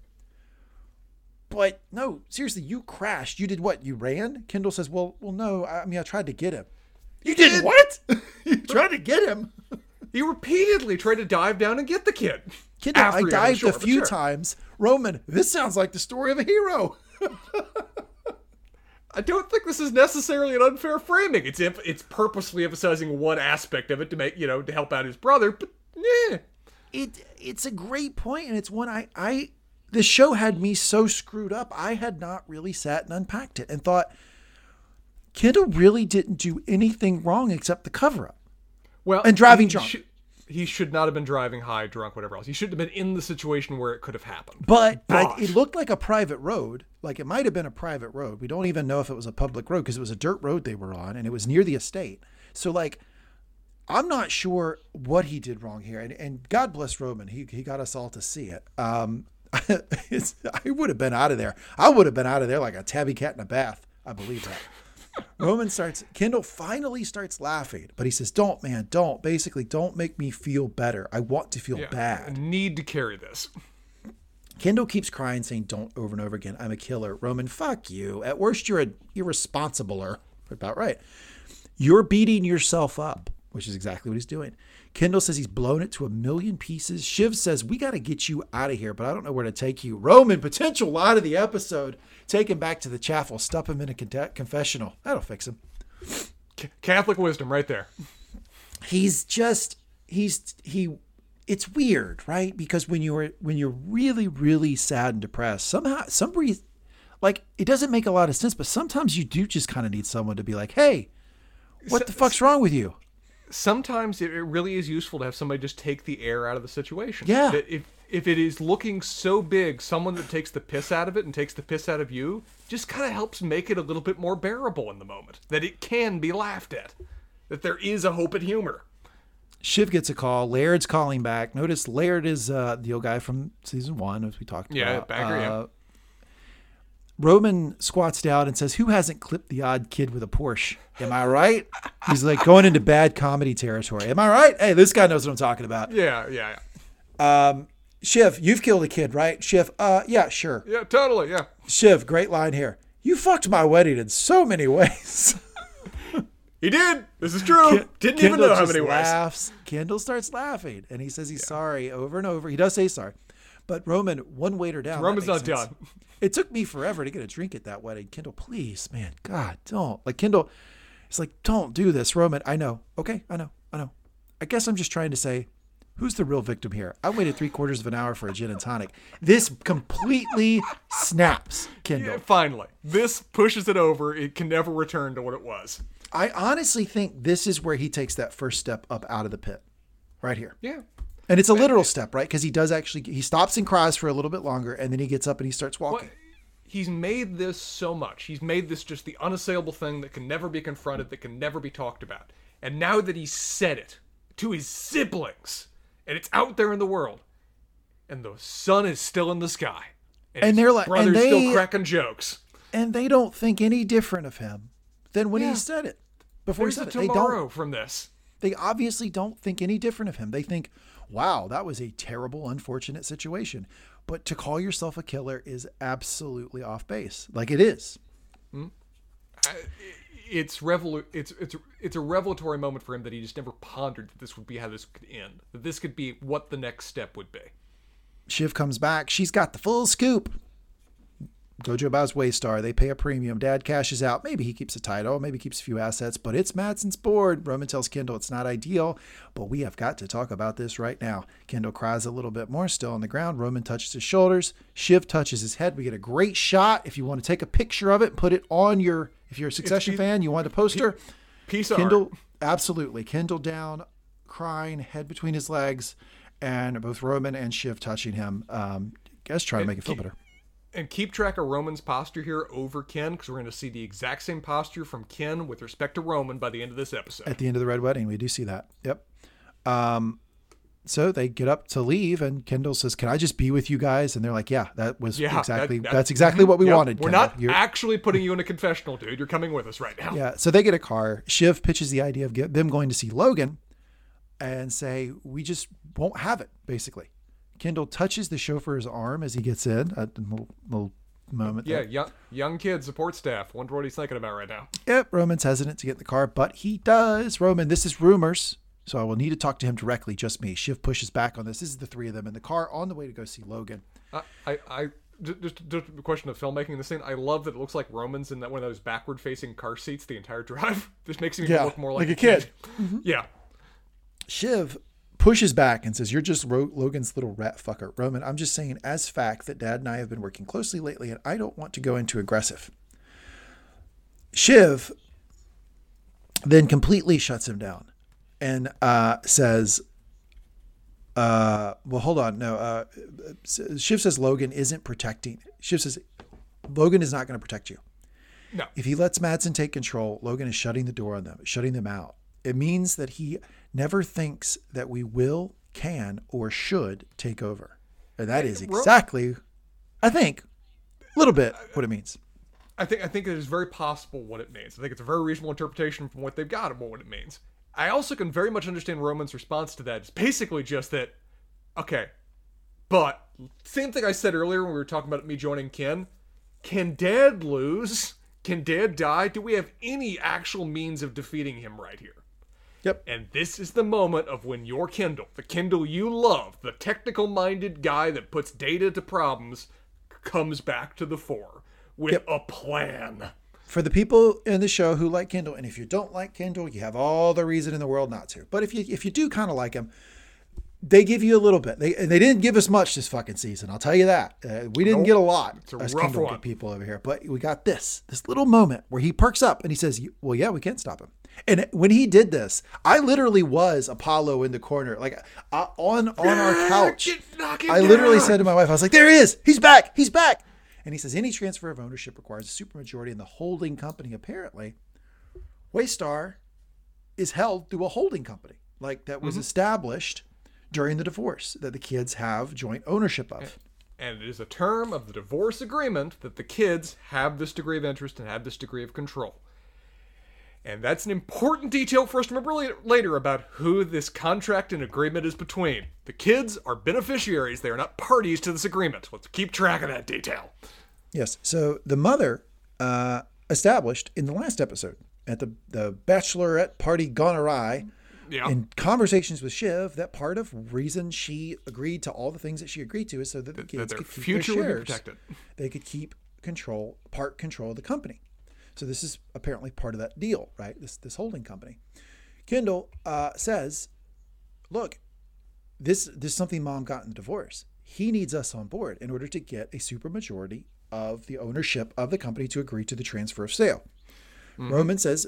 But no, seriously, you crashed. You did what? You ran? Kendall says, "Well, well, no. I I mean, I tried to get him." You did what? you tried to get him. He repeatedly tried to dive down and get the kid. Kendall, I dived a few sure. times. Roman, this sounds like the story of a hero. I don't think this is necessarily an unfair framing. It's if it's purposely emphasizing one aspect of it to make you know to help out his brother, but yeah. it it's a great point and it's one I I the show had me so screwed up I had not really sat and unpacked it and thought Kendall really didn't do anything wrong except the cover up. Well, And driving drunk. should- he should not have been driving high, drunk, whatever else. He shouldn't have been in the situation where it could have happened. But I, it looked like a private road. Like it might have been a private road. We don't even know if it was a public road because it was a dirt road they were on and it was near the estate. So like I'm not sure what he did wrong here. And, and God bless Roman. He, he got us all to see it. Um, it's, I would have been out of there. I would have been out of there like a tabby cat in a bath. I believe that. Roman starts, Kendall finally starts laughing, but he says, Don't, man, don't. Basically, don't make me feel better. I want to feel Yeah, bad. I need to carry this. Kendall keeps crying, saying, Don't over and over again. I'm a killer. Roman, fuck you. At worst, you're an irresponsibler. About right. You're beating yourself up, which is exactly what he's doing. Kendall says he's blown it to a million pieces. Shiv says, We got to get you out of here, but I don't know where to take you. Roman, potential line of the episode. Take him back to the chapel, stuff him in a con- confessional. That'll fix him. Catholic wisdom, right there. he's just he's he it's weird right because when you're when you're really really sad and depressed somehow some reason like it doesn't make a lot of sense but sometimes you do just kind of need someone to be like hey what the fuck's wrong with you Sometimes it, really is useful to have somebody just take the air out of the situation. Yeah. If it is looking so big, someone that takes the piss out of it and takes the piss out of you just kind of helps make it a little bit more bearable in the moment. That it can be laughed at. That there is a hope and humor. shiv gets a call laird's calling back notice laird is uh the old guy from season one as we talked Yeah, about Bagger, yeah. Uh, Roman squats down and says, Who hasn't clipped the odd kid with a Porsche? Am I right? He's like going into bad comedy territory. Am I right? Hey, this guy knows what I'm talking about. Yeah, yeah, yeah. Shiv, you've killed a kid, right? Shiv, uh, yeah, sure. Yeah, totally, yeah. Shiv, great line here. You fucked my wedding in so many ways. He did. This is true. Didn't even know how many ways. laughs. Kendall starts laughing, and he says he's sorry over and over. He does say sorry, but Roman one waiter down. Roman's not sense. done. It took me forever to get a drink at that wedding. Kendall, please, man, God, don't. Like Kendall, it's like, don't do this, Roman. I know. Okay, I know. I know. I guess I'm just trying to say, who's the real victim here? I waited three quarters of an hour for a gin and tonic. This completely snaps Kendall. Yeah, finally, this pushes it over. It can never return to what it was. I honestly think this is where he takes that first step up out of the pit, right here. Yeah. And it's a literal step, right? Because he does actually he stops and cries for a little bit longer, and then he gets up and he starts walking. Well, he's made this so much. He's made this just the unassailable thing that can never be confronted, that can never be talked about. And now that he's said it to his siblings, and it's out there in the world, and the sun is still in the sky, and, And they're like- and brother's they- still cracking jokes. And they don't think any different of him than when Yeah. he said it. Before There's he said it, they don't. from this. They obviously don't think any different of him. They think, "Wow, that was a terrible, unfortunate situation." But to call yourself a killer is absolutely off base. Like it is. Hmm. It's it's it's it's a revelatory moment for him that he just never pondered that this would be how this could end. That this could be what the next step would be. Shiv comes back. She's got the full scoop. Gojo buys Waystar. They pay a premium. Dad cashes out. Maybe he keeps a title. Maybe keeps a few assets, but it's Matsson's board. Roman tells Kendall it's not ideal, but we have got to talk about this right now. Kendall cries a little bit more, still on the ground. Roman touches his shoulders. Shiv touches his head. We get a great shot. If you want to take a picture of it, put it on your, if you're a Succession pe- fan, you want a poster. Piece of Kendall, art. absolutely. Kendall down, crying, head between his legs, and both Roman and Shiv touching him. Um, guess try to make it feel better. And keep track of Roman's posture here over Ken, because we're going to see the exact same posture from Ken with respect to Roman by the end of this episode. At the end of the Red Wedding, we do see that. Yep. Um, so they get up to leave, and Kendall says, "Can I just be with you guys?" And they're like, "Yeah, that was Yeah, exactly that- that- that's exactly what we wanted." We're Kendall. not You're- actually putting you in a confessional, dude. You're coming with us right now. Yeah. So they get a car. Shiv pitches the idea of get them going to see Logan and say, we just won't have it, basically. Kendall touches the chauffeur's arm as he gets in. A little, little moment. Yeah, there. young young kid support staff. Wonder what he's thinking about right now. Yep. Roman's hesitant to get in the car, but he does. Roman, this is rumors. So I will need to talk to him directly, just me. Shiv pushes back on this. This is the three of them in the car on the way to go see Logan. I, I, I just, just a question of filmmaking. This scene. I love that it looks like Roman's in that one of those backward-facing car seats the entire drive. This makes him Yeah, look more like, like a kid. Yeah, Shiv pushes back and says, You're just Logan's little rat fucker. Roman, I'm just saying, as fact, that dad and I have been working closely lately, and I don't want to go into aggressive. Shiv then completely shuts him down and uh, says, uh, Well, hold on. No, uh, Shiv says Logan isn't protecting. Shiv says, Logan is not going to protect you. no, If he lets Matsson take control, Logan is shutting the door on them, shutting them out. It means that he never thinks that we will, can, or should take over. And that is exactly, I think, a little bit what it means. I think I think it is very possible what it means. I think it's a very reasonable interpretation from what they've got about what it means. I also can very much understand Roman's response to that. It's basically just that, okay, but same thing I said earlier when we were talking about me joining Ken. Can Dad lose? Can Dad die? Do we have any actual means of defeating him right here? Yep. And this is the moment of when your Kendall, the Kendall you love, the technical minded guy that puts data to problems, comes back to the fore with Yep. a plan. For the people in the show who like Kendall, and if you don't like Kendall, you have all the reason in the world not to. But if you if you do kind of like him, they give you a little bit. They and they didn't give us much this fucking season. I'll tell you that. Uh, we didn't Nope. get a lot It's a as rough Kendall one. people over here, but we got this this little moment where he perks up and he says, "Well, yeah, we can't stop him." And when he did this, I literally was Apollo in the corner, like uh, on on our couch. Get- knock it I literally down. said to my wife, I was like, "There he is. He's back. He's back." And he says, "Any transfer of ownership requires a supermajority in the holding company. Apparently, Waystar is held through a holding company, like that Mm-hmm. was established during the divorce that the kids have joint ownership of." And it is a term of the divorce agreement that the kids have this degree of interest and have this degree of control. And that's an important detail for us to remember later about who this contract and agreement is between. The kids are beneficiaries, they are not parties to this agreement. Let's keep track of that detail. Yes. So the mother uh, established in the last episode at the the bachelorette party gone awry. Yeah. In conversations with Shiv, that part of reason she agreed to all the things that she agreed to is so that the that kids their could keep future their would be shares. protected. They could keep control, part control of the company. So this is apparently part of that deal, right? This this holding company. Kendall uh, says, "Look, this this is something mom got in the divorce. He needs us on board in order to get a supermajority of the ownership of the company to agree to the transfer of sale. Roman says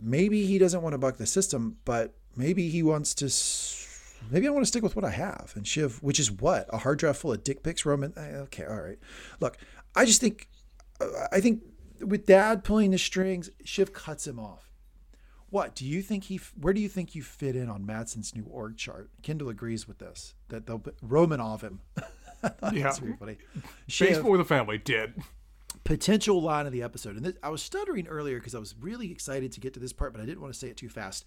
maybe he doesn't want to buck the system, but maybe he wants to. s- Maybe I want to stick with what I have. And Shiv, which is what a hard drive full of dick pics. Roman, eh, okay, all right. Look, I just think, I think with Dad pulling the strings, Shiv cuts him off. What do you think he? Where do you think you fit in on Matsson's new org chart? Kendall agrees with this that they'll Romanov him. Yeah. really funny. Shiv, Baseball with a family did. potential line of the episode, and this, I was stuttering earlier because I was really excited to get to this part, but I didn't want to say it too fast.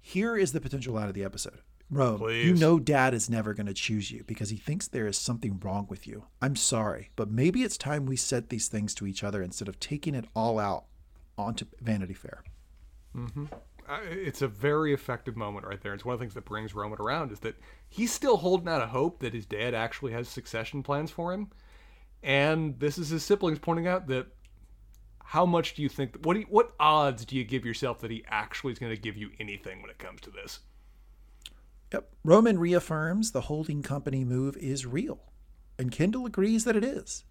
Here is the potential line of the episode. Rome, you know Dad is never going to choose you because he thinks there is something wrong with you. I'm sorry, but maybe it's time we said these things to each other instead of taking it all out onto Vanity Fair. Uh, It's a very effective moment right there. It's one of the things that brings Roman around is that he's still holding out a hope that his dad actually has succession plans for him, and this is his siblings pointing out that how much do you think what do you, what odds do you give yourself that he actually is going to give you anything when it comes to this? Yep. Roman reaffirms the holding company move is real, and Kendall agrees that it is.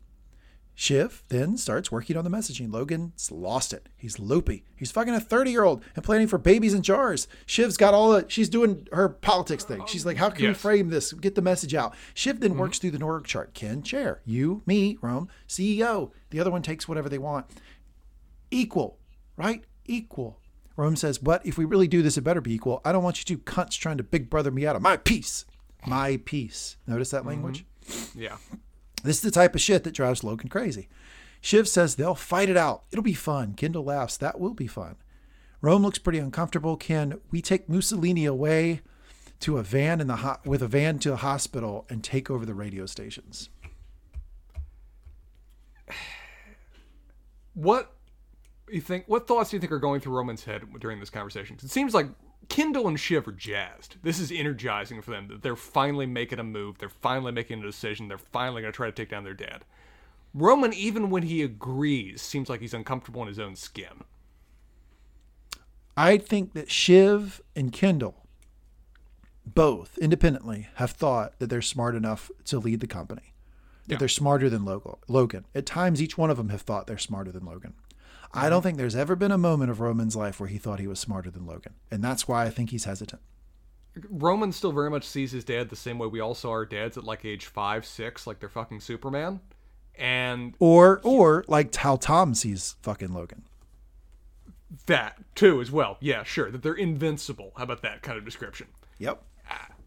Shiv then starts working on the messaging. Logan's lost it. He's loopy. He's fucking a 30 year old and planning for babies in jars. Shiv's got all the, she's doing her politics thing. She's like, how can we frame this? Get the message out. Shiv then mm-hmm. works through the org chart. Ken, chair. You, me, Rome, CEO. The other one takes whatever they want. Equal, right? Equal. Rome says, but if we really do this, it better be equal. I don't want you two cunts trying to big brother me out of my piece. My piece. Notice that language? Mm-hmm. Yeah. This is the type of shit that drives Logan crazy. Shiv says they'll fight it out. It'll be fun. Kendall laughs. That will be fun. Rome looks pretty uncomfortable. Can we take Mussolini away to a van in the ho- with a van to a hospital and take over the radio stations? What you think? What thoughts do you think are going through Roman's head during this conversation? It seems like Kendall and Shiv are jazzed. This is energizing for them that they're finally making a move. They're finally making a decision. They're finally going to try to take down their dad. Roman, even when he agrees, seems like he's uncomfortable in his own skin. I think that Shiv and Kendall both independently have thought that they're smart enough to lead the company. That Yeah. they're smarter than Logan. At times, each one of them have thought they're smarter than Logan. I don't think there's ever been a moment of Roman's life where he thought he was smarter than Logan. And that's why I think he's hesitant. Roman still very much sees his dad the same way we all saw our dads at like age five, six, like they're fucking Superman. And Or or like how Tom sees fucking Logan. that too as well. Yeah, sure. That they're invincible. How about that kind of description? Yep.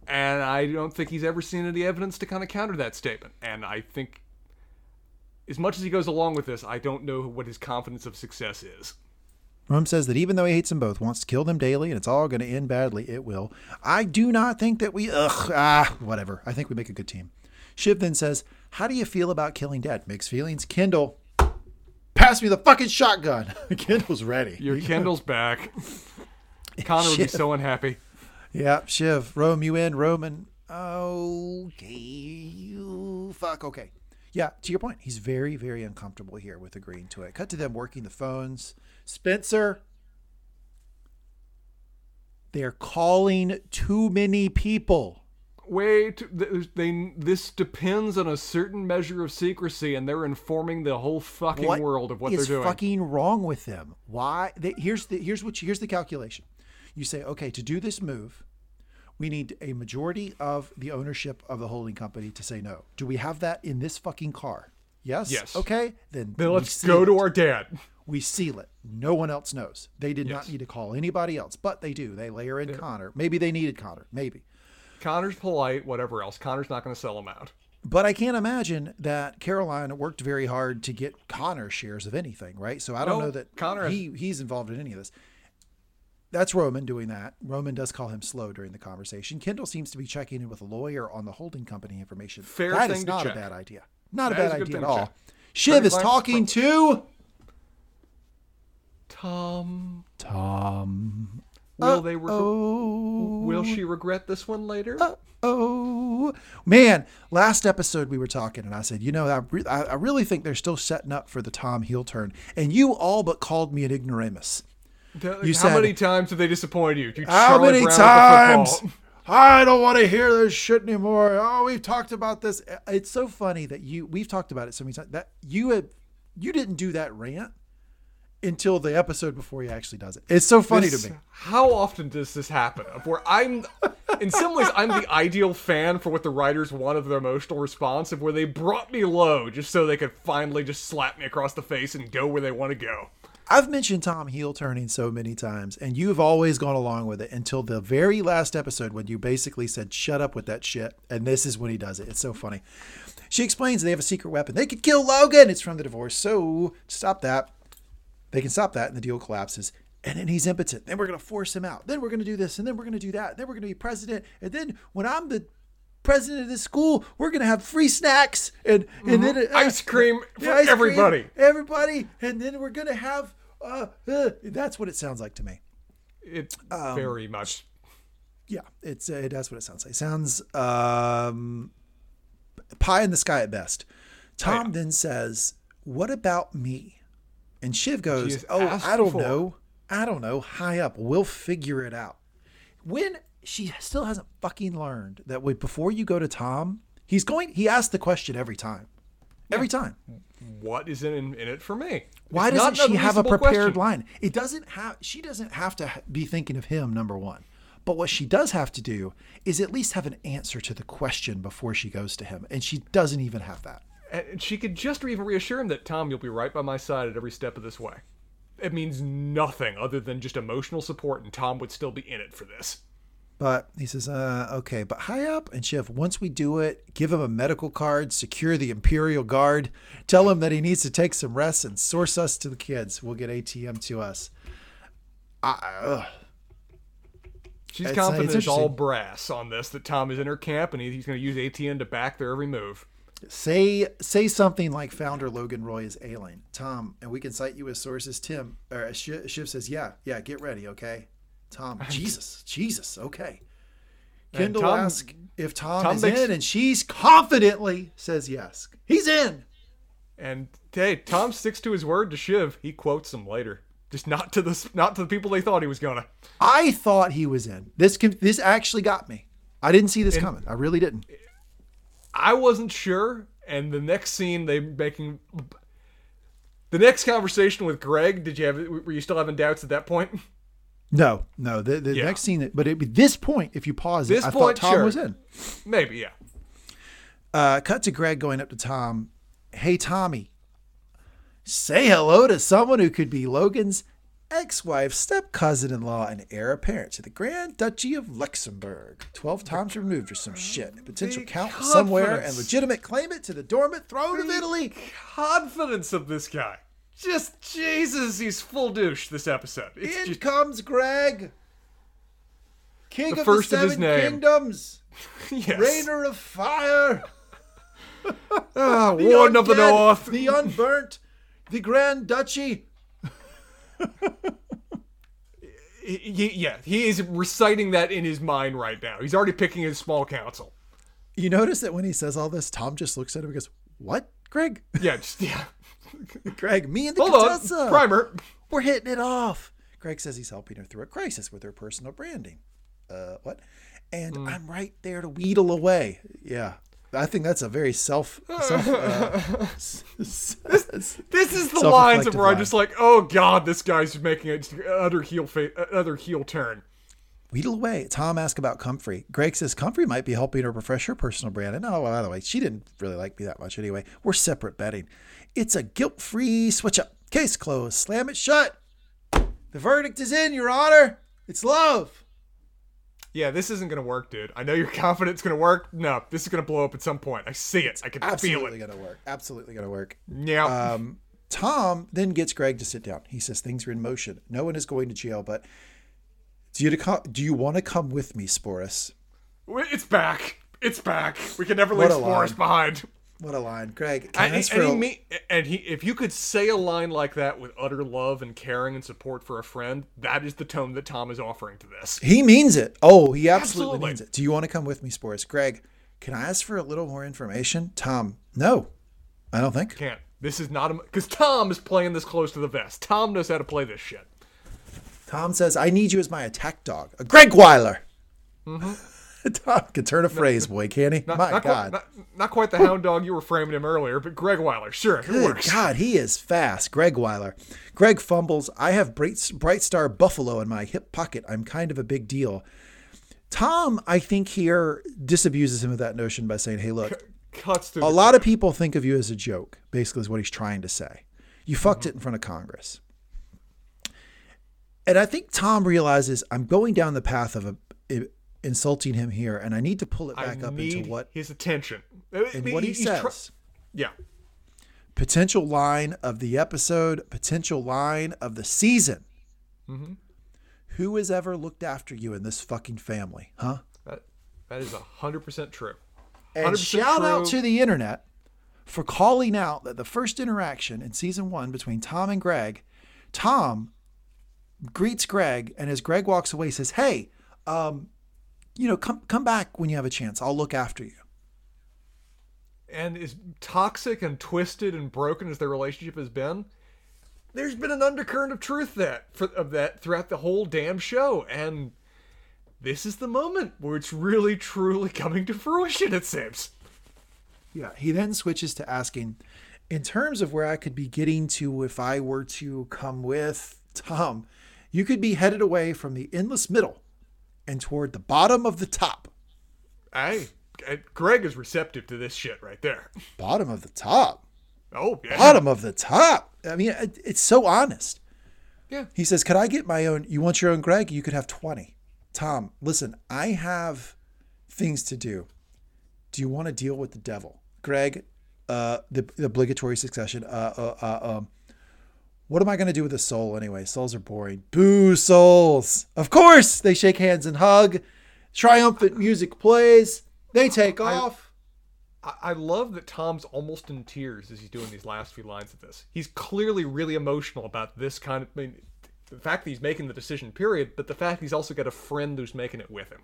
And I don't think he's ever seen any evidence to kind of counter that statement. And I think, as much as he goes along with this, I don't know what his confidence of success is. Rome says that even though he hates them both, wants to kill them daily, and it's all going to end badly, it will. I do not think that we, ugh, ah, whatever. I think we make a good team. Shiv then says, How do you feel about killing dad? Mixed feelings. Kendall, pass me the fucking shotgun. Kendall's ready. Your Kendall's back. Connor would be so unhappy. Yeah, Shiv, Rome, you in, Roman. Okay, you fuck. Okay. Yeah, to your point, he's very, very uncomfortable here with agreeing to it. Cut to them working the phones. Spencer, they're calling too many people. Wait, th- they, this depends on a certain measure of secrecy, and they're informing the whole fucking What world of what they're doing. What's fucking wrong with them? Why? They, here's the here's what you, here's the calculation. You say, okay, to do this move, we need a majority of the ownership of the holding company to say no. Do we have that in this fucking car? Yes. Yes. Okay. Then then let's go to our dad. We seal it. No one else knows. They did not need to call anybody else, but they do. They layer in Connor. Maybe they needed Connor. Maybe. Connor's polite, whatever else. Connor's not going to sell him out. But I can't imagine that Caroline worked very hard to get Connor shares of anything, right? So I don't No, know that Connor- he he's involved in any of this. That's Roman doing that. Roman does call him slow during the conversation. Kendall seems to be checking in with a lawyer on the holding company information. Fair That is thing to not check. a bad idea. Not a bad a idea at all. check. Shiv is talking to Tom, Tom. will they? Reg- Oh, will she regret this one later? oh man last episode we were talking and i said you know I, re- I I really think they're still setting up for the tom heel turn and you all but called me an ignoramus You How said- many times have they disappointed you? you how many times i don't want to hear this shit anymore oh we've talked about this it's so funny that you we've talked about it so many times that you had you didn't do that rant until the episode before he actually does it it's so funny This- to me How often does this happen? Where I'm, in some ways, I'm the ideal fan for what the writers want of their emotional response. Of where they brought me low just so they could finally just slap me across the face and go where they want to go. I've mentioned Tom heel turning so many times, and you've always gone along with it until the very last episode when you basically said, shut up with that shit. And this is when he does it. It's so funny. She explains they have a secret weapon. They could kill Logan. It's from the divorce. So stop that. They can stop that, and the deal collapses. And then he's impotent. Then we're going to force him out. Then we're going to do this, and then we're going to do that. Then we're going to be president. And then when I'm the president of this school, we're going to have free snacks and and then uh, Ice cream for ice cream, everybody. everybody, and then we're gonna have. Uh, uh, that's what it sounds like to me. It Um, very much. Yeah, it's uh, that's what it sounds like. It sounds um, pie in the sky at best. Tom yeah. then says, "What about me?" And Shiv goes, "Oh, I don't know. I don't know. High up, we'll figure it out." When she still hasn't fucking learned that way before you go to Tom, he's going. He asks the question every time. Every time. What is in, in it for me? Why It's doesn't she have a prepared question. line? It doesn't have. She doesn't have to be thinking of him. Number one, but what she does have to do is at least have an answer to the question before she goes to him, and she doesn't even have that. And she could just even reassure him that Tom, you'll be right by my side at every step of this way. It means nothing other than just emotional support, and Tom would still be in it for this. But he says, uh, "Okay, but high up." And Shiv, once we do it, give him a medical card, secure the Imperial Guard, tell him that he needs to take some rest, and source us to the kids. We'll get ATN to us. I. She's It's, uh, confident it's as all brass on this that Tom is in her camp and he's going to use ATN to back their every move. Say say something like founder Logan Roy is ailing. Tom, and we can cite you as sources. Tim or Shiv says, "Yeah, yeah, get ready, okay." Tom, Jesus, Jesus, okay. Kendall Tom- asks if Tom, Tom is makes- in, and she's confidently says yes. He's in. And hey, Tom sticks to his word to Shiv. He quotes him later, just not to the not to the people they thought he was gonna. I thought he was in. This can, this actually got me. I didn't see this coming. I really didn't. I wasn't sure. And the next scene, they making the next conversation with Greg. Did you have? Were you still having doubts at that point? No, no. The, the Yeah. next scene, but at this point, if you pause it, This I point, thought Tom sure. was in. Maybe, yeah. Uh, cut to Greg going up to Tom. Hey, Tommy, say hello to someone who could be Logan's ex wife, step cousin in law, and heir apparent to the Grand Duchy of Luxembourg. 12 times removed or some shit. A potential The count somewhere and legitimate claimant to the dormant throne of Italy. Confidence of this guy. Just Jesus, he's full douche this episode. It's In just comes Greg, king The of first the of seven name. kingdoms, yes. rainer of fire. Ah, warden of the north. the unburnt, the Grand Duchy. He- yeah, he is reciting that in his mind right now. He's already picking his small council. You notice that when he says all this, Tom just looks at him and goes, "What, Greg? Yeah, just yeah. Greg, me and the Hold on, Contessa, primer. we're hitting it off." Greg says he's helping her through a crisis with her personal branding. Uh, what? And Hmm. I'm right there to wheedle away. Yeah, I think that's a very self. self uh, s- s- This is the lines of where I'm just like, oh god, this guy's making a just utter heel fa- uh, utter heel turn. Wheedle away. Tom asks about Comfrey. Greg says Comfrey might be helping her refresh her personal brand. And oh, by the way, she didn't really like me that much anyway. We're separate betting. It's a guilt free switch up. Case closed. Slam it shut. The verdict is in, Your Honor. It's love. Yeah, this isn't gonna work, dude. I know you're confident it's gonna work. No, this is gonna blow up at some point. I see it. I can feel it. Absolutely going to work. Absolutely going to work. Yeah. Um, Tom then gets Greg to sit down. He says things are in motion. No one is going to jail, but do you, to co- do you want to come with me, Sporus? it's back. It's back. We can never leave Sporus line. behind. What a line. Greg, I, And, ask and, for he and he, if you could say a line like that with utter love and caring and support for a friend, that is the tone that Tom is offering to this. He means it. Oh, he absolutely, Absolutely. means it. Do you want to come with me, Sporus? Greg, can I ask for a little more information? Tom, no, I don't think. Can't. This is not a because Tom is playing this close to the vest. Tom knows how to play this shit. Tom says, I need you as my attack dog. A Greg Weiler. Mm-hmm. Tom can turn a phrase, boy, can he? Mm-hmm. Not, my not God. Quite, not, not quite the hound dog you were framing him earlier, but Greg Weiler. Sure, Good. God, he is fast. Greg Weiler. Greg fumbles. I have Bright, Bright Star Buffalo in my hip pocket. I'm kind of a big deal. Tom, I think, here disabuses him of that notion by saying, hey, look, Cuts to a lot of people think of you as a joke, basically, is what he's trying to say. You fucked it in front of Congress. And I think Tom realizes I'm going down the path of a, insulting him here, and I need to pull it I back up need into what his attention. and what he He's tr- says. yeah. potential line of the episode, potential line of the season. Mm-hmm. Who has ever looked after you in this fucking family, huh? That, that is hundred percent true. And 100% shout out to the internet for calling out that the first interaction in season one between Tom and Greg, Tom greets Greg, and as Greg walks away, says, "Hey, um, you know, come come back when you have a chance. I'll look after you." And as toxic and twisted and broken as their relationship has been, there's been an undercurrent of truth that for, of that throughout the whole damn show, and this is the moment where it's really truly coming to fruition. It seems. Yeah. He then switches to asking, in terms of where I could be getting to if I were to come with Tom, you could be headed away from the endless middle and toward the bottom of the top. Hey, Greg is receptive to this shit right there. Bottom of the top. Oh, yeah. Bottom of the top. I mean, it- it's so honest. Yeah. He says, Could I get my own? You want your own Greg? You could have 20. Tom, listen, I have things to do. Do you want to deal with the devil? Greg, uh, the, the obligatory succession. Uh, uh, uh, um, what am I going to do with a soul anyway? Souls are boring. Boo, souls. Of course, they shake hands and hug. Triumphant music plays. They take off. I, I love that Tom's almost in tears as he's doing these last few lines of this. He's clearly really emotional about this kind of. I mean, the fact that he's making the decision, period, but the fact he's also got a friend who's making it with him.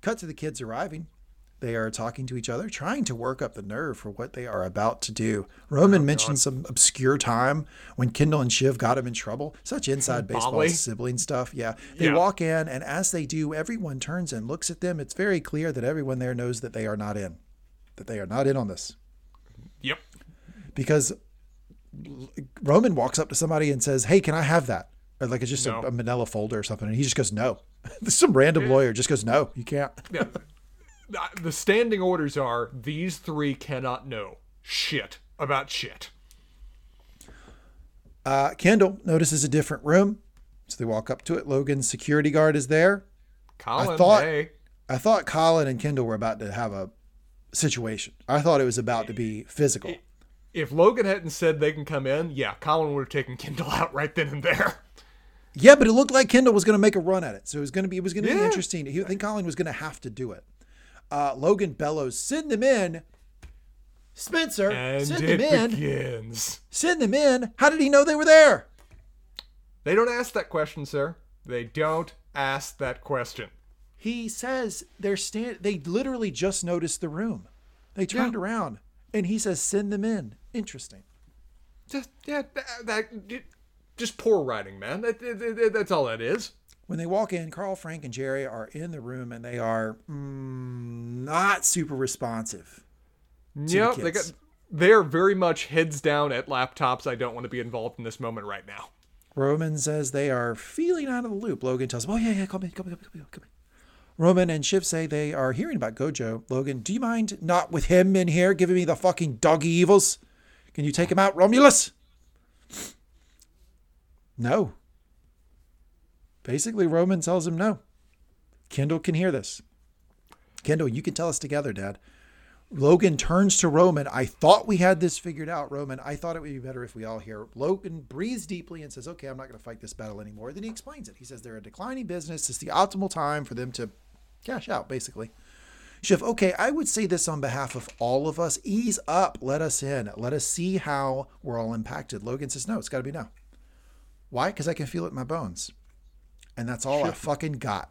Cut to the kids arriving. They are talking to each other, trying to work up the nerve for what they are about to do. Oh, Roman mentioned some obscure time when Kendall and Shiv got him in trouble. Such inside baseball sibling stuff. Yeah. They Yeah. walk in, and as they do, everyone turns and looks at them. It's very clear that everyone there knows that they are not in, that they are not in on this. Yep. Because Roman walks up to somebody and says, Hey, can I have that? Or like it's just No. a, a manila folder or something. And he just goes, No. Some random lawyer just goes, No, you can't. Yeah. The- standing orders are these three cannot know shit about shit. Uh, Kendall notices a different room. So they walk up to it. Logan's security guard is there. Colin, thought- hey. I thought Colin and Kendall were about to have a situation. I thought it was about to be physical. If Logan hadn't said they can come in, yeah, Colin would have taken Kendall out right then and there. Yeah, but it looked like Kendall was going to make a run at it. So it was going to be it was going to be interesting. He, I think Colin was going to have to do it. Uh, Logan bellows, "Send them in." Spencer, And send them in. begins. Send them in. How did he know they were there? They don't ask that question, sir. They don't ask that question. He says they're stand. They literally just noticed the room. They turned Yeah. around, and he says, "Send them in." Interesting. Just yeah, that, that just poor writing, man. That, that- that- that's all that is. When they walk in, Karl, Frank, and Gerri are in the room, and they are mm, not super responsive. Yep, they got. They're very much heads down at laptops. I don't want to be involved in this moment right now. Roman says they are feeling out of the loop. Logan tells him, "Oh yeah, yeah, come in, come in, come in, come in." Roman and Shiv say they are hearing about Gojo. Logan, do you mind not with him in here giving me the fucking doggy evils? Can you take him out, Romulus? No. Basically, Roman tells him no. Kendall can hear this. Kendall, you can tell us together, Dad. Logan turns to Roman. I thought we had this figured out, Roman. I thought it would be better if we all hear. Logan breathes deeply and says, Okay, I'm not going to fight this battle anymore. Then he explains it. He says they're a declining business. It's the optimal time for them to cash out, basically. Shiv, okay, I would say this on behalf of all of us. Ease up. Let us in. Let us see how we're all impacted. Logan says, No, it's got to be now. Why? Because I can feel it in my bones. And that's all I fucking got.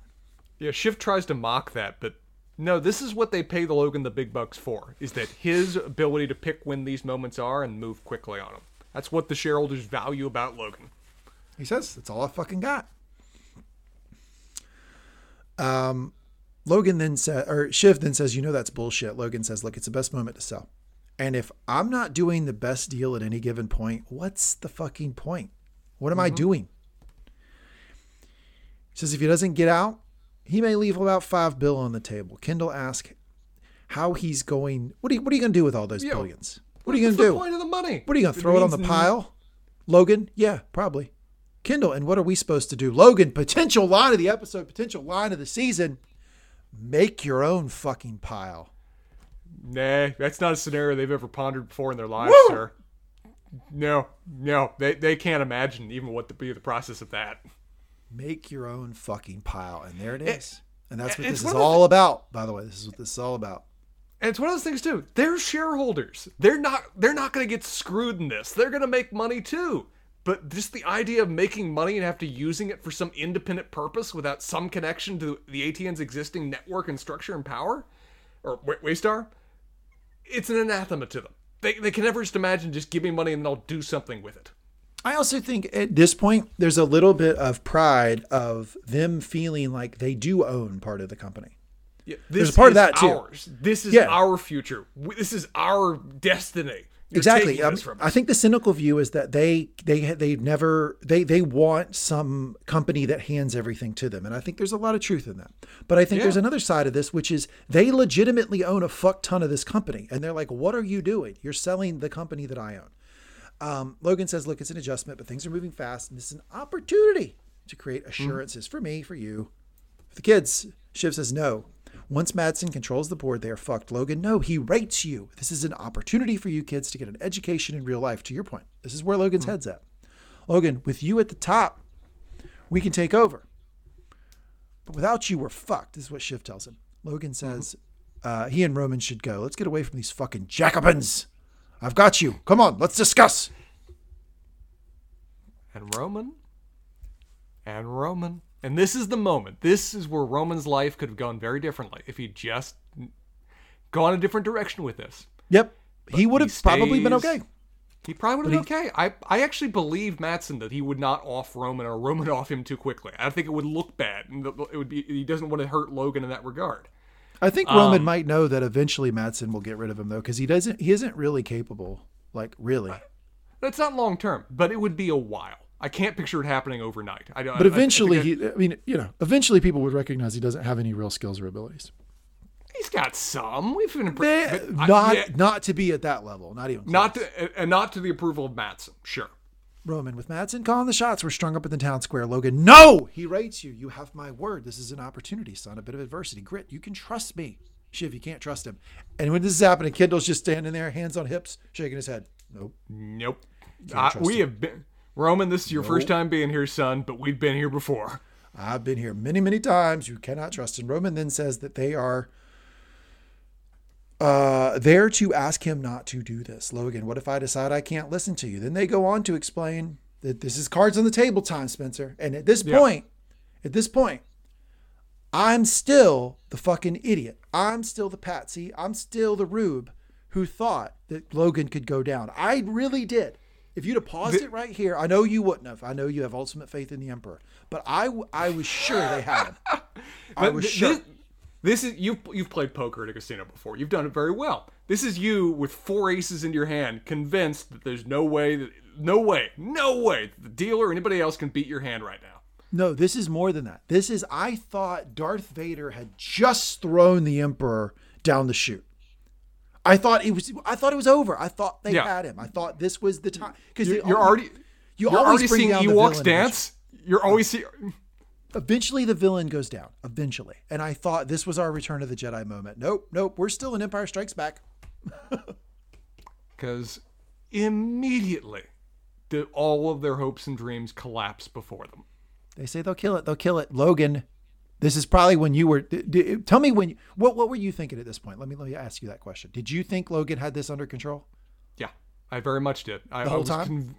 Yeah, Shiv tries to mock that, but no, this is what they pay the Logan the big bucks for, is that his ability to pick when these moments are and move quickly on them. That's what the shareholders value about Logan. He says, That's all I fucking got. Um, Logan then says, or Shiv then says, You know, that's bullshit. Logan says, Look, it's the best moment to sell. And if I'm not doing the best deal at any given point, what's the fucking point? What am I doing? Says, If he doesn't get out, he may leave about five bill on the table. Kendall asks how he's going. What are you, what are you going to do with all those billions? What are you going to the do? point of the money? What are you going to throw it on the pile? Logan? Yeah, probably. Kendall, and what are we supposed to do? Logan, potential line of the episode, potential line of the season. Make your own fucking pile. Nah, that's not a scenario they've ever pondered before in their lives, Woo! sir. No, no, they, they can't imagine even what to be the process of that. Make your own fucking pile. And there it is. And that's what this is one of the all about, by the way. This is what this is all about. And it's one of those things too. They're shareholders. They're not they're not gonna get screwed in this. They're gonna make money too. but just the idea of making money and after using it for some independent purpose without some connection to the ATN's existing network and structure and power, or Wa- Waystar, it's an anathema to them. They, they can never just imagine just giving money and they'll do something with it. I also think at this point, there's a little bit of pride of them feeling like they do own part of the company. Yeah, There's part of that, too. Ours. This is Yeah. our future. This is our destiny. You're exactly. Um, I think the cynical view is that they they they never they they want some company that hands everything to them, and I think there's a lot of truth in that. But I think there's another side of this, which is they legitimately own a fuck ton of this company, and they're like, "What are you doing? You're selling the company that I own." Um, Logan says, "Look, it's an adjustment, but things are moving fast, and this is an opportunity to create assurances for me, for you, for the kids." Shiv says, "No." Once Matsson controls the board, they are fucked. Logan, no, he rates you. This is an opportunity for you kids to get an education in real life. To your point, this is where Logan's head's at. Logan, with you at the top, we can take over. But without you, we're fucked. This is what Shiv tells him. Logan says, uh, he and Roman should go. Let's get away from these fucking Jacobins. I've got you. Come on, let's discuss. and Roman and Roman. And this is the moment. This is where Roman's life could have gone very differently if he'd just gone a different direction with this. Yep. he would have probably been okay. He probably would have been okay. I, I actually believe Matsson that he would not off Roman or Roman off him too quickly. I think it would look bad, and it would be. He doesn't want to hurt Logan in that regard. I think Roman um, might know that eventually Matsson will get rid of him though, because he doesn't. He isn't really capable. Like really. that's not long term, but it would be a while. I can't picture it happening overnight. I don't. But I- I eventually, he. I mean, you know, eventually people would recognize he doesn't have any real skills or abilities. he's got some. We've been They- I- not yeah, not to be at that level. Not even. Close. not to, and not to the approval of Matsson. Sure. Roman with Matsson calling the shots. We're strung up in the town square. Logan, no, he rates you. You have my word. This is an opportunity, son. A bit of adversity, grit. You can trust me. Shiv, you can't trust him. And when this is happening, Kendall's just standing there, hands on hips, shaking his head. Nope. Nope. Uh, we him. have been Roman. This is your first time being here, son. But we've been here before. I've been here many, many times. You cannot trust him. Roman then says that they are uh, there to ask him not to do this. Logan, what if I decide I can't listen to you? Then they go on to explain that this is cards on the table time, Spencer. And at this Yeah. point, at this point, I'm still the fucking idiot. I'm still the patsy. I'm still the rube who thought that Logan could go down. I really did. If you'd have paused it right here, I know you wouldn't have. I know you have ultimate faith in the Emperor, but I, w- I was sure they had him. I was th- sure. This, this is you've you've played poker at a casino before. You've done it very well. This is you with four aces in your hand, convinced that there's no way that no way, no way that the dealer or anybody else can beat your hand right now. No, this is more than that. This is I thought Darth Vader had just thrown the Emperor down the chute. I thought it was I thought it was over. I thought they Yeah. had him. I thought this was the time because You're, you're already you you're always already seeing Ewoks dance. You're always see, Eventually the villain goes down. Eventually. And I thought this was our return of the Jedi moment. Nope, nope. We're still in Empire Strikes Back. because immediately the, all of their hopes and dreams collapse before them. They say they'll kill it. They'll kill it. Logan, this is probably when you were. d- d- tell me when. What what were you thinking at this point? Let me let me ask you that question. Did you think Logan had this under control? Yeah, I very much did. I, The I whole was time? Con-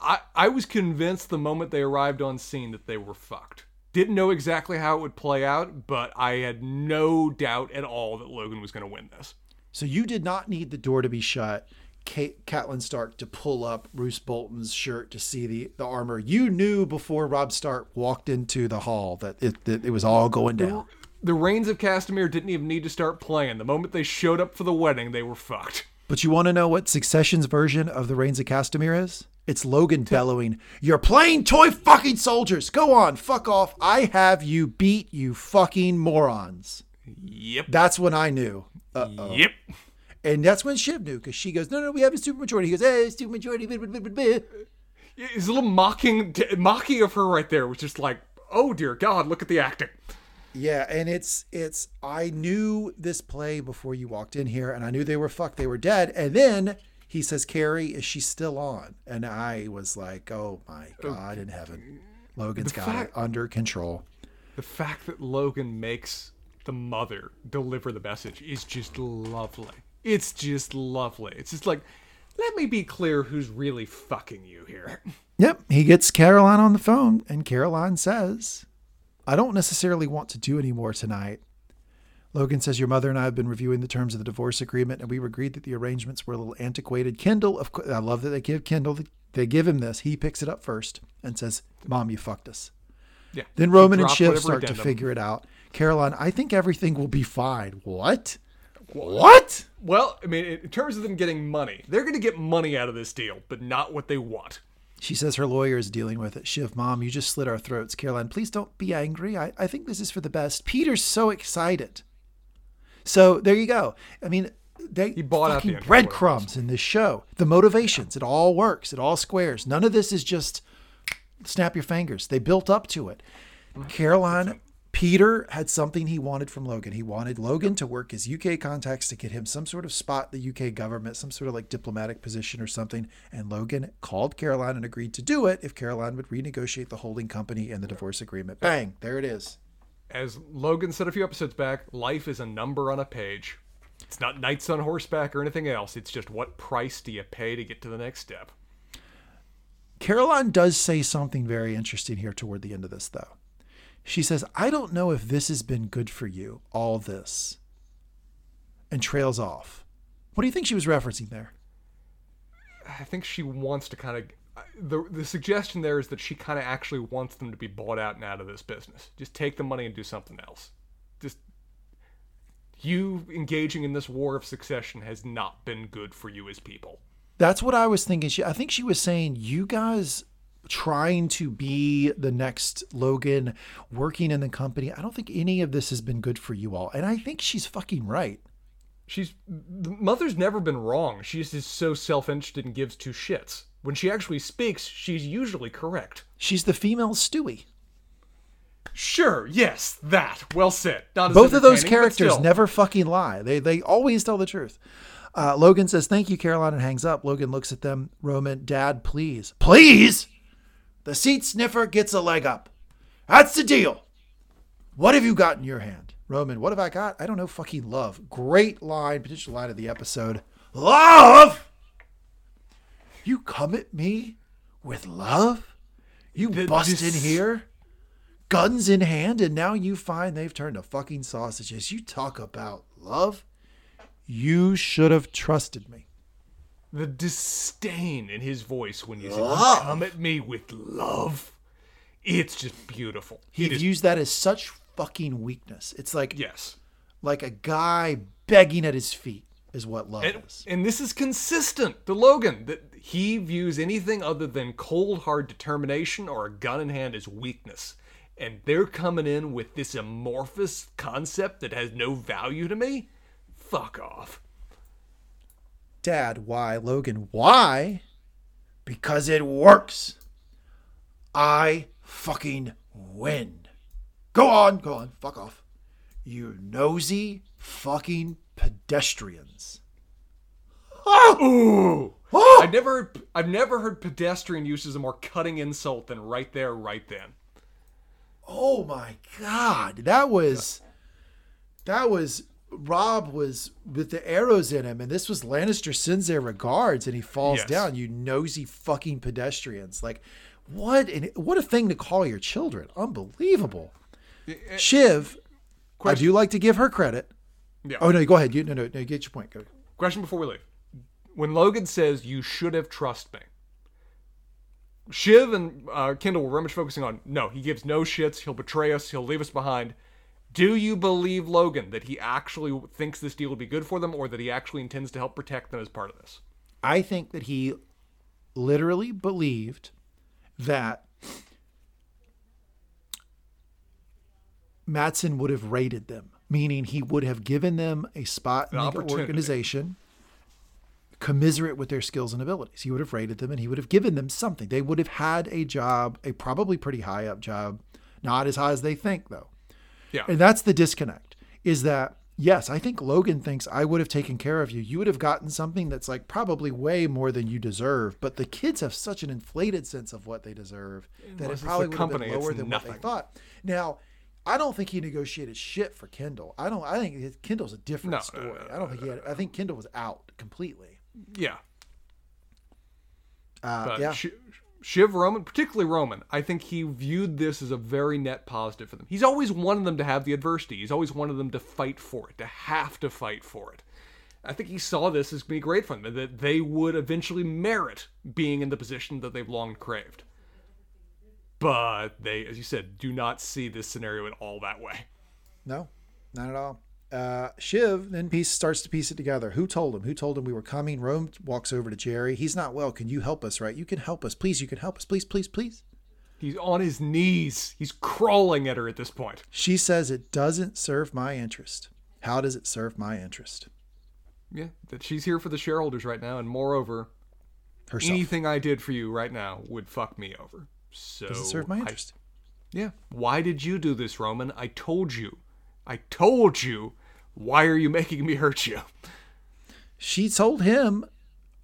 I, I was convinced the moment they arrived on scene that they were fucked. Didn't know exactly how it would play out, but I had no doubt at all that Logan was going to win this. So you did not need the door to be shut. Kate, Catelyn Stark to pull up Roose Bolton's shirt to see the, the armor. You knew before Robb Stark walked into the hall that it, that it was all going down. The Rains of Castamere didn't even need to start playing. The moment they showed up for the wedding, they were fucked. But you want to know what Succession's version of the Rains of Castamere is? It's Logan bellowing, You're playing toy fucking soldiers. Go on, fuck off. I have you beat, you fucking morons. Yep. That's when I knew. Uh-oh. Yep. And that's when Shiv knew because she goes, No, no, we have a super majority. He goes, Hey, super majority. blah, blah, blah, blah, blah." His little mocking mocking of her right there was just like, oh dear God, look at the acting. Yeah, and it's it's I knew this play before you walked in here, and I knew they were fucked, they were dead. And then he says, Kerry, is she still on? And I was like, Oh my oh, God in heaven. Logan's got fact- it under control. The fact that Logan makes the mother deliver the message is just lovely. It's just lovely. It's just like, let me be clear who's really fucking you here. Yep, he gets Caroline on the phone, and Caroline says, I don't necessarily want to do any more tonight. Logan says, Your mother and I have been reviewing the terms of the divorce agreement, and we agreed that the arrangements were a little antiquated. Kendall, of course, I love that they give Kendall, they give him this. He picks it up first and says, Mom, you fucked us. Yeah. Then Roman and Shiv start to figure it out. Caroline, I think everything will be fine. What? What? Well, I mean, in terms of them getting money, they're going to get money out of this deal, but not what they want. She says her lawyer is dealing with it. Shiv, mom, you just slit our throats. Caroline, please don't be angry. I, I think this is for the best. Peter's so excited. So there you go. I mean, they He bought out the breadcrumbs in this show. The motivations, it all works. It all squares. None of this is just snap your fingers. They built up to it. Caroline, Peter had something he wanted from Logan. He wanted Logan to work his UK contacts to get him some sort of spot the UK government, some sort of like diplomatic position or something. And Logan called Caroline and agreed to do it if Caroline would renegotiate the holding company and the divorce agreement. Bang, there it is. As Logan said a few episodes back, life is a number on a page. It's not knights on horseback or anything else. It's just what price do you pay to get to the next step. Caroline does say something very interesting here toward the end of this, though. She says, I don't know if this has been good for you, all this, and trails off. What do you think she was referencing there? I think she wants to kind of. The, the suggestion there is that she kind of actually wants them to be bought out and out of this business. Just take the money and do something else. Just. You engaging in this war of succession has not been good for you as people. That's what I was thinking. She, I think she was saying, you guys trying to be the next Logan, working in the company. I don't think any of this has been good for you all. And I think she's fucking right. She's the mother's never been wrong. She just is so self-interested and gives two shits. When she actually speaks, she's usually correct. She's the female Stewy. Sure, yes, that. Well said. Not Both of those characters never fucking lie. They they always tell the truth. Uh, Logan says, "Thank you, Caroline," and hangs up. Logan looks at them. Roman, Dad, please, please. The seat sniffer gets a leg up. That's the deal. What have you got in your hand, Roman? What have I got? I don't know. Fucking love. Great line, potential line of the episode. Love. You come at me with love. You The- bust this- in here guns in hand, and now you find they've turned to fucking sausages. You talk about love. You should have trusted me. The disdain in his voice when you say. "Come at me with love," it's just beautiful. He is- views that as such fucking weakness. It's like yes, like a guy begging at his feet is what love and, is. and this is consistent to Logan that he views anything other than cold hard determination or a gun in hand as weakness. And they're coming in with this amorphous concept that has no value to me. Fuck off. Dad, why? Logan, why? Because it works. I fucking win. Go on, go on, fuck off. You nosy fucking pedestrians. Ooh. Oh! I've never I've never heard pedestrian use as a more cutting insult than right there, right then. Oh my god, that was that was Robb was with the arrows in him, and this was Lannister sends their regards, and he falls Yes. down. You nosy fucking pedestrians! Like, what? And what a thing to call your children! Unbelievable. Eh, eh, Shiv, I do like to give her credit. Yeah. Oh no, go ahead. You no no no. Get your point. Go. Question before we leave. When Logan says you should have trust me, Shiv and uh, Kendall were very much focusing on no, he gives no shits, he'll betray us, he'll leave us behind. Do you believe Logan that he actually thinks this deal will be good for them, or that he actually intends to help protect them as part of this? I think that he literally believed that Matsson would have rated them, meaning he would have given them a spot in An the organization commiserate with their skills and abilities. He would have rated them and he would have given them something. They would have had a job, a probably pretty high up job, not as high as they think though. Yeah. And that's the disconnect is that, yes, I think Logan thinks I would have taken care of you. You would have gotten something that's like probably way more than you deserve. But the kids have such an inflated sense of what they deserve that Unless it it's probably would company, have been lower than what they thought. Now, I don't think he negotiated shit for Kendall. I don't. I think Kendall's a different No, story. no, no, I don't think he had. I think Kendall was out completely. Yeah. Uh, But yeah. Shiv Roman, particularly Roman, I think he viewed this as a very net positive for them. He's always wanted them to have the adversity. He's always wanted them to fight for it, to have to fight for it. I think he saw this as being great for them, that they would eventually merit being in the position that they've long craved. But they, as you said, do not see this scenario at all that way. No, not at all. Uh, Shiv then piece starts to piece it together. Who told him? Who told him we were coming? Rome walks over to Gerri. He's not well. Can you help us? Right? You can help us, please. You can help us, please, please, please. He's on his knees. He's crawling at her at this point. She says it doesn't serve my interest. How does it serve my interest? Yeah, that she's here for the shareholders right now, and moreover, Herself. anything I did for you right now would fuck me over. So does it serve my I- interest? yeah. Why did you do this, Roman? I told you. I told you. Why are you making me hurt you? she told him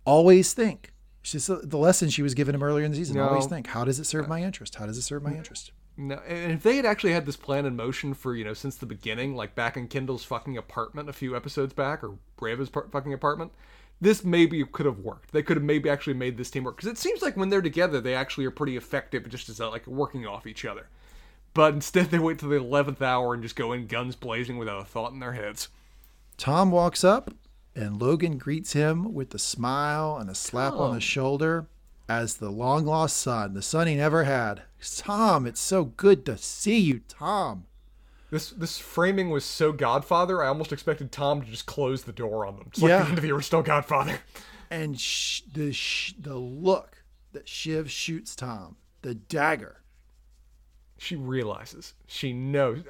always think. She's uh, the lesson she was giving him earlier in the season. No. Always think. How does it serve uh, my interest? How does it serve my interest? No, and if they had actually had this plan in motion for you know since the beginning, like back in Kendall's fucking apartment a few episodes back, or Brava's par- fucking apartment, this maybe could have worked. They could have maybe actually made this team work because it seems like when they're together, they actually are pretty effective, just as like working off each other. But instead, they wait till the eleventh hour and just go in guns blazing without a thought in their heads. Tom walks up and Logan greets him with a smile and a slap on the shoulder as the long lost son, the son he never had. Tom, it's so good to see you, Tom. This this framing was so Godfather. I almost expected Tom to just close the door on them. It's like the end of the original Godfather. And sh- the sh- the look that Shiv shoots Tom, the dagger. She realizes. She knows.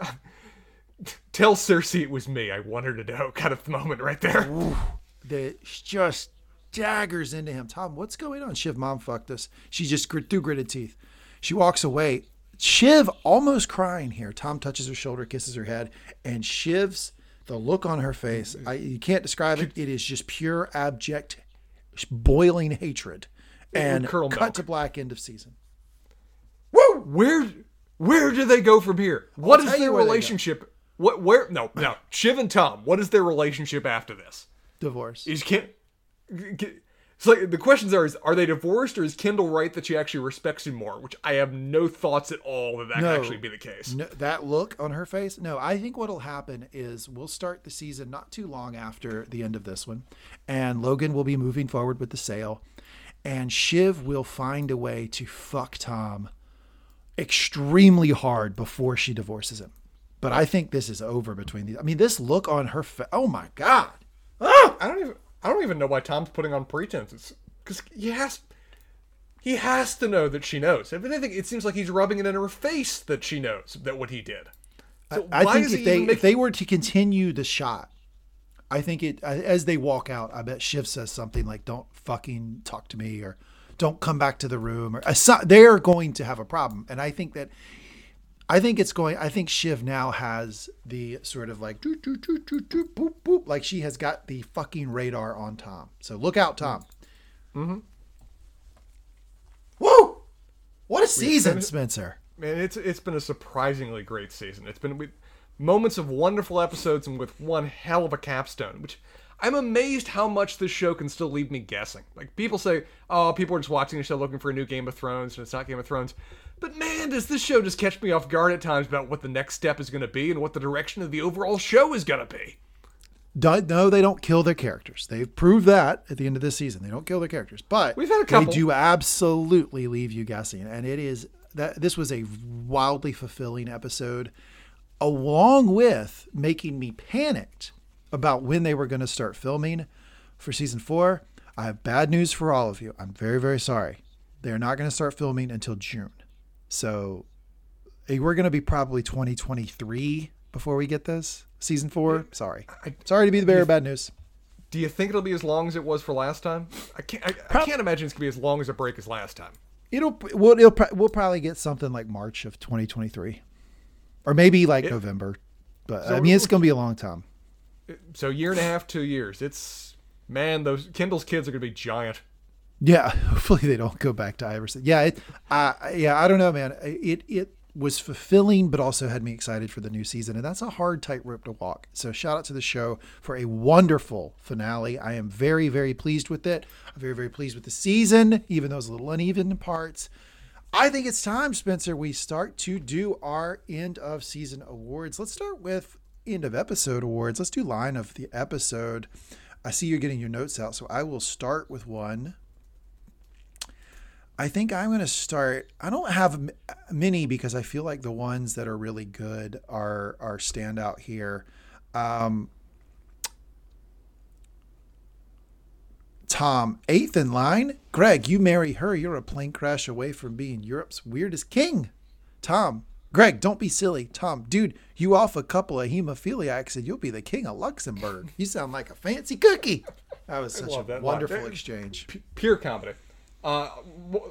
Tell Cersei it was me. I want her to know. Kind of moment right there. that just daggers into him. Tom, what's going on? Shiv, mom fucked us. She just grit through gritted teeth. She walks away. Shiv almost crying here. Tom touches her shoulder, kisses her head, and Shiv's the look on her face. I, you can't describe it. It is just pure abject, boiling hatred. And cut milk. to black end of season. Woo! Where where do they go from here? What is their where they go. relationship? What where no no Shiv and Tom. What is their relationship after this? Divorce. Is can't. It's like the questions are: Is are they divorced, or is Kendall right that she actually respects him more? Which I have no thoughts at all that that No. could actually be the case. No, that look on her face. No, I think what'll happen is we'll start the season not too long after the end of this one, and Logan will be moving forward with the sale, and Shiv will find a way to fuck Tom extremely hard before she divorces him. But I think this is over between these. I mean, this look on her face. Oh my god! Oh, I don't even I don't even know why Tom's putting on pretenses because he has he has to know that she knows. If anything, it seems like he's rubbing it in her face that she knows that what he did. So I why think if they making- if they were to continue the shot, I think it as they walk out. I bet Shiv says something like, "Don't fucking talk to me," or "Don't come back to the room," or they're going to have a problem. And I think that I think it's going. I think Shiv now has the sort of like doot, doot, doot, doot, doot, boop boop, like she has got the fucking radar on Tom. So look out, Tom. Mm-hmm. Woo! What a season, Spencer. Man, it's it's been a surprisingly great season. It's been with moments of wonderful episodes and with one hell of a capstone, which I'm amazed how much this show can still leave me guessing. Like people say, oh, people are just watching the show looking for a new Game of Thrones, and it's not Game of Thrones. But man, does this show just catch me off guard at times about what the next step is going to be and what the direction of the overall show is going to be. No, they don't kill their characters. They've proved that at the end of this season. They don't kill their characters, but We've had a couple. they do absolutely leave you guessing. And it is that this was a wildly fulfilling episode, along with making me panicked about when they were going to start filming for season four. I have bad news for all of you. I'm very, very sorry. They're not going to start filming until June. So eh, we're going to be probably 2023 before we get this season four. Sorry. Sorry to be the bearer of bad news. Do you think it'll be as long as it was for last time? I can't. I, I can't imagine it's gonna be as long as a break as last time. It'll we'll it'll, we'll probably get something like March of 2023, or maybe like November. But I mean, it's going to be a long time. So year and a half, two years. It's man, those Kendall's kids are gonna be giant. Yeah, hopefully they don't go back to Iverson. Yeah, it, uh, yeah, I don't know, man. It it was fulfilling, but also had me excited for the new season. And that's a hard tightrope to walk. So shout out to the show for a wonderful finale. I am very, very pleased with it. I'm very, very pleased with the season, even those little uneven parts. I think it's time, Spencer, we start to do our end of season awards. Let's start with end of episode awards. Let's do line of the episode. I see you're getting your notes out, so I will start with one. I think I'm going to start. I don't have many because I feel like the ones that are really good are are standout here. Um, Tom, eighth in line. Greg, you marry her. You're a plane crash away from being Europe's weirdest king. Tom, Greg, don't be silly. Tom, dude, you off a couple of hemophiliacs and you'll be the king of Luxembourg. You sound like a fancy cookie. That was such a wonderful line. exchange. P- pure comedy. Uh,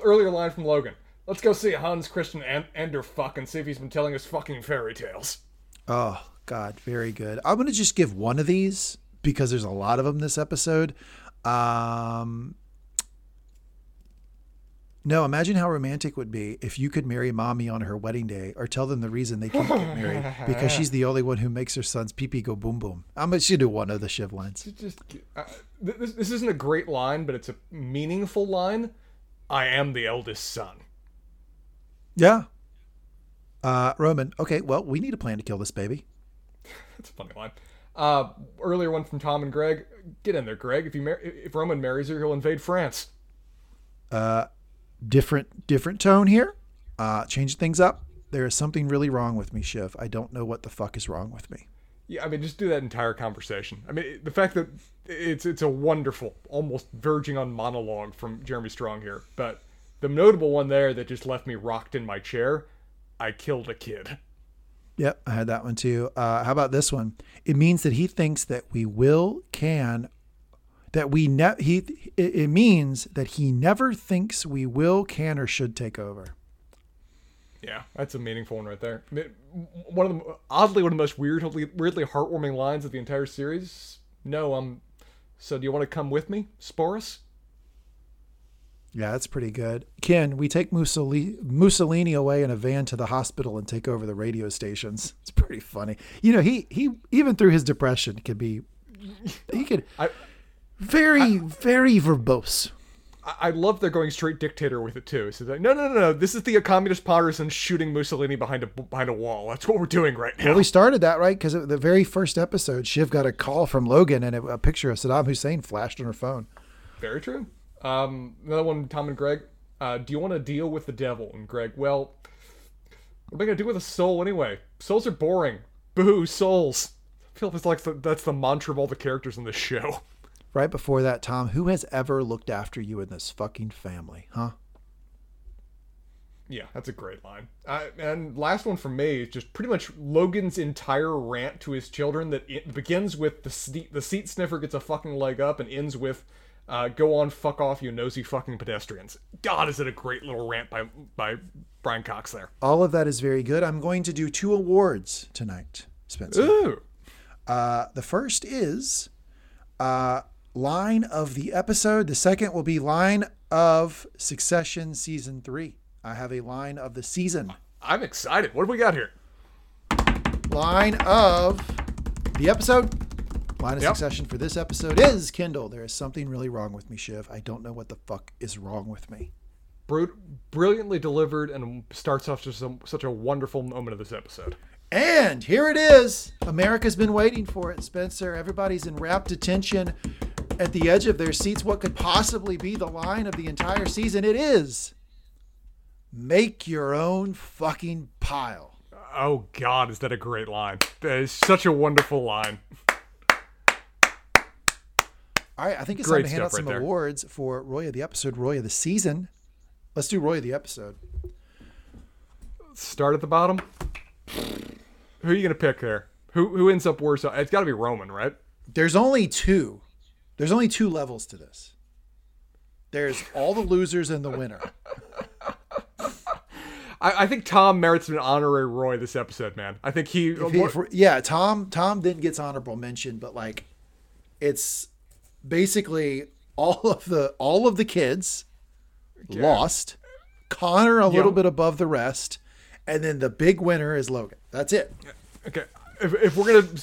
earlier line from Logan. Let's go see Hans Christian Ender fuck and see if he's been telling us fucking fairy tales. Oh, God, very good. I'm going to just give one of these because there's a lot of them this episode. Um, no, imagine how romantic it would be if you could marry mommy on her wedding day or tell them the reason they can't get married because she's the only one who makes her son's pee pee go boom boom. I'm gonna do one of the Shiv lines. Just, uh, this, this isn't a great line, but it's a meaningful line. I am the eldest son. Yeah. Uh, Roman, okay, well, we need a plan to kill this baby. That's a funny line. Uh, earlier one from Tom and Greg. Get in there, Greg. If you mar- if Roman marries her, he'll invade France. Uh, different different tone here. Uh, change things up. There is something really wrong with me, Shiv. I don't know what the fuck is wrong with me. Yeah, I mean, just do that entire conversation. I mean, the fact that it's it's a wonderful, almost verging on monologue from Jeremy Strong here. But the notable one there that just left me rocked in my chair. I killed a kid. Yep, I had that one too. Uh, how about this one? It means that he thinks that we will, can, that we ne- he. It, it means that he never thinks we will, can, or should take over. Yeah, that's a meaningful one right there. One of the oddly one of the most weirdly weirdly heartwarming lines of the entire series. No, um. So do you want to come with me, Sporus? Yeah, that's pretty good. Ken, we take Mussolini, Mussolini away in a van to the hospital and take over the radio stations. It's pretty funny. You know, he he even through his depression could be he could I, very I, very verbose. I love they're going straight dictator with it too. So like, no, no, no, no. This is the communist partisan shooting Mussolini behind a behind a wall. That's what we're doing right now. Well, we started that right because the very first episode, Shiv got a call from Logan and a picture of Saddam Hussein flashed on her phone. Very true. Um, another one, Tom and Greg. Uh, do you want to deal with the devil? And Greg, well, what am I gonna do with a soul anyway? Souls are boring. Boo, souls. I feel like the, that's the mantra of all the characters in this show. Right before that, Tom, who has ever looked after you in this fucking family, huh? Yeah, that's a great line. Uh, and last one from me is just pretty much Logan's entire rant to his children that it begins with the seat, the seat sniffer gets a fucking leg up and ends with uh, go on, fuck off, you nosy fucking pedestrians. God, is it a great little rant by by Brian Cox there. All of that is very good. I'm going to do two awards tonight, Spencer. Ooh. Uh, the first is uh, line of the episode. The second will be line of Succession season three. I have a line of the season. I'm excited. What do we got here? Line of the episode. Line of yep. succession for this episode is Kendall. There is something really wrong with me, Shiv. I don't know what the fuck is wrong with me. Br- brilliantly delivered and starts off just a, such a wonderful moment of this episode. And here it is. America's been waiting for it, Spencer. Everybody's in rapt attention at the edge of their seats. What could possibly be the line of the entire season? It is make your own fucking pile. Oh, God, is that a great line? That is such a wonderful line. All right, I think it's Great time to hand out some right awards for Roy of the episode, Roy of the season. Let's do Roy of the episode. Start at the bottom. Who are you gonna pick there? Who who ends up worse? It's got to be Roman, right? There's only two. There's only two levels to this. There's all the losers and the winner. I, I, think Tom merits an honorary Roy this episode, man. I think he, he if, yeah, Tom Tom then gets honorable mention, but like it's basically all of the all of the kids lost. Connor a little bit above the rest, and then the big winner is Logan. That's it. Okay, if, if we're gonna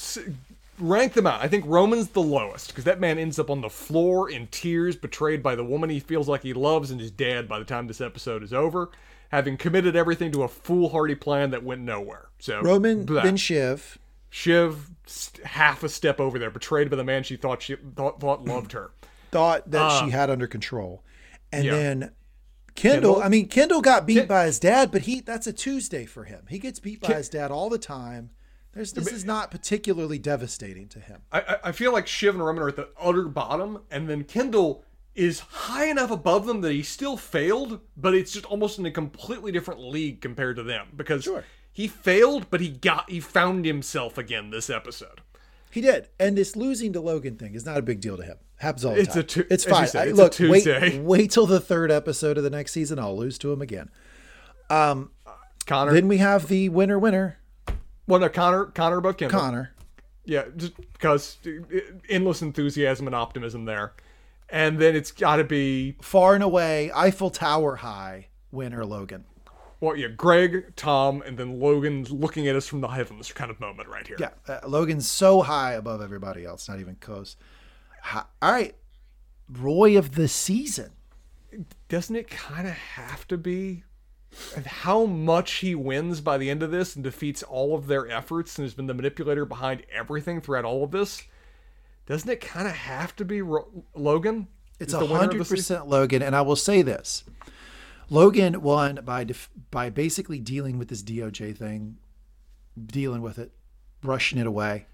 rank them out, I think Roman's the lowest because that man ends up on the floor in tears, betrayed by the woman he feels like he loves and is dead by the time this episode is over, having committed everything to a foolhardy plan that went nowhere. So Roman, blah. then Shiv. Shiv half a step over there, betrayed by the man she thought she thought, thought loved her. thought that she had under control. And Uh, yeah. then Kendall, Kendall? I mean, Kendall got beat by his dad, but he that's a Tuesday for him. He gets beat by his dad all the time. There's this is not particularly devastating to him. I, I- feel like Shiv and Roman are at the utter bottom, and then Kendall is high enough above them that he still failed, but it's just almost in a completely different league compared to them because Sure. he failed, but he got he found himself again this episode. He did. And this losing to Logan thing is not a big deal to him. Happens all the It's time. a tu- it's fine. I- it's a look, wait wait till the third episode of the next season. I'll lose to him again. Um, Connor, Then we have the winner winner, well, no, Connor, Connor above Kendall. Connor. Yeah, just because endless enthusiasm and optimism there, and then it's got to be Far and away, Eiffel Tower high winner Logan. well, yeah, Greg, Tom, and then Logan looking at us from the heavens kind of moment right here. Yeah, uh, Logan's so high above everybody else, not even close. Hi- All right, Roy of the season. doesn't it kind of have to be how much he wins by the end of this and defeats all of their efforts and has been the manipulator behind everything throughout all of this doesn't it kind of have to be Ro- logan? It's a the winner of the hundred percent Logan, and I will say this: Logan won by def- by basically dealing with this DOJ thing, dealing with it, brushing it away.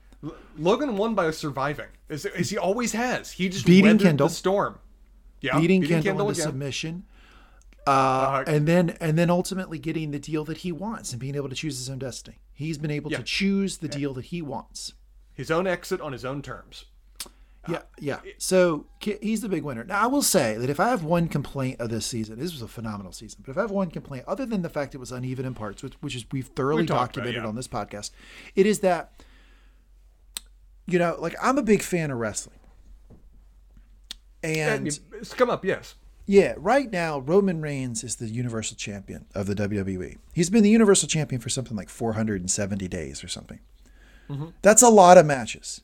logan won by surviving. As, as he always has. He just Beating Kendall. the storm. Yeah beating, Kendall, into again. submission, Uh, and then and then ultimately getting the deal that he wants and being able to choose his own destiny. He's been able Yeah. to choose the deal that he wants. his own exit on his own terms Yeah, yeah. So he's the big winner. Now I will say that if I have one complaint of this season, this was a phenomenal season. But if I have one complaint, other than the fact it was uneven in parts, which, which is we've thoroughly We talked about it, documented yeah. on this podcast, it is that you know, like I'm a big fan of wrestling, and it's come up yes yeah, right now Roman Reigns is the Universal Champion of the WWE. He's been the Universal Champion for something like 470 days or something. Mm-hmm. That's a lot of matches.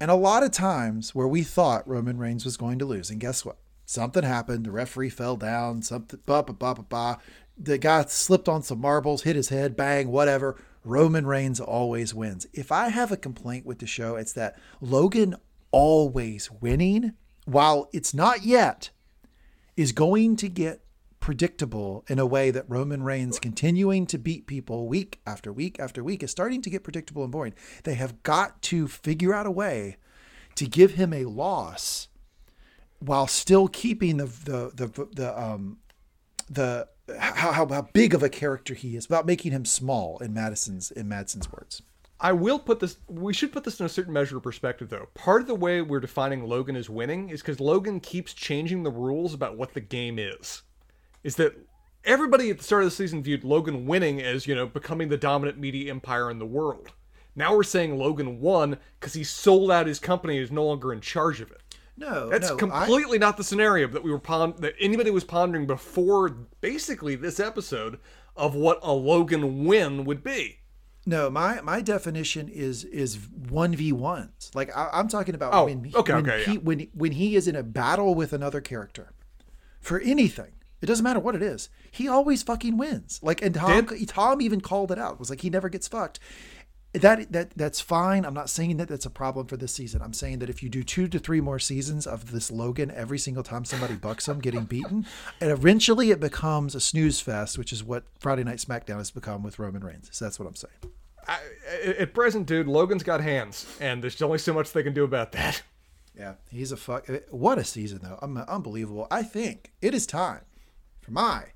And a lot of times where we thought Roman Reigns was going to lose. And guess what? Something happened. The referee fell down. Something, ba, ba, ba, ba, ba. The guy slipped on some marbles, hit his head, bang, whatever. Roman Reigns always wins. If I have a complaint with the show, it's that Logan always winning, while it's not yet, is going to get predictable in a way that Roman Reigns continuing to beat people week after week after week is starting to get predictable and boring. They have got to figure out a way to give him a loss while still keeping the the the the um the how, how how big of a character he is without making him small in Madison's in Madison's words. I will put this. We should put this in a certain measure of perspective, though. Part of the way we're defining Logan as winning is because Logan keeps changing the rules about what the game is. Is that everybody at the start of the season viewed Logan winning as you know becoming the dominant media empire in the world. Now we're saying Logan won because he sold out his company and is no longer in charge of it. No, That's no, I- completely not the scenario that we were pond- that anybody was pondering before basically this episode of what a Logan win would be. No, my my definition is is one v ones. Like I, I'm talking about Oh, when he, okay, when okay, he yeah. when when he is in a battle with another character for anything. It doesn't matter what it is. He always fucking wins. Like and Tom Did- Tom even called it out. It was like he never gets fucked. That that that's fine. I'm not saying that that's a problem for this season. I'm saying that if you do two to three more seasons of this Logan every single time somebody bucks him getting beaten, and eventually it becomes a snooze fest, which is what Friday Night SmackDown has become with Roman Reigns. So that's what I'm saying. I, at present, dude, Logan's got hands, and there's only so much they can do about that. Yeah, he's a fuck. Eh, what a season, though. I'm unbelievable. I think it is time for my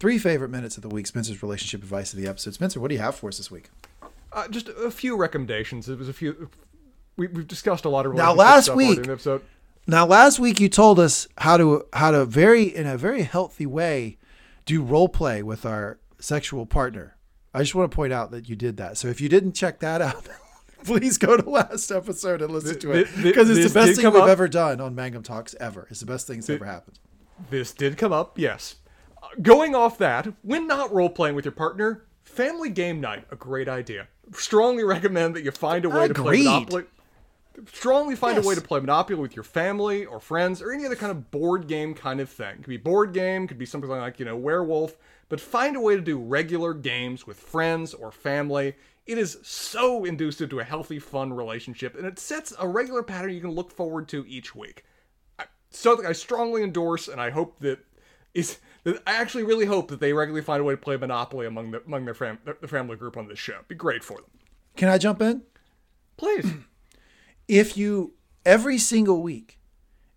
three favorite minutes of the week. Spencer's relationship advice of the episode. Spencer, what do you have for us this week? Uh, just a few recommendations. It was a few. We, we've discussed a lot of Now, last week-. Now, last week you told us how to how to very in a very healthy way do role play with our sexual partner. I just want to point out that you did that. So if you didn't check that out, please go to last episode and listen to it because it's the best thing we've up. ever done on Mangum Talks ever. It's the best thing that's ever happened. This did come up, yes. going off that, when not role playing with your partner, family game night, a great idea. Strongly recommend that you find a way to play Agreed. Monopoly. Strongly find a way to play Monopoly with your family or friends or any other kind of board game kind of thing. Could be board game, could be something like, you know, werewolf, but find a way to do regular games with friends or family. It is so inducive to a healthy, fun relationship, and it sets a regular pattern you can look forward to each week something I strongly endorse, and I hope that is. I actually really hope that they regularly find a way to play Monopoly among the among their fam, the family group on this show. Be great for them, Can I jump in? please. If you every single week,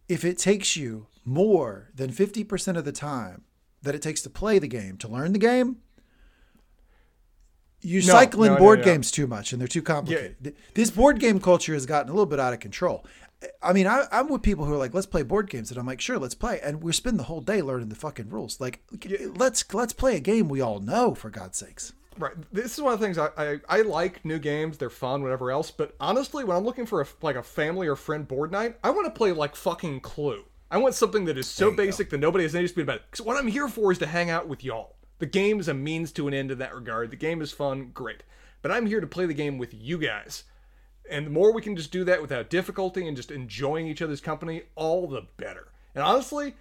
if it takes you more than 50% of the time that it takes to play the game, to learn the game, you No, cycle in no, board no. games too much and they're too complicated. Th- This board game culture has gotten a little bit out of control. I mean, I, I'm with people who are like, "Let's play board games," and I'm like, "Sure, let's play." And we spend the whole day learning the fucking rules. Like, let's let's play a game we all know, for God's sakes. Right. This is one of the things I, I, I like new games. They're fun, whatever else. But honestly, when I'm looking for a, like a family or friend board night, I want to play like fucking Clue. I want something that is so basic that nobody has any dispute about it. Because what I'm here for is to hang out with y'all. The game is a means to an end in that regard. The game is fun, great. But I'm here to play the game with you guys. And the more we can just do that without difficulty and just enjoying each other's company, all the better. And honestly,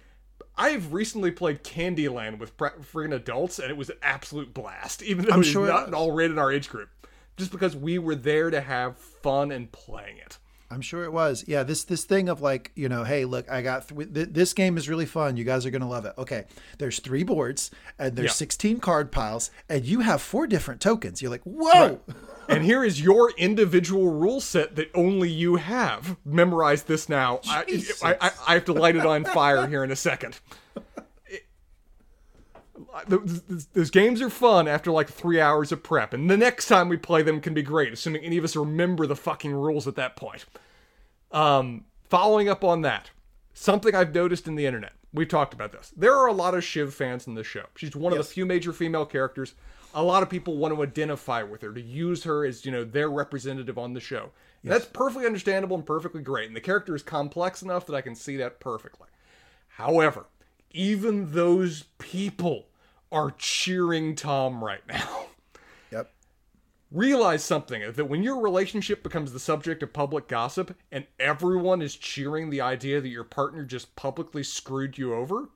I've recently played Candyland with pre- freaking adults, and it was an absolute blast, even though I'm sure not all rated in our age group. Just because we were there to have fun and playing it. I'm sure it was. Yeah, this this thing of like, you know, hey, look, I got th- th- this game is really fun. You guys are going to love it. Okay. There's 3 boards and there's Yeah. 16 card piles and you have four different tokens. You're like, "Whoa." and here is your individual rule set that only you have. Memorize this now. I. I, I, I have to light it on fire here in a second. It- th- th- Those games are fun after like three hours of prep, and the next time we play them can be great, assuming any of us remember the fucking rules at that point. Um, following up on that, something I've noticed in the internet. We've talked about this. There are a lot of Shiv fans in this show. She's one of the few major female characters. A lot of people want to identify with her, to use her as, you know, their representative on the show. That's perfectly understandable and perfectly great. And the character is complex enough that I can see that perfectly. However, even those people are cheering Tom right now. Yep. realize something that when your relationship becomes the subject of public gossip and everyone is cheering the idea that your partner just publicly screwed you over,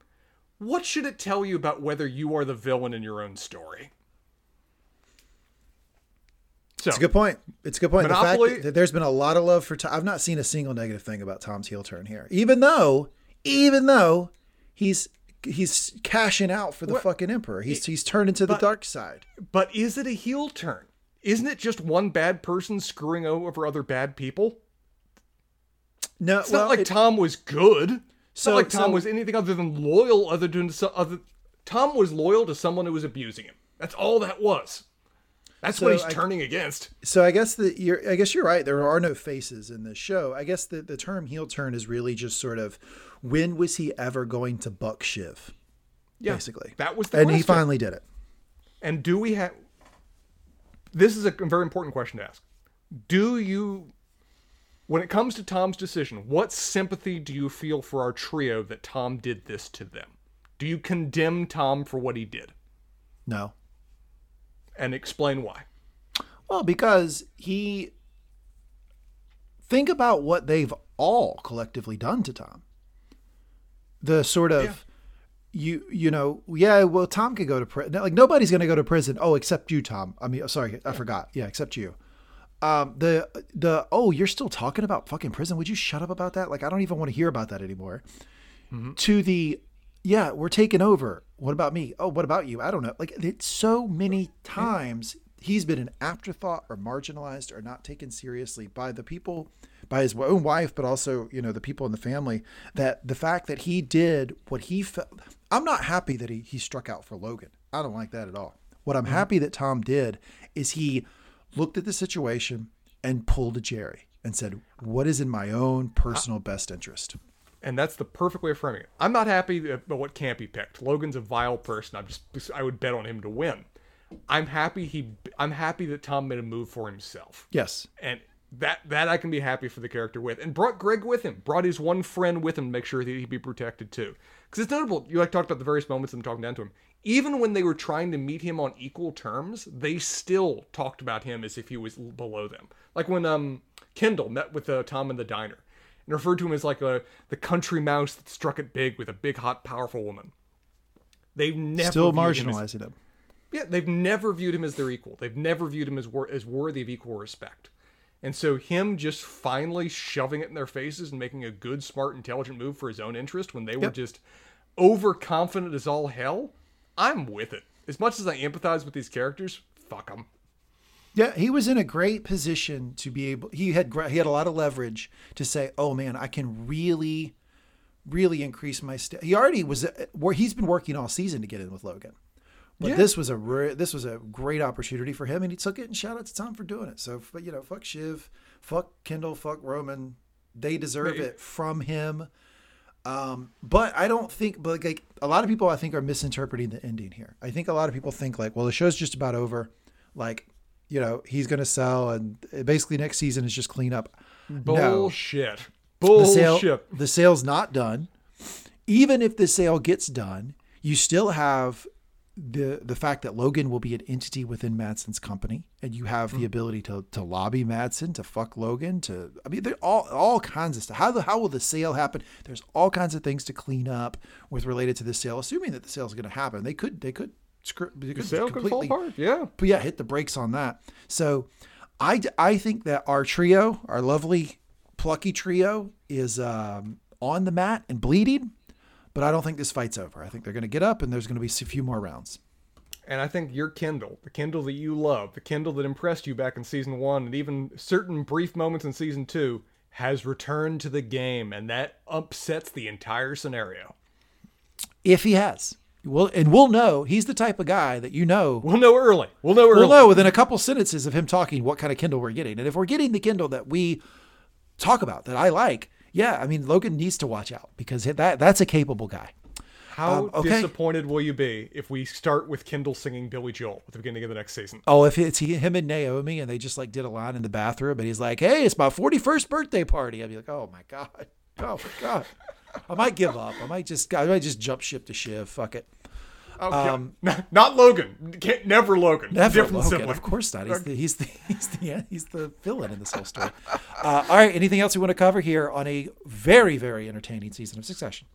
what should it tell you about whether you are the villain in your own story? So, It's a good point. It's a good point. Monopoly- The fact that there's been a lot of love for Tom. I've not seen a single negative thing about Tom's heel turn here. Even though, even though he's he's cashing out for the fucking emperor. He's he's turned into the dark side. but is it a heel turn? Isn't it just one bad person screwing over other bad people? No, It's well, not like it- Tom was good. It's So- not like Tom so- was anything other than loyal. Other than other, Tom was loyal to someone who was abusing him. That's all that was. That's what he's I- turning against. So I guess that you're I guess you're right. There are no faces in this show. I guess the, the term heel turn is really just sort of when was he ever going to buck Shiv? Yeah, Basically. that was the And he finally did it. And do we have? This is a very important question to ask. Do you, when it comes to Tom's decision, what sympathy do you feel for our trio that Tom did this to them? Do you condemn Tom for what he did, No. And explain why? Well, because he think about what they've all collectively done to Tom. The sort of Yeah. you you know yeah well Tom could go to prison like nobody's going to go to prison. Oh except you Tom. I mean sorry I forgot. Yeah except you. Um the the oh you're still talking about fucking prison? Would you shut up about that? Like I don't even want to hear about that anymore. To the yeah we're taking over. What about me? Oh what about you? I don't know. Like it's so many times he's been an afterthought or marginalized or not taken seriously by the people by his own wife but also you know the people in the family that the fact that he did what he felt i'm not happy that he, he struck out for logan. I don't like that at all. What i'm mm-hmm. happy that tom did is he looked at the situation and pulled a Gerri and said what is in my own personal best interest and that's the perfect way of framing it. I'm not happy about what Campy picked. Logan's a vile person. I'm just I would bet on him to win. I'm happy he I'm happy that Tom made a move for himself. yes And That that I can be happy for the character with, and brought Greg with him. Brought his one friend with him to make sure that he'd be protected too. Because it's notable. You like talked about the various moments of them talking down to him. Even when they were trying to meet him on equal terms, they still talked about him as if he was below them. Like when um Kendall met with uh, Tom in the diner and referred to him as like a the country mouse that struck it big with a big, hot, powerful woman. They've never Still viewed him as- marginalizing him. yeah, they've never viewed him as their equal. They've never viewed him as wor- as worthy of equal respect. And so him just finally shoving it in their faces and making a good, smart, intelligent move for his own interest when they were just overconfident as all hell, I'm with it. As much as I empathize with these characters, fuck them. Yeah, he was in a great position to be able. He had he had a lot of leverage to say, "Oh man, I can really, really increase my." St-. He already was uh, where he's been working all season to get in with Logan, but Yeah. this was a re- this was a great opportunity for him, and he took it. And shout out to Tom for doing it. So, but you know, fuck Shiv, fuck Kendall, fuck Roman. They deserve Right. it from him. Um, but I don't think, but like a lot of people, I think are misinterpreting the ending here. I think a lot of people think like, well, the show's just about over. Like, you know, he's going to sell, and basically next season is just clean up. No, Bullshit. the sale, Bullshit. the sale's not done. Even if the sale gets done, you still have the the fact that Logan will be an entity within Matsson's company, and you have the mm. ability to to lobby Matsson to fuck Logan. To I mean, there all all kinds of stuff. How the how will the sale happen? There's all kinds of things to clean up with related to the sale, assuming that the sale is going to happen. They could they could script they The could sale could fall apart. Yeah. but yeah, hit the brakes on that. So I, I think that our trio, our lovely plucky trio, is um, on the mat and bleeding. But I don't think this fight's over. I think they're going to get up and there's going to be a few more rounds. And I think your Kendall, the Kendall that you love, the Kendall that impressed you back in season one, and even certain brief moments in season two, has returned to the game, and that upsets the entire scenario. If he has. Well, and we'll know he's the type of guy that you know We'll know early. We'll know early. we'll know within a couple sentences of him talking what kind of Kendall we're getting. And if we're getting the Kendall that we talk about, that I like, yeah, I mean Logan needs to watch out because that that's a capable guy. How Um, okay. disappointed will you be if we start with Kendall singing Billy Joel at the beginning of the next season? Oh, if it's he, him and Naomi and they just like did a line in the bathroom and he's like, "Hey, it's my 41st birthday party." I'd be like, "Oh my god, oh my god." I might give up. I might just I might just jump ship to Shiv. Fuck it. Okay. not Logan. Can't, never Logan. Um, Never Different Logan. sibling. Of course not. He's the he's the he's the he's the villain in this whole story. Uh, all right. Anything else we want to cover here on a very very entertaining season of Succession?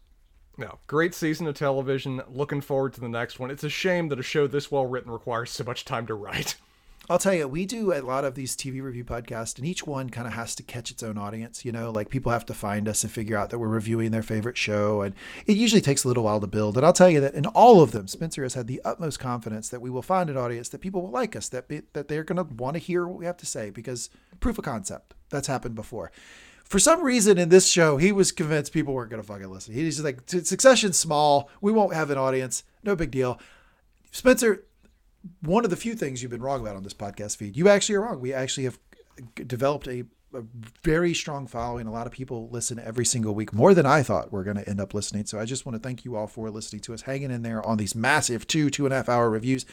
No, great season of television. Looking forward to the next one. It's a shame that a show this well written requires so much time to write. I'll tell you, we do a lot of these TV review podcasts, and each one kind of has to catch its own audience. You know, like people have to find us and figure out that we're reviewing their favorite show, and it usually takes a little while to build. And I'll tell you that in all of them, Spencer has had the utmost confidence that we will find an audience that people will like us, that be, that they're going to want to hear what we have to say because proof of concept. That's happened before. For some reason in this show, he was convinced people weren't going to fucking listen. He's just like, Succession's small. We won't have an audience. No big deal. Spencer, one of the few things you've been wrong about on this podcast feed. You actually are wrong. We actually have developed a, a very strong following. A lot of people listen every single week, more than I thought we're going to end up listening. So I just want to thank you all for listening to us, hanging in there on these massive two, two and a half hour reviews.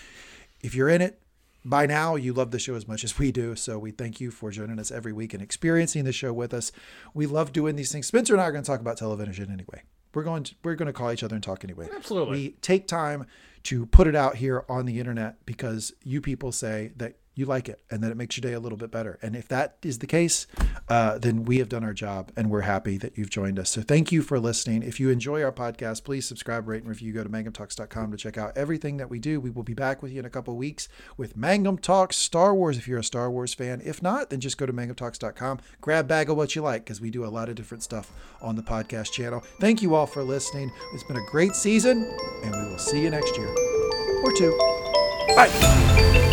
If you're in it, by now you love the show as much as we do. So we thank you for joining us every week and experiencing the show with us. We love doing these things. Spencer and I are going to talk about television anyway. We're going to, we're going to call each other and talk anyway. Absolutely. We take time to put it out here on the internet because you people say that you like it and that it makes your day a little bit better. And if that is the case, uh, then we have done our job and we're happy that you've joined us. So thank you for listening. If you enjoy our podcast, please subscribe, rate, and review. Go to mangumtalks.com to check out everything that we do. We will be back with you in a couple weeks with Mangum Talks Star Wars if you're a Star Wars fan. If not, then just go to mangumtalks.com, grab bag of what you like because we do a lot of different stuff on the podcast channel. Thank you all for listening. It's been a great season and we will see you next year or two. Bye.